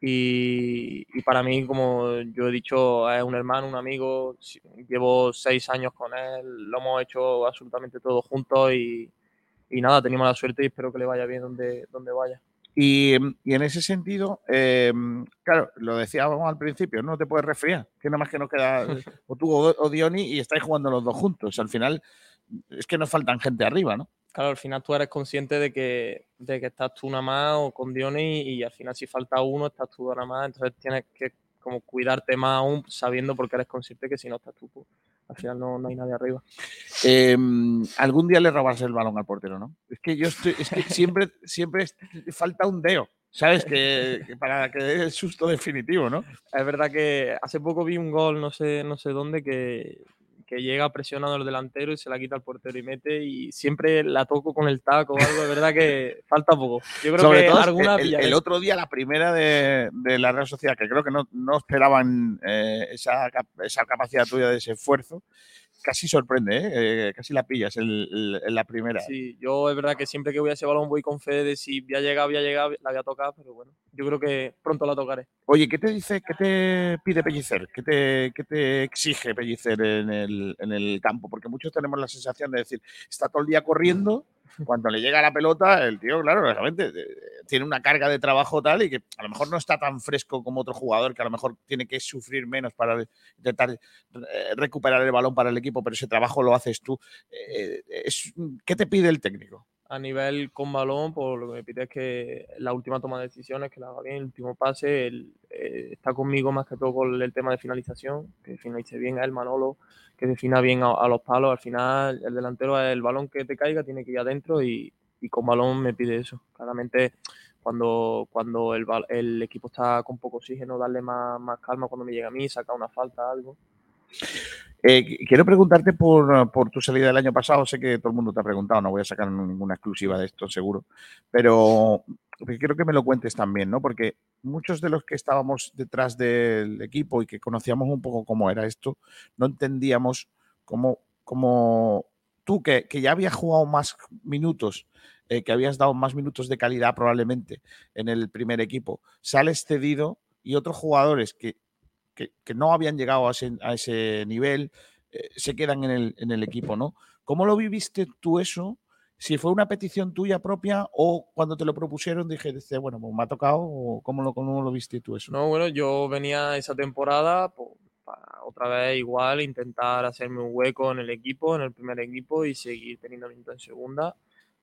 Y, y para mí, como yo he dicho, es un hermano, un amigo, llevo seis años con él, lo hemos hecho absolutamente todo juntos y, y nada, tenemos la suerte y espero que le vaya bien donde, donde vaya. Y, y en ese sentido, eh, claro, lo decíamos al principio, no te puedes resfriar, que nada más que nos queda o tú o, o Dioni y estáis jugando los dos juntos. Al final es que nos faltan gente arriba, ¿no? Claro, al final tú eres consciente de que, de que estás tú nada más o con Diony y, al final si falta uno estás tú nada más, entonces tienes que como cuidarte más aún sabiendo porque eres consciente que si no estás tú, pues, al final no, no hay nadie arriba. Eh, algún día le robarás el balón al portero, ¿no? Es que yo estoy, es que siempre, siempre falta un deo, ¿sabes? Que, que para que dé el susto definitivo, ¿no? Es verdad que hace poco vi un gol, no sé, no sé dónde, que, que llega presionando al delantero y se la quita al portero y mete y siempre la toco con el taco o algo, es verdad que falta poco. Yo creo Sobre que todo, alguna el, pillaré. el otro día, la primera de, de la Real Sociedad, que creo que no, no esperaban eh, esa, esa capacidad tuya de ese esfuerzo, casi sorprende, ¿eh? Eh, casi la pillas en, la primera. Sí, yo es verdad que siempre que voy a ese balón voy con fe de si voy a llegar, voy a llegar, la voy a tocar, pero bueno, yo creo que pronto la tocaré. Oye, ¿qué te dice, qué te pide Pellicer? ¿Qué te, qué te exige Pellicer en el, en el campo? Porque muchos tenemos la sensación de decir, está todo el día corriendo, cuando le llega la pelota, el tío, claro, realmente eh, tiene una carga de trabajo tal y que a lo mejor no está tan fresco como otro jugador que a lo mejor tiene que sufrir menos para intentar eh, recuperar el balón para el equipo, pero ese trabajo lo haces tú. Eh, ¿Qué te pide el técnico? A nivel con balón, pues lo que me pide es que la última toma de decisiones, que la haga bien, el último pase, eh, está conmigo más que todo con el tema de finalización, que finalice bien a él, Manolo, que defina bien a, a los palos. Al final, el delantero el balón que te caiga, tiene que ir adentro y, y con balón me pide eso. Claramente, cuando, cuando el, el equipo está con poco oxígeno, darle más, más calma cuando me llega a mí, sacar una falta, algo. Eh, qu- quiero preguntarte por, tu salida del año pasado. Sé que todo el mundo te ha preguntado, no voy a sacar ninguna exclusiva de esto, seguro. Pero porque quiero que me lo cuentes también, ¿no? Porque muchos de los que estábamos detrás del equipo y que conocíamos un poco cómo era esto, no entendíamos cómo, tú, que, que ya habías jugado más minutos, eh, que habías dado más minutos de calidad probablemente en el primer equipo, sales cedido y otros jugadores que que, no habían llegado a ese, a ese nivel, eh, se quedan en el, en el equipo, ¿no? ¿Cómo lo viviste tú eso? Si fue una petición tuya propia o cuando te lo propusieron dije, dice, bueno, pues me ha tocado, o ¿cómo lo, cómo lo viste tú eso? No, bueno, yo venía esa temporada pues, para otra vez igual intentar hacerme un hueco en el equipo, en el primer equipo y seguir teniendo minutos en segunda.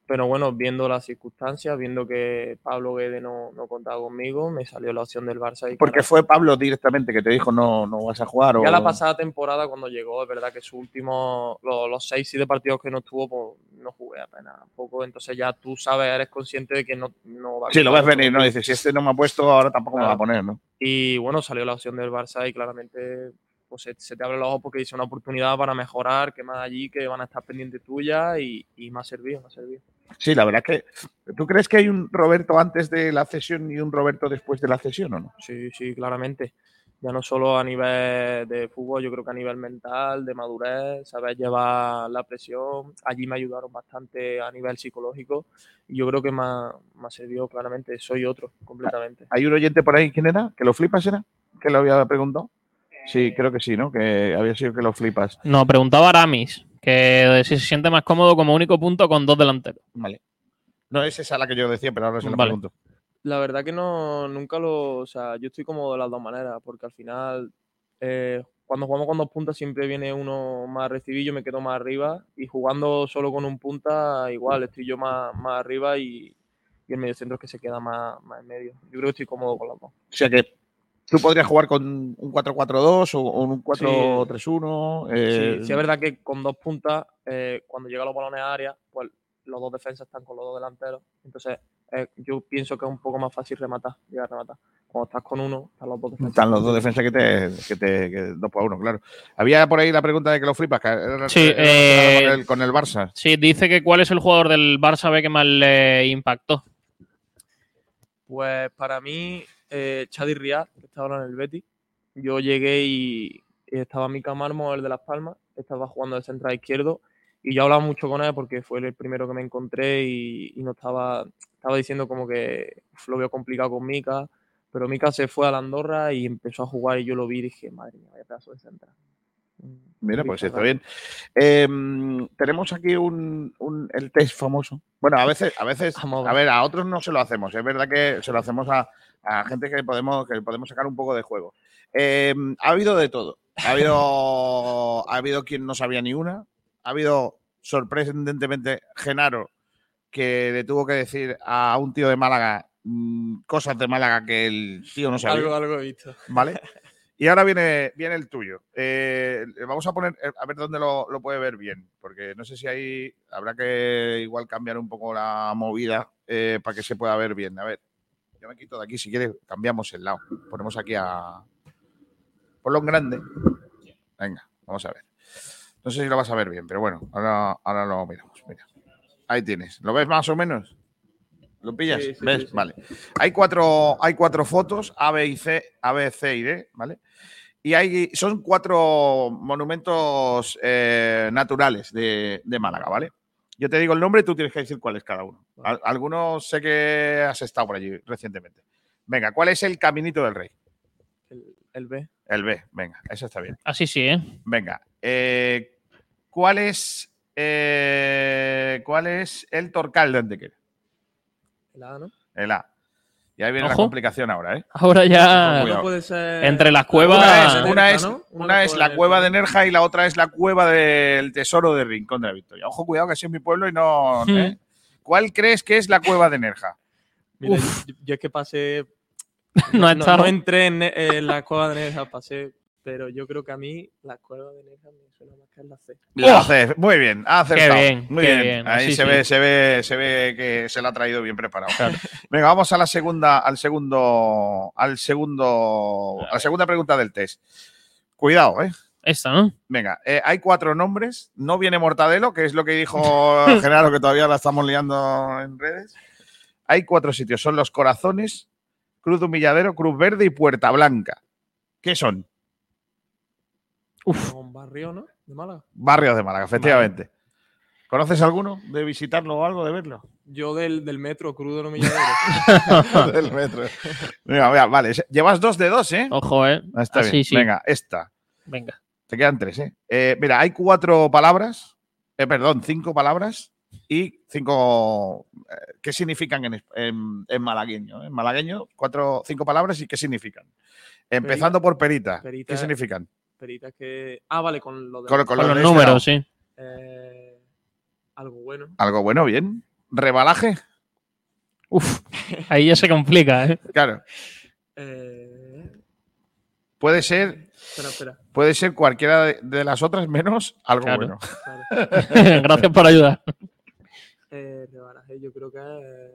Pero bueno, viendo las circunstancias, viendo que Pablo Guede no, no contaba conmigo, me salió la opción del Barça. Y Porque claro, fue Pablo directamente que te dijo, no, no vas a jugar. ya o... la pasada temporada cuando llegó, es verdad que sus últimos, los, los seis, siete partidos que no estuvo, pues no jugué apenas poco. Entonces ya tú sabes, eres consciente de que no, no va a Sí, lo ves venir, ¿no? Dices, si este no me ha puesto, ahora tampoco me va a poner, ¿no? Y bueno, salió la opción del Barça y claramente pues, se, se te abre los ojos porque dice una oportunidad para mejorar, que más allí, que van a estar pendientes tuyas y, y me ha servido, me ha servido. Sí, la verdad que. ¿Tú crees que hay un Roberto antes de la cesión y un Roberto después de la cesión o no? Sí, sí, claramente. Ya no solo a nivel de fútbol, yo creo que a nivel mental, de madurez, saber llevar la presión. Allí me ayudaron bastante a nivel psicológico y yo creo que me ha, me ha servido claramente. Soy otro, completamente. ¿Hay un oyente por ahí, quién era? ¿Que lo flipas era? ¿Que lo había preguntado? Sí, creo que sí, ¿no? Que había sido que lo flipas. No, preguntaba Aramis, que si se siente más cómodo como único punto con dos delanteros. Vale. No es esa la que yo decía, pero ahora se la Vale. pregunto. La verdad que no, nunca lo. O sea, yo estoy cómodo de las dos maneras, porque al final, eh, cuando jugamos con dos puntas, siempre viene uno más a recibir, yo me quedo más arriba, y jugando solo con un punta, igual, estoy yo más, más arriba y, y el medio centro es que se queda más, más en medio. Yo creo que estoy cómodo con las dos. O sea que tú podrías jugar con un 4-4-2 o o un 4-3-1. eh, Sí, sí, es verdad que con dos puntas, eh, cuando llegan los balones a área, pues los dos defensas están con los dos delanteros. Entonces, eh, yo pienso que es un poco más fácil rematar, llegar a rematar. Cuando estás con uno, están los dos defensas. Están los dos defensas que te, que te que dos por uno, claro. Había por ahí la pregunta de que lo flipas, que era- Sí, era relacionada eh, con, el, con el Barça. Sí, dice que cuál es el jugador del Barça B que más le impactó. Pues para mí, eh, Chadi Riad, que está ahora en el Betis, yo llegué y, estaba Mica Marmo, el de Las Palmas, estaba jugando de central izquierdo y yo hablaba mucho con él porque fue el primero que me encontré y, y no estaba, estaba diciendo como que uf, lo veo complicado con Mica, pero Mica se fue a la Andorra y empezó a jugar y yo lo vi y dije, madre mía, vaya pedazo de central. Mira, pues está bien. Eh, tenemos aquí un, un- el test famoso. Bueno, a veces, a veces, a ver, a otros no se lo hacemos. Es verdad que se lo hacemos a, a gente que podemos, que podemos sacar un poco de juego. Eh, ha habido de todo. Ha habido, ha habido quien no sabía ni una. Ha habido, sorprendentemente, Genaro, que le tuvo que decir a un tío de Málaga mm, cosas de Málaga que el tío no sabía. Algo, algo he visto. ¿Vale? Y ahora viene, viene el tuyo. Eh, vamos a poner, eh, a ver dónde lo, lo puede ver bien, porque no sé si ahí habrá que igual cambiar un poco la movida eh, para que se pueda ver bien. A ver, yo me quito de aquí, si quieres cambiamos el lado. Ponemos aquí a... Ponlo en grande. Venga, vamos a ver. No sé si lo vas a ver bien, pero bueno, ahora, ahora lo miramos. Mira. Ahí tienes. ¿Lo ves más o menos? ¿Lo pillas? Sí, sí, ¿Ves? sí. Vale. Hay cuatro, hay cuatro fotos, A, B y C, A, B, C y D, ¿vale? Y hay, son cuatro monumentos eh, naturales de, de Málaga, ¿vale? Yo te digo el nombre y tú tienes que decir cuál es cada uno. Al- algunos sé que has estado por allí recientemente. Venga, ¿cuál es el Caminito del Rey? El B. El B, venga, eso está bien. Así sí, ¿eh? Venga, eh, ¿cuál es eh, cuál es el Torcal de Antequera? El A, ¿no? El A. Y ahí viene la complicación ahora, ¿eh? Ahora ya. Cuidado. puede ser- Entre las Una cuevas. es, una es- ¿no? una es la cueva de Nerja y la otra es la cueva del tesoro de Rincón de la Victoria. Ojo, cuidado que así es mi pueblo y no. Hmm. ¿eh? ¿Cuál crees que es la cueva de Nerja? Mira, yo, yo es que pasé. No no, no entré en, en la cueva de Nerja, pasé. Pero yo creo que a mí la cueva de Nerja me suena más que es la C. La C. Muy bien, ha acertado. Qué bien, Muy qué bien. bien. Ahí se sí. ve, se ve, se ve que se la ha traído bien preparado. Venga, vamos a la segunda, al segundo, al segundo, a la segunda pregunta del test. Cuidado, eh. Esta, ¿no? Venga, eh, hay cuatro nombres. No viene Mortadelo, que es lo que dijo Genaro, que todavía la estamos liando en redes. Hay cuatro sitios. Son Los Corazones, Cruz de Humilladero, Cruz Verde y Puerta Blanca. ¿Qué son? Un barrio, ¿no? De Málaga. Barrios de Málaga, efectivamente. ¿Conoces alguno de visitarlo o algo, de verlo? Yo del, del metro, crudo no me. Del metro. Venga, venga, vale. Llevas dos de dos, ¿eh? Ojo, ¿eh? Ah, Está Así bien. sí. Venga, esta. Venga. Te quedan tres, ¿eh? Eh, Mira, hay cuatro palabras, eh, perdón, cinco palabras y cinco. eh, ¿Qué significan en, en- en malagueño? En malagueño, cuatro, cinco palabras y qué significan. Empezando por perita. Perita. ¿Qué significan? Peritas que. Ah, vale, con lo de. Con- con Con lo los números, sí. Eh, algo bueno. Algo bueno, bien. Rebalaje. Uf, ahí ya se complica, ¿eh? Claro. Eh, Puede ser, espera, espera. puede ser cualquiera de, de las otras menos algo Claro. bueno. Gracias por ayudar. Eh, rebaraje, yo creo que es,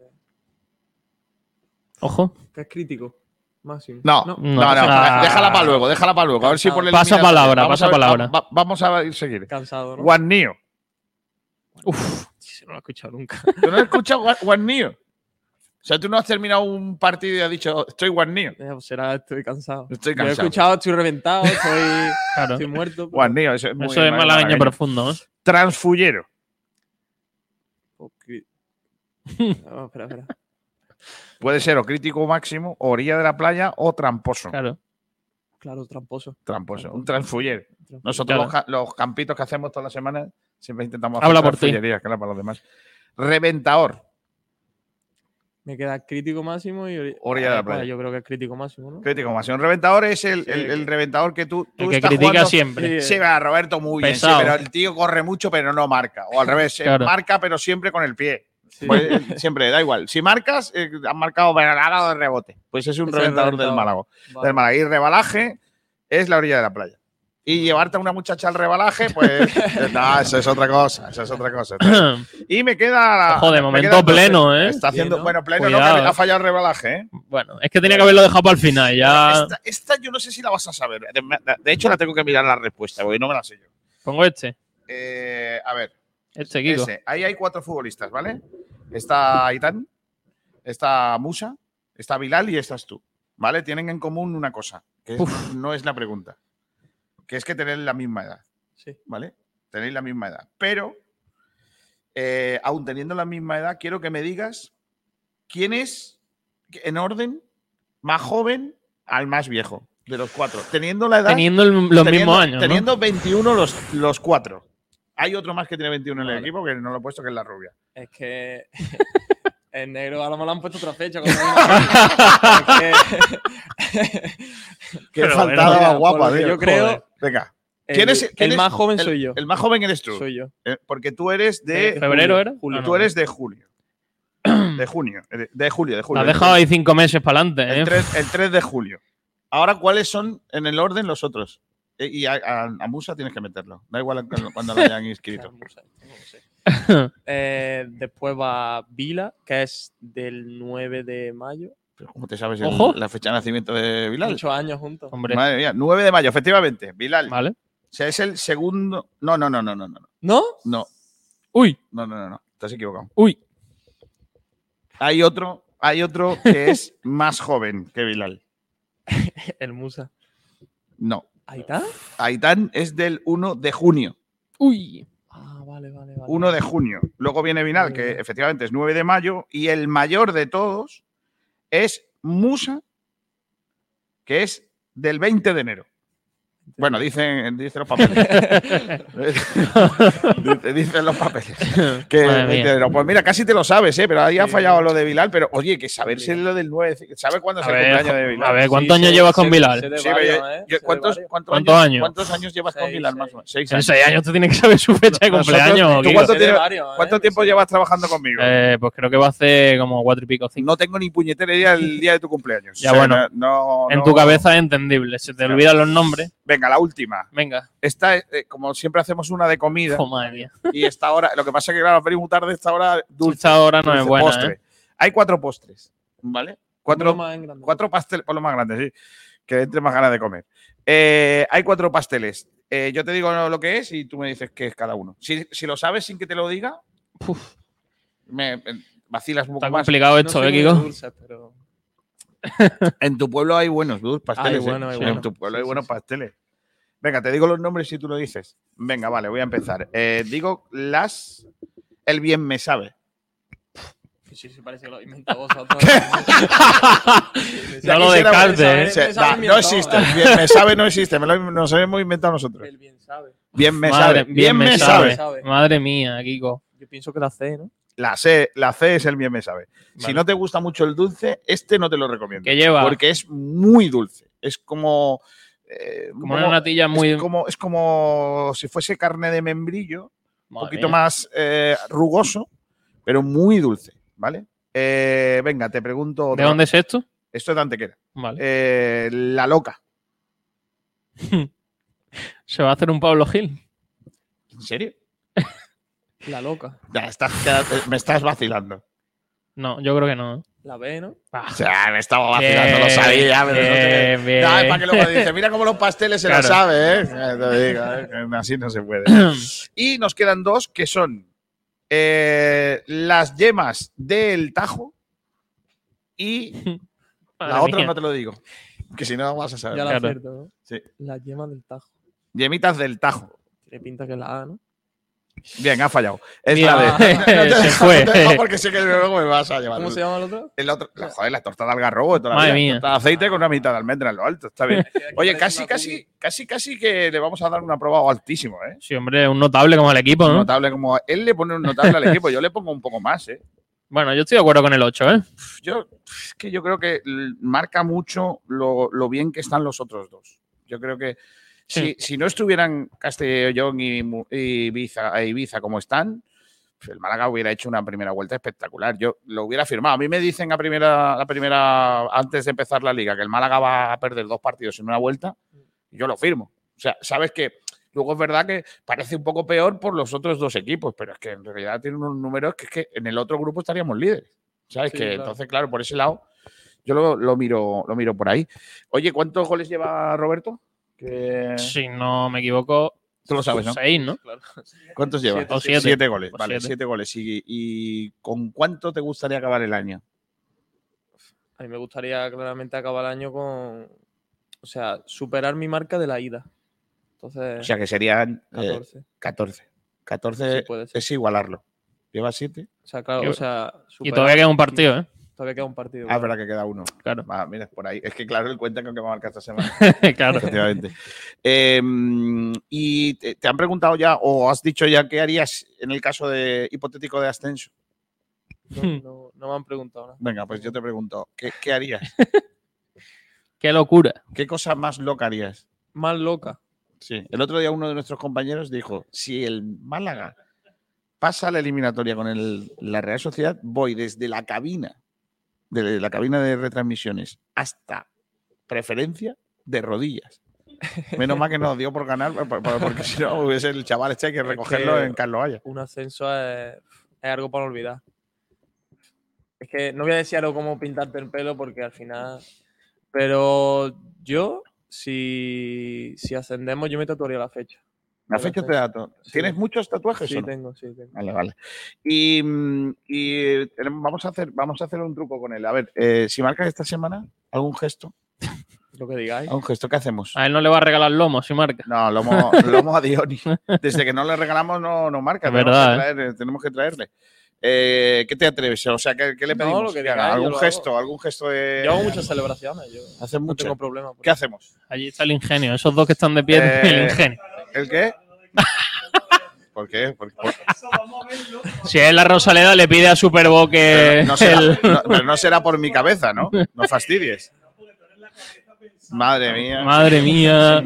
Ojo. que es crítico. No, no, no, Ah. déjala para luego, déjala para luego. A ver si por la Pasa palabra, vamos pasa a ver- palabra. va- va- vamos a ir seguir. Cansado, ¿no? Guannio. Uf, no lo he escuchado nunca. ¿Tú no has escuchado Gua- Guannio? O sea, tú no has terminado un partido y has dicho, estoy Guannio. Eh, pues será, estoy cansado. Estoy Yo he cansado. escuchado, estoy reventado, estoy, Claro. estoy muerto. pero- Guannio, eso es muy Eso es mal- malagueño malagueño. profundo, ¿eh? Transfullero. Oh, cri- Oh, espera, espera. Puede ser o crítico máximo, o orilla de la playa o tramposo. Claro. Claro, tramposo. Tramposo, un transfuller. Nosotros Claro. los, ca- los campitos que hacemos todas las semanas siempre intentamos Habla por ti. habla para los demás. Reventador. Me queda crítico máximo y ori- Orilla de la Ah, playa. Yo creo que es crítico máximo, ¿no? Crítico máximo. Un reventador es el, Sí. el- el reventador que tú, tú El que estás critica jugando- siempre. Sí, va, Roberto muy bien, sí, Pesado. pero el tío corre mucho pero no marca. O al revés, eh, Claro. marca pero siempre con el pie. Sí. Pues, eh, siempre, da igual. Si marcas, eh, has marcado dado de rebote. Pues es un es reventador del. Málaga. Vale. Del Málaga. Y rebalaje es la orilla de la playa. Y llevarte a una muchacha al rebalaje, pues no, eso es otra cosa, eso es otra cosa. Y me queda la- Ojo, de me momento pleno, ¿eh? Está haciendo, ¿no? bueno, pleno, no, Cuidado, que ha eh. fallado el rebalaje, ¿eh? Bueno, es que tenía que haberlo dejado para el final. Ya Esta, esta yo no sé si la vas a saber. De, de hecho, la tengo que mirar la respuesta, porque no me la sé yo. pongo este. Eh, a ver, Este, Kiko. ese. Ahí hay cuatro futbolistas, ¿vale? Está Aitán, está Musa, está Bilal y estás tú, ¿vale? Tienen en común una cosa, que es- no es la pregunta, que es que tenéis la misma edad, Sí. ¿vale? Tenéis la misma edad. Pero, eh, aún teniendo la misma edad, quiero que me digas quién es, en orden, más joven al más viejo de los cuatro. Teniendo la edad. Teniendo el- los teniendo- mismos años, ¿no? Teniendo 21 los, los cuatro. Hay otro más que tiene 21 en el Vale. equipo que no lo he puesto, que es la rubia. Es que en negro a lo mejor han puesto otra fecha. Qué faltada más guapa, tío. yo creo, Joder. Venga. el- ¿Quién es, quién el es- más joven el- soy yo. El más joven eres tú. Soy yo. Eh, Porque tú eres de. De ¿Febrero julio, era? julio. Tú no. eres de julio. De junio. De, de julio, de La julio. has dejado ahí cinco meses para adelante, ¿eh? El 3, el 3 de julio. Ahora, ¿cuáles son en el orden los otros? Eh, Y a, a- a Musa tienes que meterlo. Da igual cuando, cuando lo hayan inscrito. Eh, después va Vila, que es del 9 de mayo. Pero ¿Cómo te sabes el- la fecha de nacimiento de Bilal? Muchos años juntos. Hombre, Madre mía, 9 de mayo, efectivamente. Bilal. vale. O sea, es el segundo. No, no, no, no, no, no. ¿No? No, Uy, no, no, no, no. Estás equivocado. uy. Hay otro, hay otro que es más joven que Bilal. El Musa. No, ¿Aitán? Aitán es del 1 de junio. Uy. Ah, vale, vale, vale. 1 de junio. Luego viene Vinal, que efectivamente es 9 de mayo. Y el mayor de todos es Musa, que es del 20 de enero. Bueno, dicen, dicen los papeles. Dice- dicen los papeles. Que Madre 20 de mía. enero. Pues mira, casi te lo sabes, ¿eh? pero ahí ha fallado lo de Bilal. Pero oye, que saberse lo del 9. ¿Sabes cuándo es el cumpleaños de Bilal? a ver, ¿cuántos años llevas con Bilal? Sí, ¿eh? yo- ¿cuántos, varios. cuántos ¿Cuántos años, años? ¿Cuántos años llevas con Bilal? Más o menos? Seis En años. seis años tú tienes que saber su fecha de cumpleaños. ¿Tú Kiko. cuánto, tiempo- varios, ¿eh? cuánto tiempo llevas trabajando conmigo? Eh, pues creo que va a hace como cuatro y pico, cinco. no tengo ni puñetera idea el día de tu cumpleaños. Ya, bueno. no- no- en tu cabeza es entendible. Se te olvidan los nombres. Venga, la última. Venga. Esta, es, eh, como siempre hacemos una de comida. Oh, madre mía. y esta hora, lo que pasa es que claro, venimos muy tarde, esta hora dulce. Esta hora no es buena, postre. ¿eh? Hay cuatro postres, ¿vale? Cuatro, grande. cuatro pasteles, por lo más grandes, sí. Que entre más ganas de comer. Eh, hay cuatro pasteles. Eh, yo te digo lo que es y tú me dices qué es cada uno. Si, si lo sabes sin que te lo diga, me, me vacilas un poco Está más. complicado No esto, ¿eh, muy Kiko? pero- En tu pueblo hay buenos dulces, pasteles. Hay bueno, ¿eh? hay Sí, bueno. En tu pueblo Sí, hay buenos sí. pasteles. Venga, te digo los nombres si tú lo dices. Venga, vale, voy a empezar. Eh, digo las. El bien me sabe. Sí, sí, parece que lo inventado vosotros. No lo descartes, ¿eh? No existe. el bien me sabe no existe. Me lo, nos hemos inventado nosotros. El bien sabe. Bien me Madre- sabe. Bien, me sabe. sabe. Madre mía, Kiko. Yo pienso que la C, ¿no? La C, la C es el bien me sabe. Si no te gusta mucho el dulce, este no te lo recomiendo. ¿Qué lleva? Porque es muy dulce. Es como. Eh, Como una natilla muy. Es como, es como si fuese carne de membrillo, un poquito mía. más eh, rugoso, pero muy dulce, ¿vale? Eh, venga, te pregunto. ¿De dónde es esto? Esto es de Antequera. Vale. Eh, la loca. Se va a hacer un Pablo Gil. ¿En serio? La loca. Ya, estás- me estás vacilando. No, yo creo que no. La B, ¿no? O sea, me estaba vacilando, lo sabía. pero no te- bien, bien. No, es para que luego dice, mira cómo los pasteles se Claro. lo sabe, ¿eh? Ya te digo, ¿eh? Así no se puede. y nos quedan dos que son eh, las yemas del Tajo y la otra mía. no te lo digo. Que si no vas a saber. Ya la Claro. acierto, ¿no? Sí. La yema del Tajo. Yemitas del Tajo. Tiene pinta que es la A, ¿no? Bien, ha fallado. Es la de. No te Se fue. no te dejo porque sé que luego me vas a llevar. ¿Cómo se llama el otro? El otro, la, joder, la torta de algarrobo toda Madre mía. Torta de aceite con una mitad de almendra en lo alto. Está bien. Oye, casi, casi, casi, casi que le vamos a dar un aprobado altísimo, ¿eh? Sí, hombre, un notable como el equipo, Un ¿no? Notable como él le pone un notable al equipo, yo le pongo un poco más, ¿eh? Bueno, yo estoy de acuerdo con el 8, ¿eh? Yo, es que yo creo que marca mucho lo, lo bien que están los otros dos. Yo creo que Sí. si no estuvieran Castellón y, y Ibiza, e Ibiza como están, pues el Málaga hubiera hecho una primera vuelta espectacular. Yo lo hubiera firmado. A mí me dicen a primera, la primera, antes de empezar la liga, que el Málaga va a perder dos partidos en una vuelta, yo lo firmo. O sea, sabes que luego es verdad que parece un poco peor por los otros dos equipos, pero es que en realidad tiene unos números que es que en el otro grupo estaríamos líderes. ¿Sabes? Sí, que claro. entonces, claro, por ese lado, yo lo, lo miro, lo miro por ahí. Oye, ¿cuántos goles lleva Roberto? Que... Si no me equivoco, Tú lo sabes, ¿no? 6, ¿no? Claro. ¿Cuántos lleva? O siete. goles, O vale, siete. siete goles. ¿Y, y con cuánto te gustaría acabar el año? A mí me gustaría claramente acabar el año con. O sea, superar mi marca de la ida. Entonces. O sea, que serían eh, 14. 14. 14 Sí, puede ser. es igualarlo. ¿Lleva 7? O sea, claro, Yo- o sea. Y todavía queda un partido, ¿eh? Todavía queda un partido. Ah, verdad que queda uno. Claro. Va, mira, por ahí. Es que claro, él cuenta con que va a marcar esta semana. claro. Efectivamente. Eh, y te, te han preguntado ya, o has dicho ya, ¿qué harías en el caso de hipotético de ascenso? No, no, no me han preguntado nada. Venga, pues yo te pregunto, ¿qué, qué harías? Qué locura. ¿Qué cosa más loca harías? Más loca. Sí. El otro día uno de nuestros compañeros dijo, si el Málaga pasa la eliminatoria con el- la Real Sociedad, voy desde la cabina, de la cabina de retransmisiones, hasta preferencia de rodillas. Menos mal que nos dio por ganar, por- por- porque si no hubiese el chaval este hay que recogerlo que- en Carlos Haya. Un ascenso es, es algo para olvidar. Es que no voy a decir algo como pintarte el pelo porque al final. Pero yo, si, si ascendemos, yo me tatuaría la fecha. La del fecha te ascenso. da to- ¿Tienes muchos tatuajes Sí, o no? tengo, sí, tengo. Vale, vale. Y, mm, y tenemos- vamos, a hacer, vamos a hacer un truco con él. A ver, eh, si marcas esta semana, algún gesto. Lo que digáis. Un gesto, ¿qué hacemos? A él no le va a regalar lomo si marca. No, lomo, lomo a Dioni. Desde que no le regalamos no, no marca. Es tenemos, verdad, que ¿eh? traerle, tenemos que traerle. Eh, ¿Qué te atreves? O sea, ¿qué, qué le No, pedimos? lo que Que haga? digáis, yo ¿Algún lo gesto? hago. ¿Algún gesto de...? Yo hago muchas celebraciones. Yo Haces no mucho. tengo problema. por ¿Qué hacemos? Allí está el ingenio. Esos dos que están de pie, Eh, el ingenio. ¿El qué? ¿Por qué? Por- por- Si es la Rosaleda, le pide a Superbo que. Pero no, será, el- no- pero no será por mi cabeza, ¿no? No fastidies. Madre mía. Madre mía.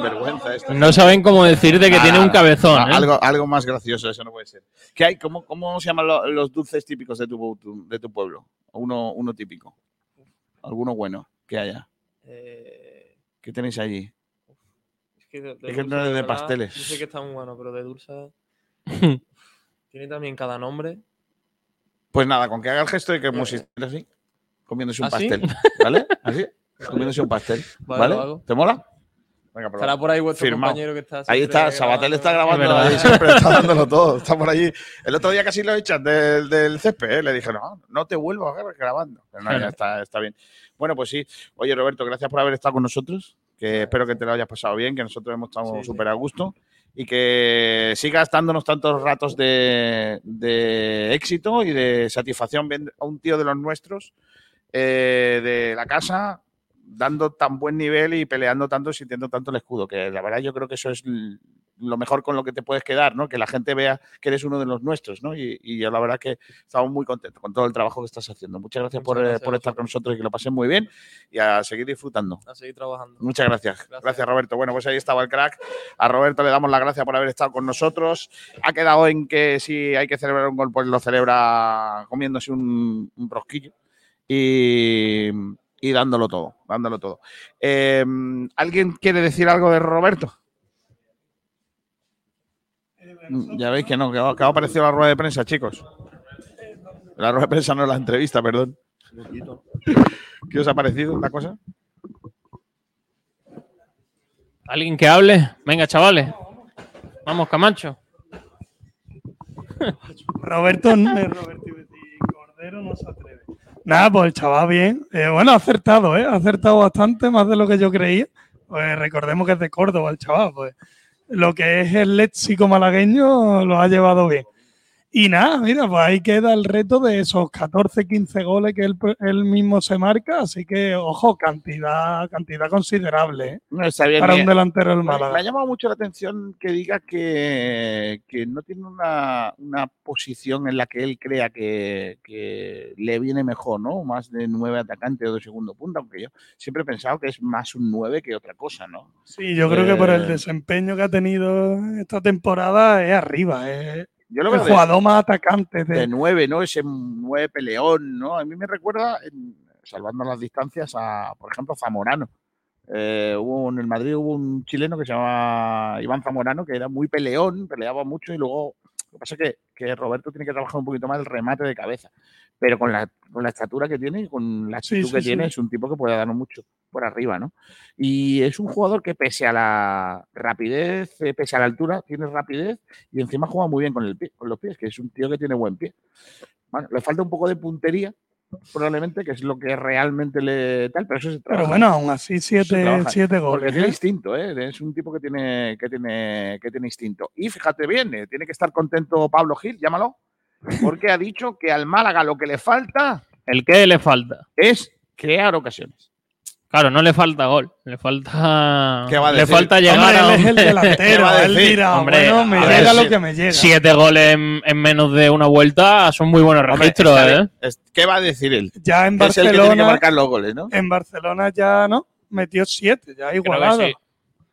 Esto. No saben cómo decirte que tiene un cabezón. a- ¿eh? Algo, algo más gracioso, eso no puede ser. ¿Qué hay? ¿Cómo, cómo se llaman lo- los dulces típicos de tu, tu- de tu pueblo? Uno, uno típico. Alguno bueno que haya. Eh, ¿Qué tenéis allí? Que de, de Es que no es de verdad, pasteles. Yo sé que está muy bueno, pero de dulce. tiene también cada nombre. Pues nada, con que haga el gesto de que estuviera así, comiéndose un ¿Así? pastel. ¿Vale? Así, comiéndose un pastel. Vale. ¿Te mola? Venga. Estará por ahí vuestro Firmado. compañero que está Ahí está, Sabatel está grabando, Es ahí siempre está dándolo todo. Está por allí. El otro día casi lo echan del, del césped, ¿eh? Le dije, no, no te vuelvo a ver grabando. Pero no, ya está, está bien. Bueno, pues sí. Oye, Roberto, gracias por haber estado con nosotros. Que espero que te lo hayas pasado bien, que nosotros hemos estado súper a gusto. Y que sigas dándonos tantos ratos de, de éxito y de satisfacción a un tío de los nuestros eh, de la casa dando tan buen nivel y peleando tanto y sintiendo tanto el escudo, que la verdad yo creo que eso es lo mejor con lo que te puedes quedar, ¿no? Que la gente vea que eres uno de los nuestros, ¿no? Y, y yo la verdad que estamos muy contentos con todo el trabajo que estás haciendo. Muchas gracias, por, eh, gracias por estar con nosotros y que lo pasen muy bien y a seguir disfrutando. A seguir trabajando. Muchas gracias. gracias. Roberto. Bueno, pues ahí estaba el crack. A Roberto le damos las gracias por haber estado con nosotros. Ha quedado en que si hay que celebrar un gol, pues lo celebra comiéndose un, un rosquillo y, y dándolo todo, dándolo todo. Eh, ¿Alguien quiere decir algo de Roberto? Mm, Ya veis que no, que ha, que ha aparecido la rueda de prensa, chicos. La rueda de prensa no la entrevista, perdón. ¿Qué os ha parecido la cosa? ¿Alguien que hable? Venga, chavales. Vamos, Camacho. Roberto, Roberto Cordero no se atreve. Nada, pues el chaval bien. Eh, bueno, ha acertado, ¿eh? Ha acertado bastante, más de lo que yo creía. Pues recordemos que es de Córdoba el chaval, pues lo que es el léxico malagueño lo ha llevado bien. Y nada, mira, pues ahí queda el reto de esos 14, 15 goles que él, él mismo se marca, así que, ojo, cantidad, cantidad considerable, ¿eh? No, bien, Para bien. un delantero del Me- Me, Málaga. ha llamado mucho la atención que diga que, que no tiene una, una posición en la que él crea que, que le viene mejor, ¿no? Más de nueve atacantes o de segundo punto, aunque yo siempre he pensado que es más un nueve que otra cosa, ¿no? Sí, yo creo que por el Eh, desempeño que ha tenido esta temporada es arriba. Es Yo lo el veo de- jugador más atacante. De, de nueve, ¿no? Ese nueve peleón, ¿no? A mí me recuerda, salvando las distancias, a, por ejemplo, Zamorano. Eh, hubo en el Madrid hubo un chileno que se llamaba Iván Zamorano, que era muy peleón, peleaba mucho y luego. Lo que pasa es que, que Roberto tiene que trabajar un poquito más el remate de cabeza. Pero con la, con la estatura que tiene y con la Sí, actitud sí, que sí. tiene, es un tipo que puede darnos mucho por arriba, ¿no? Y es un jugador que pese a la rapidez, eh, pese a la altura, tiene rapidez y encima juega muy bien con, el pie, con los pies, que es un tío que tiene buen pie. Bueno, le falta un poco de puntería, probablemente, que es lo que realmente le tal, pero eso se pero trabaja. bueno, aún así, siete, siete Porque goles. tiene ¿eh? instinto, ¿eh? es un tipo que tiene, que tiene, que tiene instinto. Y fíjate bien, eh, tiene que estar contento Pablo Gil, llámalo, porque ha dicho que al Málaga lo que le falta ¿El qué le falta? es crear ocasiones. Claro, no le falta gol. Le falta. ¿Qué va a le decir? falta llegar Hombre, a. él es el delantero, ¿Qué va a él dirá, Hombre, bueno, me a ver, llega lo si- que me llega. Siete goles en, en menos de una vuelta son muy buenos Hombre, registros, está ¿eh? ¿Qué va a decir él? Ya en Que es el que tiene que Barcelona, marcar los goles, ¿no? en Barcelona ya no, metió siete, ya igualado. sí.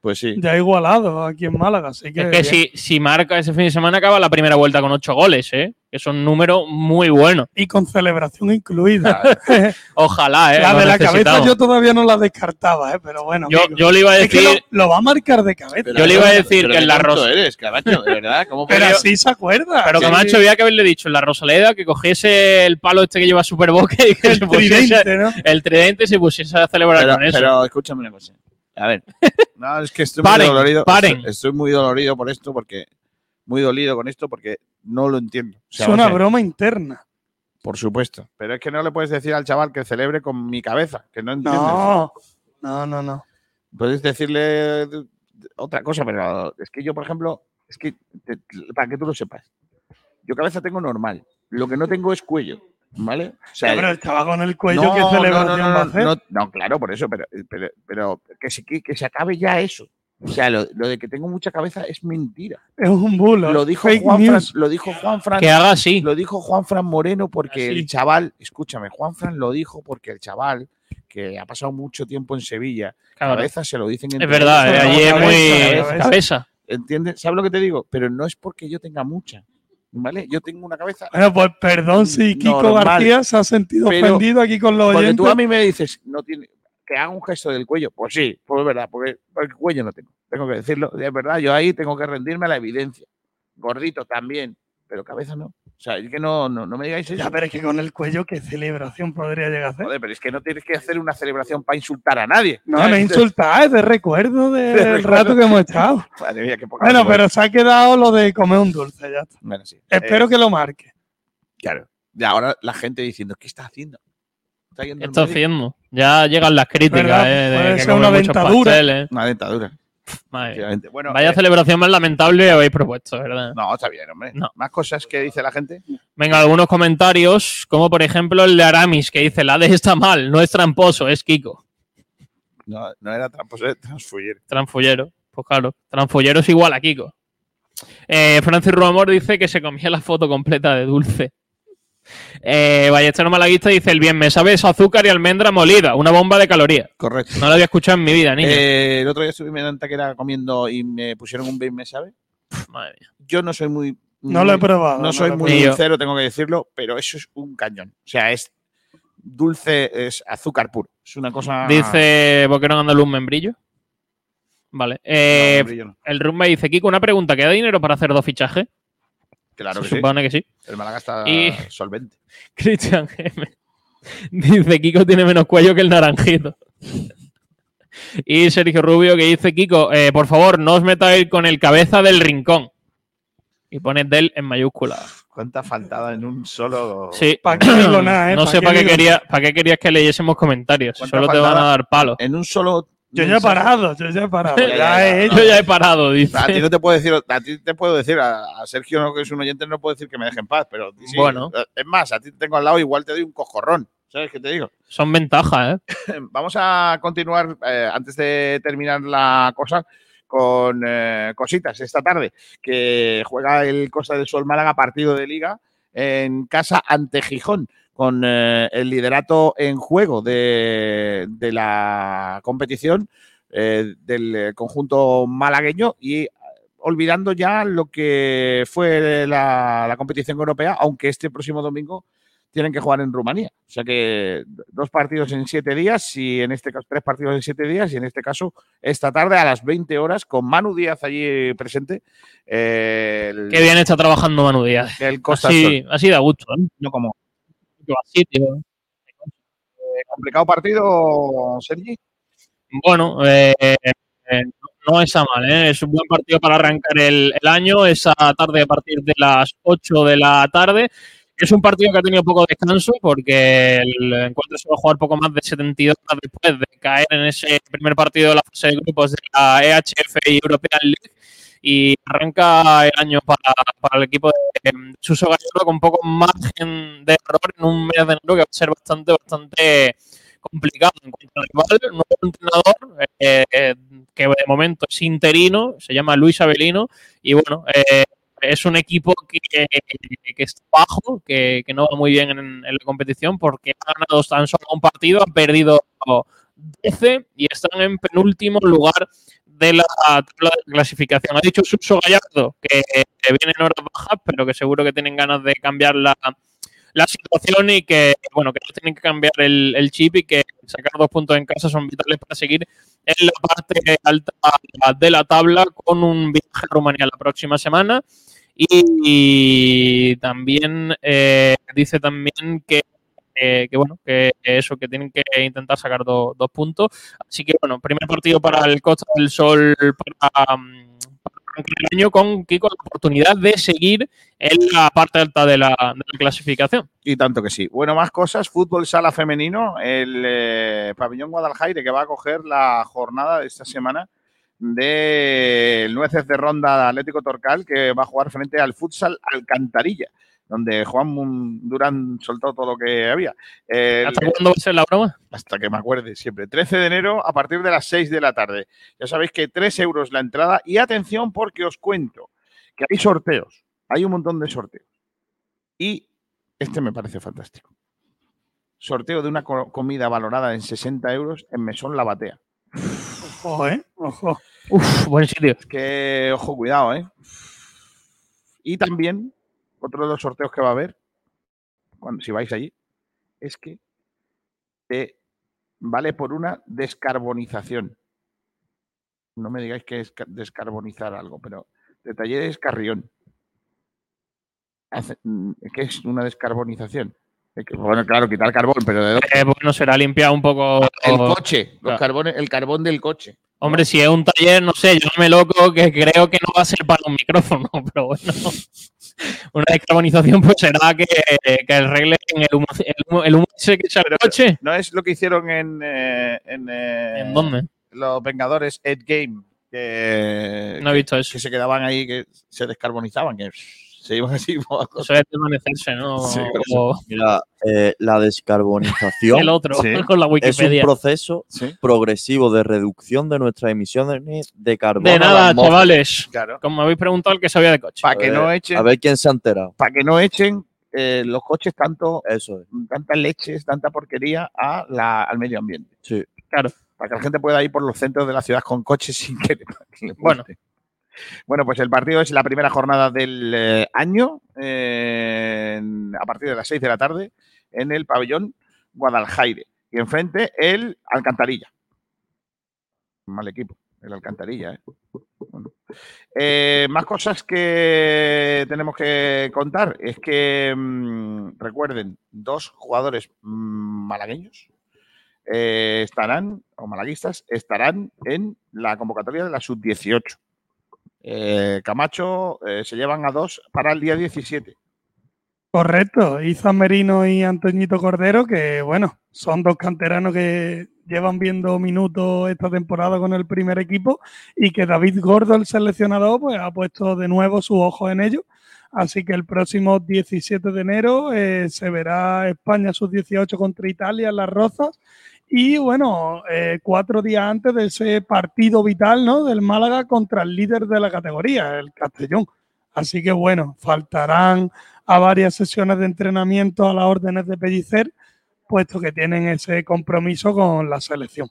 Pues sí. Ya igualado aquí en Málaga, así que. Es que si, si marca ese fin de semana acaba la primera vuelta con ocho goles, ¿eh? Que son números muy buenos. Y con celebración incluida. Ojalá, ¿eh? la de la cabeza yo todavía no la descartaba, ¿eh? pero bueno. Yo, yo le iba a Es que decir. lo, lo va a marcar de cabeza. Yo le iba a decir Pero que en la tonto Rosa. eres, Camacho, de verdad. ¿Cómo Pero así se acuerda. Pero Sí. Camacho había que haberle dicho en la Rosaleda que cogiese el palo este que lleva Superboque y que El se pusiese tridente, ¿no? el tridente y se pusiese a celebrar pero, con eso. pero escúchame una cosa. A ver. No, es que estoy Paren, muy dolorido. paren. Estoy, estoy muy dolorido por esto porque. Muy dolido con esto porque no lo entiendo. O sea, es una o sea, broma interna. Por supuesto. Pero es que no le puedes decir al chaval que celebre con mi cabeza, que no entiendes. No, no, no, no. Puedes decirle otra cosa, pero es que yo, por ejemplo, es que, te- para que tú lo sepas, yo cabeza tengo normal. Lo que no tengo es cuello, ¿vale? O Ya, pero el chaval con el cuello, no, ¿qué no, celebración no, no, va a hacer? no, no, claro, por eso, pero, pero, pero que, se, que, que se acabe ya eso. O sea, lo, lo de que tengo mucha cabeza es mentira. Es un bulo. Lo dijo fake Juan Fran, lo dijo Juan Fran. Que haga así. Lo dijo Juan Fran Moreno porque Así. el chaval, escúchame, Juan Fran lo dijo porque el chaval que ha pasado mucho tiempo en Sevilla, Claro. cabeza se lo dicen Es verdad, ellos. eh, allí es Cabeza, muy cabeza. ¿Entiendes? ¿Sabes lo que te digo? Pero no es porque yo tenga mucha. ¿Vale? Yo tengo una cabeza. Bueno, pues perdón si Kiko Normal. García se ha sentido Pero- ofendido aquí con los Porque oyentes. tú a mí me dices, no tiene, que haga un gesto del cuello. Pues sí, pues es verdad, porque, porque cuello no tengo. Tengo que decirlo. Es verdad, yo ahí tengo que rendirme a la evidencia. Gordito también, pero cabeza no. O sea, es que no, no, no me digáis eso. Ya, pero es que con el cuello, ¿qué celebración podría llegar a hacer? Joder, pero es que no tienes que hacer una celebración para insultar a nadie. No, no insultar, es de recuerdo del De recuerdo. rato que hemos echado. Madre mía, qué poca Bueno, pero se ha quedado lo de comer un dulce, ya está. Bueno, sí. Espero Eh, que lo marque. Claro. Y ahora la gente diciendo, ¿qué está haciendo? ¿Está yendo ¿Qué al está haciendo? Ya llegan las críticas, ¿Verdad? eh, Puede que ser una dentadura. pasteles. Una dentadura. Madre. Bueno, Vaya eh, celebración más lamentable habéis propuesto, ¿verdad? No, está bien, hombre. No. Más cosas que dice la gente. Venga, algunos comentarios, como por ejemplo el de Aramis, que dice, la D está mal, no es tramposo, es Kiko. No, no era tramposo, era transfullero. Transfullero. Pues claro, transfullero es igual a Kiko. Eh, Francis Ruamor dice que se comía la foto completa de dulce. Eh, Ballestero Malaguista dice, el bien me sabe es azúcar y almendra molida, una bomba de calorías. Correcto. No lo había escuchado en mi vida, niño. Eh, el otro día estuve en Antequera comiendo y me pusieron un bain, ¿me sabe? Madre mía. Yo no soy muy. No lo he probado, No no soy muy probado. dulcero, tengo que decirlo, pero eso es un cañón. O sea, es dulce, es azúcar puro. Es una cosa. Dice Boquerón Andaluz Membrillo. Vale. Eh, No, membrillo no. el Rumba dice, Kiko, una pregunta, ¿queda dinero para hacer dos fichajes? Claro que Se sí. supone que sí. El Málaga está Y- solvente. Cristian M. Dice, Kiko tiene menos cuello que el naranjito. Y Sergio Rubio que dice, Kiko, eh, por favor, no os metáis con el cabeza del rincón. Y pone del en mayúscula. ¿Cuánta faltada en un solo. Sí. ¿Para qué digo nada, eh? No ¿Pa' sé qué para qué, quería, para qué querías que leyésemos comentarios. ¿Cuánta Solo te van a dar palo. En un solo. Yo ya he parado, yo ya he parado. Ya, ya, ya, he ya, hecho. Yo ya he parado, dice. A ti no te puedo decir, a ti te puedo decir, a, a Sergio, no, que es un oyente, no puedo decir que me deje en paz, pero sí, Bueno. Es más, a ti te tengo al lado, igual te doy un cojorrón. ¿Sabes qué te digo? Son ventajas, ¿eh? Vamos a continuar, eh, antes de terminar la cosa, con eh, cositas esta tarde, que juega el Costa del Sol Málaga partido de liga en casa ante Gijón, con eh, el liderato en juego de, de la competición eh, del eh, conjunto malagueño y eh, olvidando ya lo que fue la, la competición europea, aunque este próximo domingo tienen que jugar en Rumanía. O sea que dos partidos en siete días y en este caso tres partidos en siete días y en este caso esta tarde a las 20 horas con Manu Díaz allí presente. eh, el, Qué bien está trabajando Manu Díaz. el Costa del Así, así da gusto, ¿eh? No como Así, tío. eh, complicado partido, Sergi. Bueno, eh, eh, no está mal, ¿eh? es un buen partido para arrancar el, el año, esa tarde a partir de las 8 de la tarde. Es un partido que ha tenido poco descanso porque el encuentro se va a jugar poco más de 72 horas después de caer en ese primer partido de la fase de grupos de la EHF y European League y arranca el año para, el equipo de eh, Suso Gallardo con poco margen de error en un mes de enero que va a ser bastante, bastante complicado en cuanto al rival. Nuevo entrenador eh, eh, que de momento es interino, se llama Luis Avelino y bueno, eh, es un equipo que, que está bajo, que, que no va muy bien en, en la competición porque ha ganado tan solo un partido, ha perdido 12 y están en penúltimo lugar de la tabla de clasificación. Ha dicho Suso Gallardo que, que vienen horas bajas, pero que seguro que tienen ganas de cambiar la, la situación y que, bueno, que no tienen que cambiar el, el chip y que sacar dos puntos en casa son vitales para seguir en la parte alta de la tabla con un viaje a Rumanía la próxima semana. Y, y también eh, dice también que, que, bueno, que eso, que tienen que intentar sacar do- dos puntos. Así que bueno, primer partido para el Costa del Sol para, el año con Kiko la oportunidad de seguir en la parte alta de la, de la clasificación. Y tanto que sí. Bueno, más cosas. Fútbol sala femenino. El eh, pabellón Guadalajara que va a coger la jornada de esta semana del Nueces de Ronda Atlético Torcal que va a jugar frente al futsal Alcantarilla, donde Juan Durán soltó todo lo que había. El- ¿Hasta cuándo va a ser la broma? hasta que me acuerde siempre. 13 de enero a partir de las 6 de la tarde. Ya sabéis que 3 euros la entrada y atención porque os cuento que hay sorteos. Hay un montón de sorteos. Y este me parece fantástico. Sorteo de una co- comida valorada en 60 euros en Mesón La Batea. Ojo, ¿eh? Ojo. Uf, buen sitio. Es que, ojo, cuidado, ¿eh? Y también, otro de los sorteos que va a haber, cuando, si vais allí, es que te vale por una descarbonización. No me digáis que es ca- descarbonizar algo, pero de talleres Carrión. Mm, ¿Qué es una descarbonización? Bueno, claro, quitar carbón, pero ¿de dónde? Eh, bueno, será limpiar un poco. El coche, los Claro. carbones, el carbón del coche. Hombre, si es un taller, no sé, yo me loco que creo que no va a ser para un micrófono, pero bueno. Una descarbonización pues será que, que arreglen el humo, el humo, el humo ese que echa el coche. ¿No es lo que hicieron en. eh, ¿En, eh, ¿En dónde? Los Vengadores Ed Game. Que, No he visto eso. que se quedaban ahí, que se descarbonizaban, que se iban así. Eso es desvanecerse, ¿no? Sí, Como Mira, eh, la descarbonización el otro, con la es un Wikipedia. proceso progresivo de reducción de nuestras emisiones de carbono. De nada, chavales. Claro. Como me habéis preguntado el que sabía de coche. Para que A no ver- echen. A ver quién se ha enterado. Para que no echen eh, los coches tanto, Eso es. tantas leches, tanta porquería a la- al medio ambiente. Sí. Claro. Para que la gente pueda ir por los centros de la ciudad con coches sin que le, que le Bueno. Bueno, pues el partido es la primera jornada del eh, año, a partir de las 6 de la tarde, en el pabellón Guadaljaire. Y enfrente el Alcantarilla. Mal equipo, el Alcantarilla. ¿eh? Eh, más cosas que tenemos que contar es que mm, recuerden, dos jugadores mm, malagueños eh, estarán, o malaguistas, estarán en la convocatoria de la sub-18. Eh, Camacho eh, se llevan a dos para el día 17. Correcto, Izan Merino y Antoñito Cordero, que bueno, son dos canteranos que llevan viendo minutos esta temporada con el primer equipo y que David Gordo, el seleccionador, pues ha puesto de nuevo sus ojos en ellos. Así que el próximo 17 de enero eh, se verá España sub-18 contra Italia en Las Rozas. Y bueno, eh, cuatro días antes de ese partido vital ¿no? del Málaga contra el líder de la categoría, el Castellón. Así que bueno, faltarán a varias sesiones de entrenamiento a las órdenes de Pellicer, puesto que tienen ese compromiso con la selección.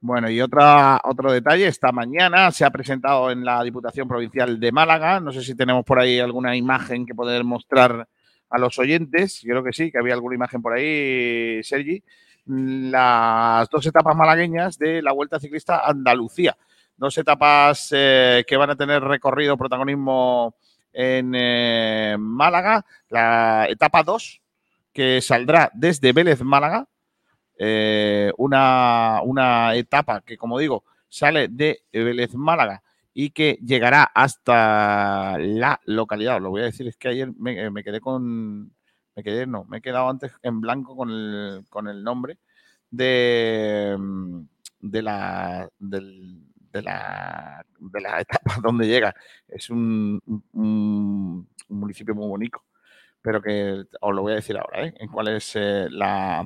Bueno, y otra, otro detalle, esta mañana se ha presentado en la Diputación Provincial de Málaga, no sé si tenemos por ahí alguna imagen que poder mostrar a los oyentes, yo creo que sí, que había alguna imagen por ahí, Sergi, las dos etapas malagueñas de la Vuelta Ciclista Andalucía. Dos etapas eh, que van a tener recorrido, protagonismo en eh, Málaga. La etapa 2, que saldrá desde Vélez, Málaga, eh, una, una etapa que, como digo, sale de Vélez Málaga y que llegará hasta la localidad. Lo voy a decir, es que ayer me quedé con. Me quedé, no, me he quedado antes en blanco con el, con el nombre de, mm, de la. del- de la, de la etapa donde llega. Es un, un- un municipio muy bonito, pero que os lo voy a decir ahora, ¿eh? En cuál es eh, la,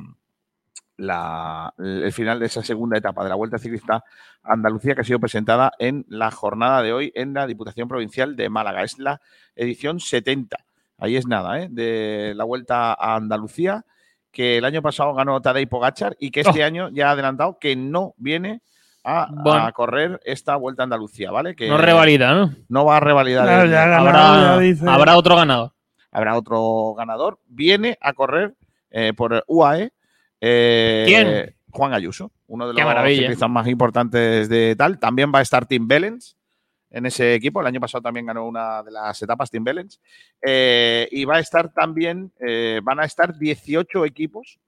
la- el final de esa segunda etapa de la Vuelta Ciclista Andalucía que ha sido presentada en la jornada de hoy en la Diputación Provincial de Málaga. Es la edición 70. Ahí es nada, ¿eh? De la Vuelta a Andalucía, que el año pasado ganó Tadej Pogachar y que este Oh. año ya ha adelantado que no viene a, correr esta Vuelta a Andalucía, ¿vale? Que No revalida, ¿no? No va a revalidar. Claro, el- ya ha ganado, Habrá, ya dice. habrá otro ganador. habrá otro ganador. Viene a correr eh, por UAE. eh, ¿Quién? Juan Ayuso, uno de Qué los maravilla. ciclistas más importantes de tal. También va a estar Tim Bellens en ese equipo. El año pasado también ganó una de las etapas Tim Bellens. Eh, y va a estar también, eh, van a estar 18 equipos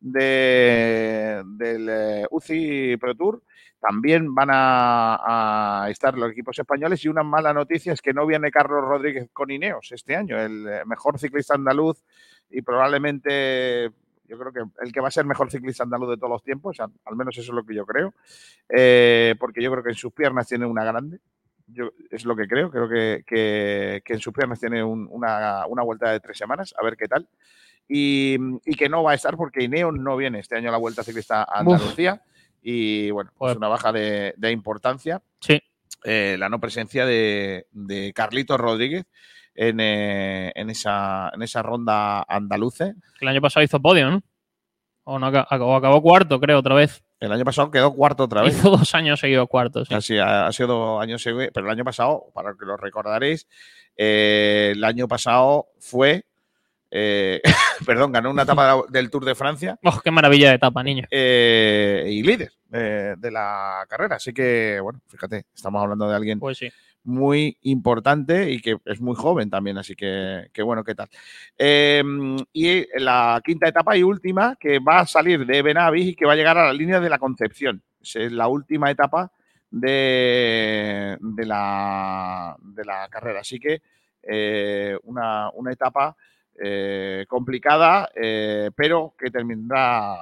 de, del eh, UCI Pro Tour también van a, estar los equipos españoles y una mala noticia es que no viene Carlos Rodríguez con Ineos este año, el eh, mejor ciclista andaluz y probablemente yo creo que el que va a ser mejor ciclista andaluz de todos los tiempos, al, menos eso es lo que yo creo, porque yo creo que en sus piernas tiene una grande, yo, es lo que creo, creo que, que- que en sus piernas tiene un- una, una vuelta de tres semanas, a ver qué tal, y, y que no va a estar porque Ineos no viene este año a la Vuelta Ciclista a Uf. Andalucía, y bueno, pues Pues- una baja de, de importancia. Sí. Eh, la no presencia de, de Carlitos Rodríguez en, eh, en, esa, en esa ronda andaluce. El año pasado hizo podio, ¿no? O, no, o acabó cuarto, creo, otra vez. El año pasado quedó cuarto otra vez. Hizo dos años seguidos cuarto, sí. Así ha, ha sido dos años seguidos, pero el año pasado, para que lo recordaréis, eh, el año pasado fue, eh, perdón, ganó una etapa del Tour de Francia Oh, qué maravilla de etapa, niño. eh, y líder de la carrera. Así que, bueno, fíjate, estamos hablando de alguien Pues sí. Muy importante y que es muy joven también, así que, que bueno, ¿qué tal? Eh, y la quinta etapa y última que va a salir de Benavis y que va a llegar a la línea de la Concepción. Es la última etapa de, de, la, de la carrera. Así que eh, una, una etapa eh, complicada, eh, pero que terminará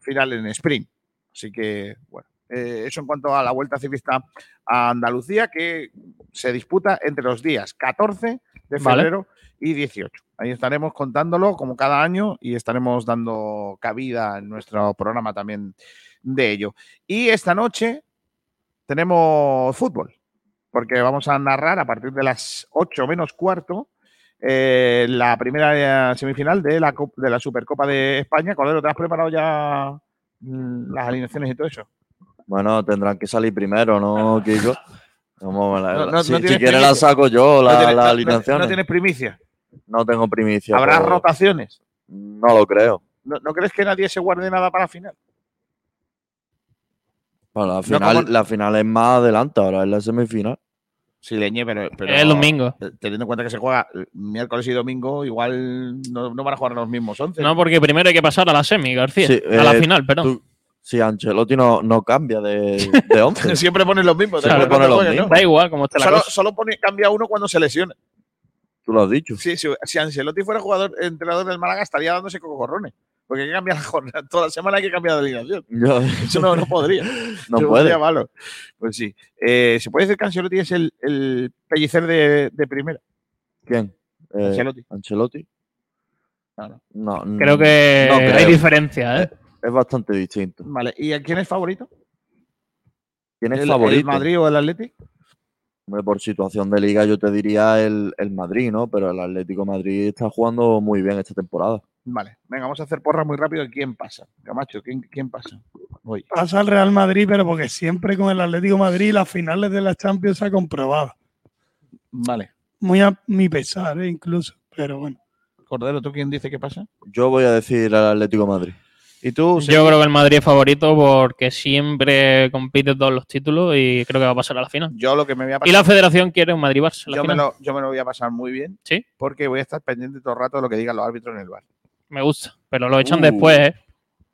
final en sprint. Así que, bueno, eh, eso en cuanto a la Vuelta Ciclista a Andalucía, que se disputa entre los días 14 de Vale. febrero y 18. Ahí estaremos contándolo como cada año y estaremos dando cabida en nuestro programa también de ello. Y esta noche tenemos fútbol, porque vamos a narrar a partir de las 8 menos cuarto eh, la primera eh, semifinal de la, de la Supercopa de España. Cordero, ¿te has preparado ya mm, las alineaciones y todo eso? Bueno, tendrán que salir primero, ¿no, Kiko? La- No- no- si no si quieres la saco yo, la, no, tienes, las no- alineaciones. no tienes primicia. No tengo primicia. ¿Habrá rotaciones? No lo creo. ¿No, no crees que nadie se guarde nada para la final? Bueno, la, No final, como- la final es más adelante, ahora es la semifinal. Sí, leñe, pero, pero- Es el domingo. eh, Teniendo en cuenta que se juega miércoles y domingo, igual no, no van a jugar los mismos 11. No, porque primero hay que pasar a la semi, García. Sí, a la eh, final, perdón. tú- Sí, Ancelotti no, no cambia de, de 11. Siempre ponen los mismos. Siempre da igual pone los ¿no? mismos. Da igual cómo esté la Solo, cosa. solo pone, cambia uno cuando se lesiona. Tú lo has dicho. Sí, sí, si Ancelotti fuera jugador, entrenador del Málaga, estaría dándose cocorrones. Porque hay que cambiar la jornada. Toda la semana hay que cambiar de alineación. Yo- Eso no, no podría. No Yo puede. sería malo. Pues sí. Eh, ¿Se puede decir que Ancelotti es el, el pellicer de, de primera? ¿Quién? Eh, Ancelotti. Ancelotti. Claro. No, Creo que no hay diferencia, ¿eh? Es bastante distinto. Vale. ¿Y a quién es favorito? ¿Quién es ¿El, favorito? ¿El Madrid o el Atleti? Hombre, por situación de liga yo te diría el, el Madrid, ¿no? Pero el Atlético Madrid está jugando muy bien esta temporada. Vale. Venga, vamos a hacer porra muy rápido de quién pasa. Camacho, ¿quién, quién pasa? Pasa al Real Madrid, pero porque siempre con el Atlético Madrid las finales de la Champions se ha comprobado. Vale. Muy a mi pesar, ¿eh? incluso. Pero bueno. Cordero, ¿tú quién dice qué pasa? Yo voy a decir al Atlético Madrid. ¿Y tú? Yo creo que el Madrid es favorito porque siempre compite todos los títulos y creo que va a pasar a la final. Yo lo que me voy a pasar. Y la federación quiere un Madrid-Barça. en la yo, me lo, yo me lo voy a pasar muy bien. Sí. Porque voy a estar pendiente todo el rato de lo que digan los árbitros en el bar. Me gusta, pero lo echan Uh. después, ¿eh?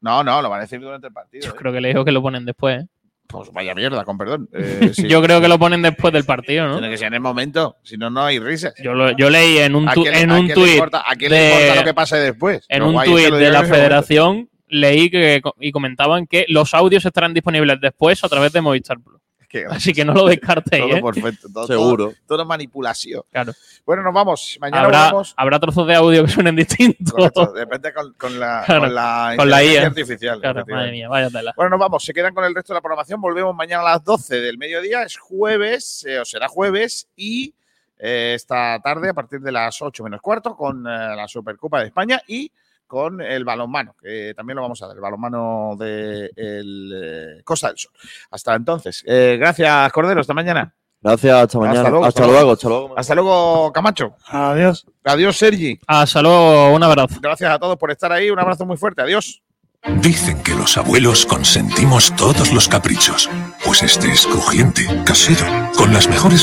No, no, lo van a decir durante el partido. Yo ¿eh? creo que le digo que lo ponen después, ¿eh? Pues vaya mierda, con perdón. Eh, sí. Yo creo que lo ponen después del partido, ¿no? Tiene que ser en el momento, si no, no hay risas. Yo, lo- yo leí en un, ¿A tu- quién le- en un tuit ¿A quién le importa lo que pase después? en un tuit de la federación leí que y comentaban que los audios estarán disponibles después a través de Movistar Plus. Que- Así que no lo descartéis, Todo ¿eh? perfecto. Todo, Seguro. Todo, todo manipulación. Claro. Bueno, nos vamos. Mañana Habrá, trozos de audio que suenen distintos. Correcto, Depende con, con la, Claro, con la con la IA. artificial. Claro, madre mía, vaya tela. Bueno, nos vamos. Se quedan con el resto de la programación. Volvemos mañana a las 12 del mediodía. Es jueves, eh, o será jueves, y eh, esta tarde, a partir de las 8 menos cuarto, con eh, la Supercopa de España y con el balonmano, que también lo vamos a dar, el balonmano de el, eh, Costa del Sol. Hasta entonces. Eh, gracias, Cordero. Hasta mañana. Gracias, hasta mañana. Hasta luego, hasta hasta luego, hasta luego. Hasta luego, Camacho. Adiós. Adiós, Sergi. Hasta luego, un abrazo. Gracias a todos por estar ahí. Un abrazo muy fuerte. Adiós. Dicen que los abuelos consentimos todos los caprichos. Pues este es crujiente, casero, con las mejores